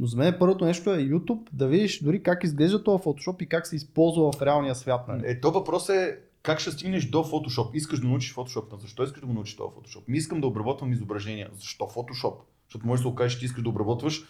S1: Но за мен първото нещо е YouTube, да видиш дори как изглежда този Photoshop и как се използва в реалния свят. Нали?
S3: Е, то въпрос е как ще стигнеш до Photoshop. Искаш да научиш Photoshop. Но защо искаш да го научиш този Photoshop? Ми искам да обработвам изображения. Защо Photoshop? Защото може да се окаже, че ти искаш да обработваш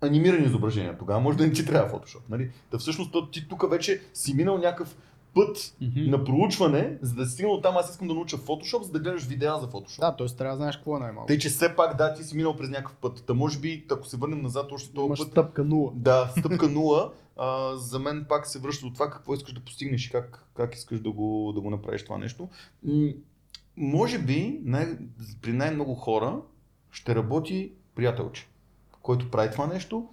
S3: анимирани изображения. Тогава може да не ти трябва Photoshop. Нали? Да всъщност ти тук вече си минал някакъв път
S1: Мгм.
S3: на проучване, за да стигна от там, аз искам да науча Photoshop, за да гледаш видеа за Photoshop.
S1: Да, т.е. трябва да знаеш какво е най-малко.
S3: Тъй, че все пак, да, ти си минал през някакъв път. Та може би, ако се върнем назад още този
S1: Имаш
S3: път,
S1: стъпка нула.
S3: да, стъпка нула, а, за мен пак се връща до това какво искаш да постигнеш и как, как искаш да го, да го направиш това нещо. Може би най- при най-много хора ще работи приятелче, който прави това нещо.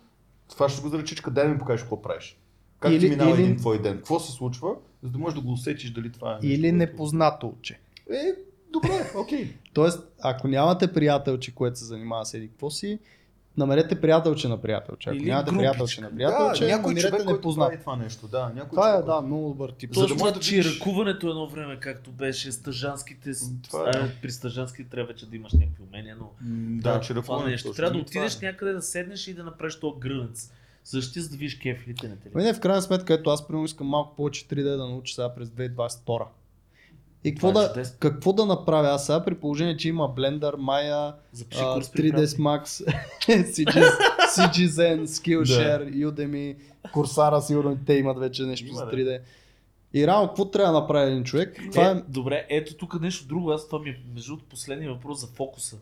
S3: Това ще го за ръчичка, дай да ми покажеш какво правиш. Как
S1: Или-
S3: ти минава
S1: или-
S3: един твой ден? Какво се случва, за да можеш да го усетиш дали това е нещо.
S1: Или
S3: което-
S1: непознато уче.
S3: Е, добре, окей.
S1: Тоест, ако нямате приятелче, което се занимава с еди какво си, намерете приятелче на приятелче. Ако
S2: Или
S1: нямате
S2: групичка.
S1: приятелче на приятелче,
S3: да, някой човек, който
S1: непознат.
S3: прави това нещо. Да, някой
S1: Това е, да, много добър тип.
S3: За да
S2: Точно това,
S3: да
S2: че
S3: видиш-
S2: ръкуването едно време, както беше стъжанските,
S3: Това е.
S2: а, при стъжанските трябва вече да имаш някакви умения, но
S3: М,
S2: да,
S3: Да, че
S2: това
S3: ръкуването
S2: нещо.
S3: точно.
S2: Трябва да
S3: И това е.
S2: отидеш някъде да седнеш и да направиш този грънец. Защити, за да видиш кефлите на
S1: Ами
S2: телевизора.
S1: не, в крайна сметка, ето аз примерно искам малко повече 3D да науча сега през 2022. И какво
S2: е
S1: да, какво да направя аз сега при положение, че има Blender, Maya,
S2: Запиши при
S1: 3ds Max, CG, CGZen, Skillshare, Udemy, Coursera, сигурно те имат вече нещо
S2: Има,
S1: за
S2: да.
S1: 3D. И реално, какво трябва да направи един човек? Това
S2: е,
S1: е,
S2: Добре, ето тук нещо друго. Аз това ми е между другото последния въпрос за фокуса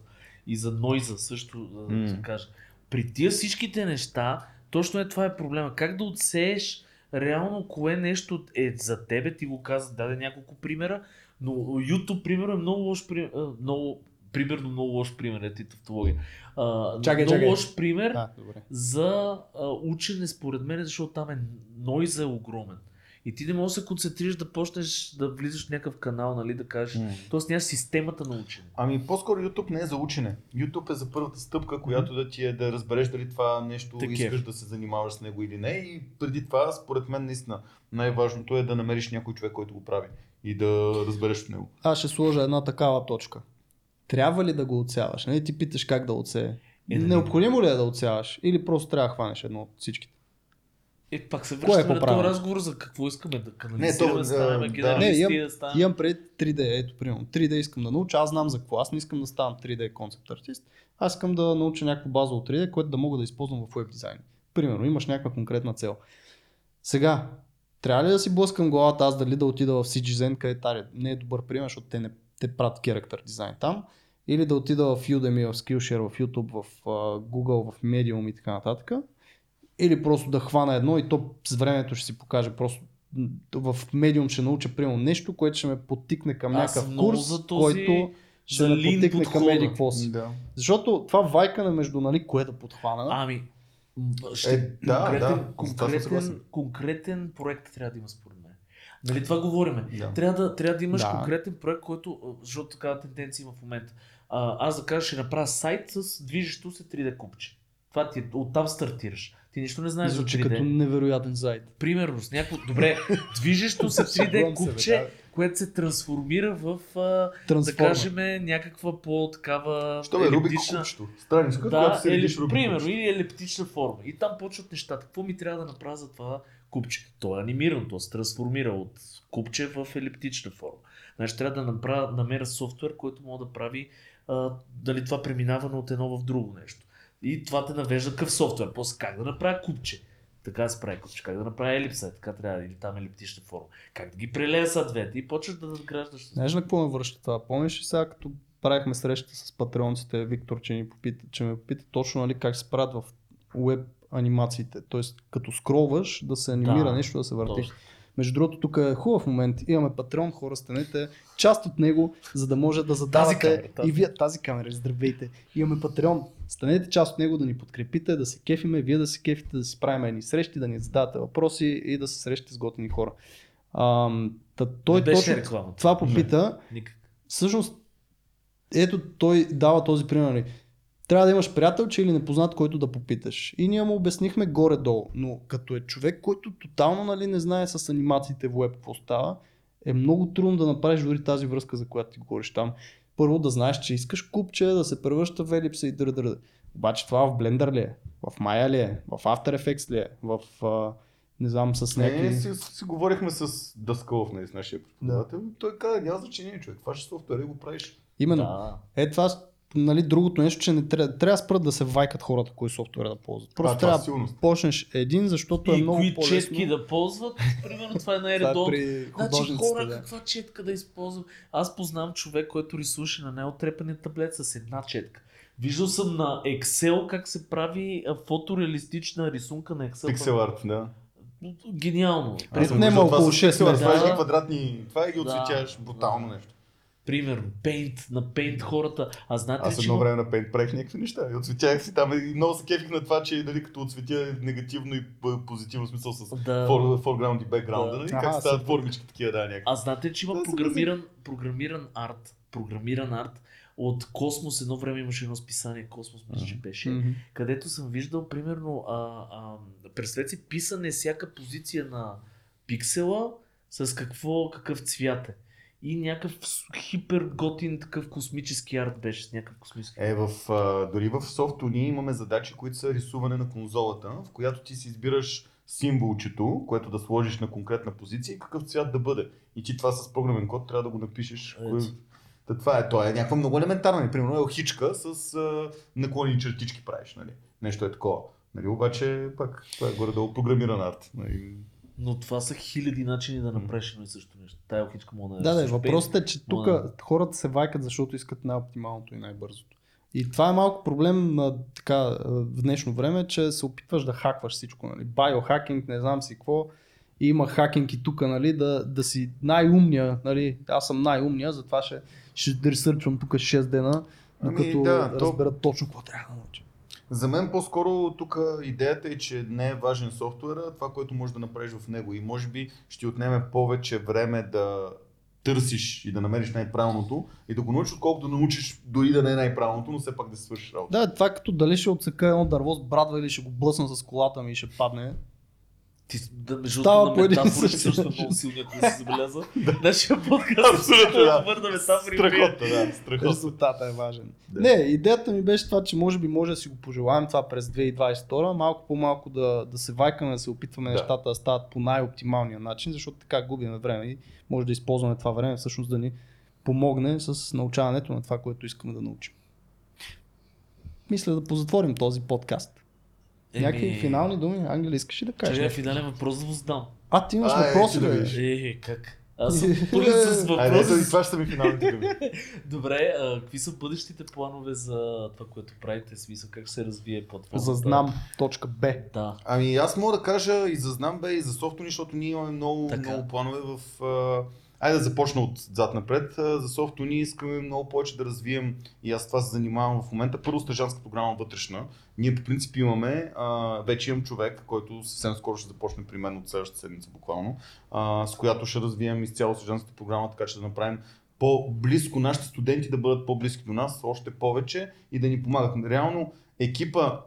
S2: и за нойза също да се кажа. При тия всичките неща, точно е това е проблема. Как да отсееш реално кое нещо е за тебе, ти го каза, даде няколко примера, но YouTube примерно е много лош пример, много, примерно много лош пример е ти тавтология. А,
S1: Чакай,
S2: много
S1: чакай.
S2: лош пример
S1: а, добре.
S2: за а, учене според мен, защото там е нойза е огромен. И ти не можеш да се концентрираш да почнеш да влизаш в някакъв канал, нали, да кажеш.
S3: М.
S2: Тоест нямаш системата на учене.
S3: Ами по-скоро YouTube не е за учене. YouTube е за първата стъпка, която да ти е да разбереш дали това нещо
S2: Те
S3: искаш да се занимаваш с него или не. И преди това, според мен, наистина най-важното е да намериш някой човек, който го прави и да разбереш от него.
S1: Аз ще сложа една такава точка. Трябва ли да го отсяваш? Нали ти питаш как да отсее?
S2: Е, нали.
S1: Необходимо ли е да отсяваш? Или просто трябва да хванеш едно от всичките?
S2: Е, пак се
S1: е
S2: връщаме на
S1: по-правилно?
S2: този разговор за какво искаме да канализираме,
S3: то,
S2: да станем
S3: да,
S2: генералисти,
S1: да.
S2: да,
S1: Не, имам-
S2: станем...
S1: Имам пред 3D, ето примерно. 3D искам да науча, аз знам за какво. Аз не искам да ставам 3D концепт артист. Аз искам да науча някакво базово 3D, което да мога да използвам в веб дизайн. Примерно, имаш някаква конкретна цел. Сега, трябва ли да си блъскам главата аз дали да отида в CGZen, където таре, не е добър пример, защото те не те правят character дизайн там, или да отида в Udemy, в Skillshare, в YouTube, в Google, в Medium и така нататък, или просто да хвана едно и то с времето ще си покаже просто в Medium ще науча примерно нещо, което ще ме подтикне към
S2: Аз
S1: някакъв курс,
S2: за този-
S1: който ще
S2: за
S1: ме
S2: lean
S1: подтикне към
S2: подхода.
S1: еди какво си.
S3: Да.
S1: Защото това вайкане между нали, кое да подхвана,
S2: Ами, ще,
S3: Е, да,
S2: конкретен,
S3: да,
S2: конкретен, конкретен проект трябва да има според мен. Нали това говориме?
S3: Да.
S2: Трябва да, трябва да имаш
S1: Да.
S2: конкретен проект, който, защото такава тенденция има в момента. А, аз да кажа, ще направя сайт с движещо се 3D купче. Това ти е, оттам стартираш. Ти нищо не знаеш за
S1: звучи
S2: 3D.
S1: като невероятен сайт.
S2: Примерно с някакво... Добре, движещо се 3D
S1: Шегувам се, бе,
S2: купче. Което се трансформира в, а, да кажем, някаква по-такава
S3: Що Рубик
S2: елиптична-.
S3: Страница,
S2: да,
S3: която се редиш Рубик
S2: примерно, или елиптична форма. И там почват нещата. Какво ми трябва да направя за това купче? То е анимирано, то се трансформира от купче в елиптична форма. Значи трябва да направя, намеря софтуер, който мога да прави а, дали това преминаване от едно в друго нещо. И това те навежда какъв софтуер. После как да направя купче. Така се прави купче. Как да направя елипса. Така трябва. Или там елиптична форма. Как да ги прелея са двете. И почваш да надграждаш.
S1: Знаеш на какво ме връща това? Помниш ли сега, като правихме среща с патреонците, Виктор, че, ни попита, че ме попита точно нали, как се правят в веб анимациите. Тоест, като скролваш, да се анимира
S2: Да,
S1: нещо, да се върти.
S2: Точно.
S1: Между другото, тук е хубав момент. Имаме Патреон, хора, станете част от него, за да може да задавате
S2: камера, тази.
S1: и вие тази камера, здравейте. Имаме Патреон. Станете част от него да ни подкрепите, да се кефиме, вие да се кефите, да си правим едни срещи, да ни задавате въпроси и да се срещате с готини хора. Ам, та, той
S2: Не
S1: точно
S2: реклама.
S1: това попита.
S2: Никак.
S1: Всъщност, ето той дава този пример. нали. трябва да имаш приятелче или непознат, който да попиташ. И ние му обяснихме горе-долу. Но като е човек, който тотално нали, не знае с анимациите в веб какво става, е много трудно да направиш дори тази връзка, за която ти говориш там. Първо да знаеш, че искаш купче, да се превръща в елипса и дър, дър. Обаче това в Blender ли е? В Maya ли е? В After Effects ли е? В а, не знам, с някакви...
S3: Не, си, си говорихме с Даскалов, нали, с нашия преподавател. Да. Той каза, няма значение, човек. Това ще софтуер го правиш.
S1: Именно.
S2: Да.
S1: Е, това нали, другото нещо, че не трябва, трябва да спрат да се вайкат хората, кои софтуера да ползват. Просто
S3: А, това
S1: трябва
S3: сигурност.
S1: да почнеш един, защото е
S2: И
S1: много
S2: кои
S1: по-лесно.
S2: четки да ползват, примерно това е
S1: Това е
S2: най-редовно. Значи хора,
S1: да.
S2: каква четка да използвам? Аз познавам човек, който рисуваше на неотрепания таблет с една четка. Виждал съм на Excel как се прави фотореалистична рисунка на Excel.
S3: Пиксел арт, да.
S2: Гениално.
S1: Не,
S3: виждал
S1: около
S3: това с
S1: 6
S3: пиксел арт. Това е
S2: метра.
S3: едни квадратни. Това е ги
S2: Да.
S3: отцветяваш брутално нещо.
S2: Примерно, Paint, на Paint хората. А знаете
S3: Аз
S2: че
S3: едно
S2: има-
S3: време на Paint правих някакви неща. И отцветях си там. И много се кефих на това, че нали, като отцветя негативно и позитивно смисъл с
S2: Да.
S3: фор- foreground и background.
S2: Да.
S3: Нали? Как стават
S1: супер.
S3: формички такива, да, някакви.
S2: А знаете, че има
S3: Да,
S2: програмиран, програмиран арт, програмиран арт от Космос. Едно време имаше едно списание, Космос, мисля, че беше.
S1: Мгм.
S2: където съм виждал, примерно, а, а, представете си писане всяка позиция на пиксела с какво, какъв цвят е. И някакъв хипер готин такъв космически арт беше с някакъв космически
S3: Е, в, а, дори в софто ние имаме задачи, които са рисуване на конзолата, в която ти си избираш символчето, което да сложиш на конкретна позиция и какъв цвят да бъде. И ти това с програмен код трябва да го напишеш. Кое... Та, това е, то е някаква много елементарна. нали, Примерно елхичка с а, наклонени чертички правиш. Нали? Нещо е такова. Нали, обаче пак това е горе-долу програмиран арт. Нали.
S2: Но това са хиляди начини да направиш едно и също нещо. Тая охичка мога да
S1: Да, да, въпросът е, че тук
S2: Ма-
S1: хората се вайкат, защото искат най-оптималното и най-бързото. И това е малко проблем на, така, в днешно време, че се опитваш да хакваш всичко. Нали? Биохакинг, не знам си какво. И има хакинг и тук, нали, да, да си най-умния. Нали? Аз съм най-умния, затова ще, ще ресърчвам тук 6 дена,
S3: Ами,
S1: докато
S3: да, то-
S1: разбера точно какво трябва да.
S3: За мен по-скоро тук идеята е, че не е важен софтуера, това, което можеш да направиш в него. И може би ще отнеме повече време да търсиш и да намериш най-правилното и да го научиш, отколкото да научиш дори да не е най-правилното, но все пак да свършиш работа.
S1: Да, това е като дали ще отсека едно дърво с брадва или ще го блъсна с колата ми и ще падне.
S2: Ти, да, между
S1: Става по
S2: на
S1: един
S2: също
S1: начин.
S2: много силни, ако си забеляза. Нашия подкаст
S3: Абсолютно, да.
S2: върна метафори.
S3: Страхотно, да, страхотно.
S1: Резултата е важен.
S3: Да.
S1: Не, идеята ми беше това, че може би може да си го пожелаем това през 2022, малко по-малко да, да се вайкаме, да се опитваме
S3: Да.
S1: нещата да стават по най-оптималния начин, защото така губим време и може да използваме това време всъщност да ни помогне с научаването на това, което искаме да научим. Мисля да позатворим този подкаст.
S2: Еми,
S1: Някакви финални думи, Ангели, искаш ли да кажеш?
S2: Чакай, финален въпрос да го задам.
S1: А, ти имаш
S3: А, е,
S1: въпроси
S3: да видиш.
S1: видиш.
S2: Е, как? Аз съм пълен с
S3: Айде,
S2: въпроси.
S3: това ще ми финалните думи.
S2: Добре, а, какви са бъдещите планове за това, което правите? Смисъл, как се развие платформата?
S1: За знам.б.
S2: Да.
S3: Ами аз мога да кажа и за Знам бе, и за Софтуни, защото ние имаме много,
S2: Така.
S3: много планове в... А... Айде да започна от зад напред. За Софтуни искаме много повече да развием и аз това се занимавам в момента. Първо стъжанска програма вътрешна. Ние по принцип имаме, вече имам човек, който съвсем скоро ще започне при мен от следващата седмица буквално, с която ще развием изцяло стъжанската програма, така че да направим по-близко нашите студенти да бъдат по-близки до нас, още повече и да ни помагат. Реално екипа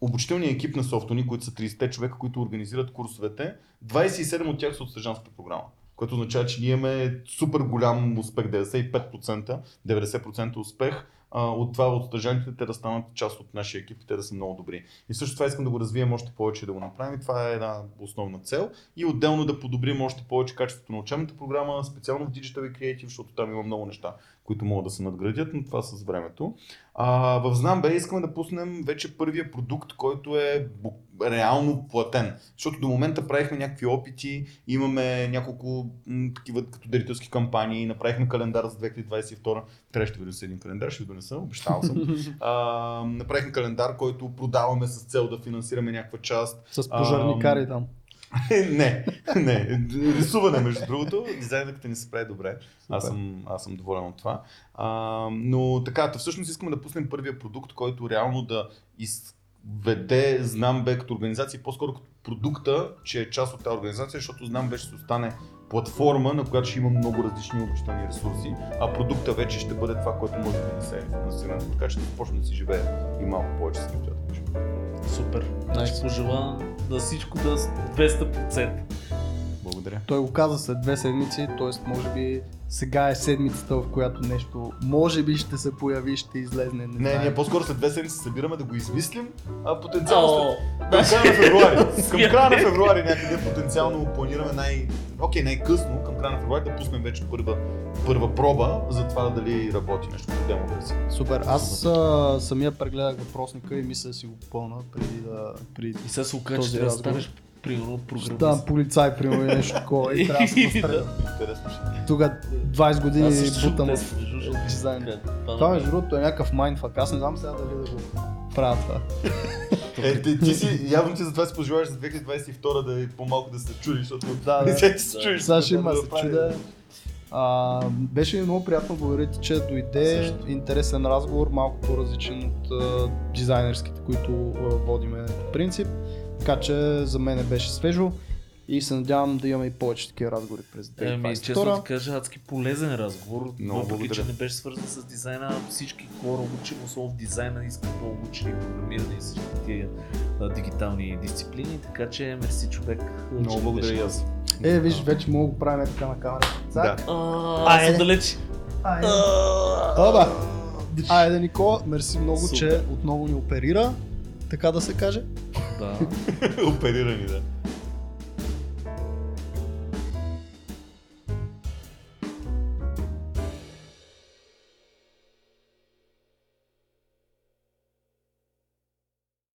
S3: обучителният екип на Софтуни, които са 30 човека, които организират курсовете, 27 от тях са от стъжанската програма. Което означава, че ние имаме супер голям успех, 95%, 90% успех а, от това от стъжантите те да станат част от нашия екип и те да са много добри. И също това искам да го развием още повече да го направим. И това е една основна цел. И отделно да подобрим още повече качеството на учебната програма, специално в Digital и Creative, защото там има много неща, които могат да се надградят, но това с времето. А, в Знамбе искаме да пуснем вече първия продукт, който е реално платен. Защото до момента правихме някакви опити, имаме няколко м, такива като дарителски кампании, направихме календар за 2022. Трябваше да ви донеса един календар, ще ви донеса, обещал съм. а, направихме календар, който продаваме с цел да финансираме някаква част.
S1: С пожарникари там.
S3: не, не. Рисуване, между другото. Дизайнерката ни се прави добре. Аз съм, аз съм доволен от това. А, но така, та всъщност искаме да пуснем първия продукт, който реално да, из, веде знам бе като организация, по-скоро като продукта, че е част от тази организация, защото знам бе ще се остане платформа, на която ще има много различни обучителни ресурси, а продукта вече ще бъде това, което може да се финансирането, така че да започне да си живее и малко повече с нещата.
S2: Супер.
S1: Nice.
S2: На всичко да с 200%.
S3: Благодаря.
S1: Той го каза след две седмици, т.е. може би сега е седмицата, в която нещо може би ще се появи, ще излезне. Не,
S3: Не, ние по-скоро след две седмици се събираме да го измислим, а потенциално след... Към края на февруари. Към края на февруари някъде потенциално планираме най... Окей, най-късно към края на февруари да пуснем вече първа, първа проба за това дали работи нещо като демо версия.
S1: Супер. Аз а, самия прегледах въпросника и мисля да си го попълна преди да... Преди...
S2: И сега се окаже, че да станеш примерно програмист.
S1: ставам полицай, примерно, нещо такова и трябва да се настреля.
S3: Интересно ще.
S1: Тук 20 години бутам в дизайн.
S2: Така,
S1: Това между другото е някакъв майндфак. Аз не знам сега дали да го правя това.
S3: Е, ти, ти си, явно ти затова си пожелаваш за 2022 да е по-малко да се чудиш, защото
S1: Да, да.
S3: се чудиш.
S1: Сега ще има
S3: да
S1: се чудя. А, беше ми много приятно, благодаря ти, че дойде.
S3: Също.
S1: Интересен разговор, малко по-различен от а, дизайнерските, които а, водиме по принцип. Така че за мен беше свежо и се надявам да имаме и повече такива разговори през
S2: Еми, честно
S1: 2022.
S2: ти кажа, адски полезен разговор.
S3: Много
S2: въпреки,
S3: благодаря.
S2: че не беше свързан с дизайна, всички хора учим, особено в дизайна, искат да учили програмиране и всички тия а, дигитални дисциплини, така че мерси човек.
S3: Много благодаря и аз.
S1: Е, виж, вече мога да го правим така на камера.
S3: Да.
S2: А, далеч.
S1: Айде. Оба! Айде, Никола, мерси много, че отново ни оперира, така да се каже.
S2: Да.
S3: Оперирани, да.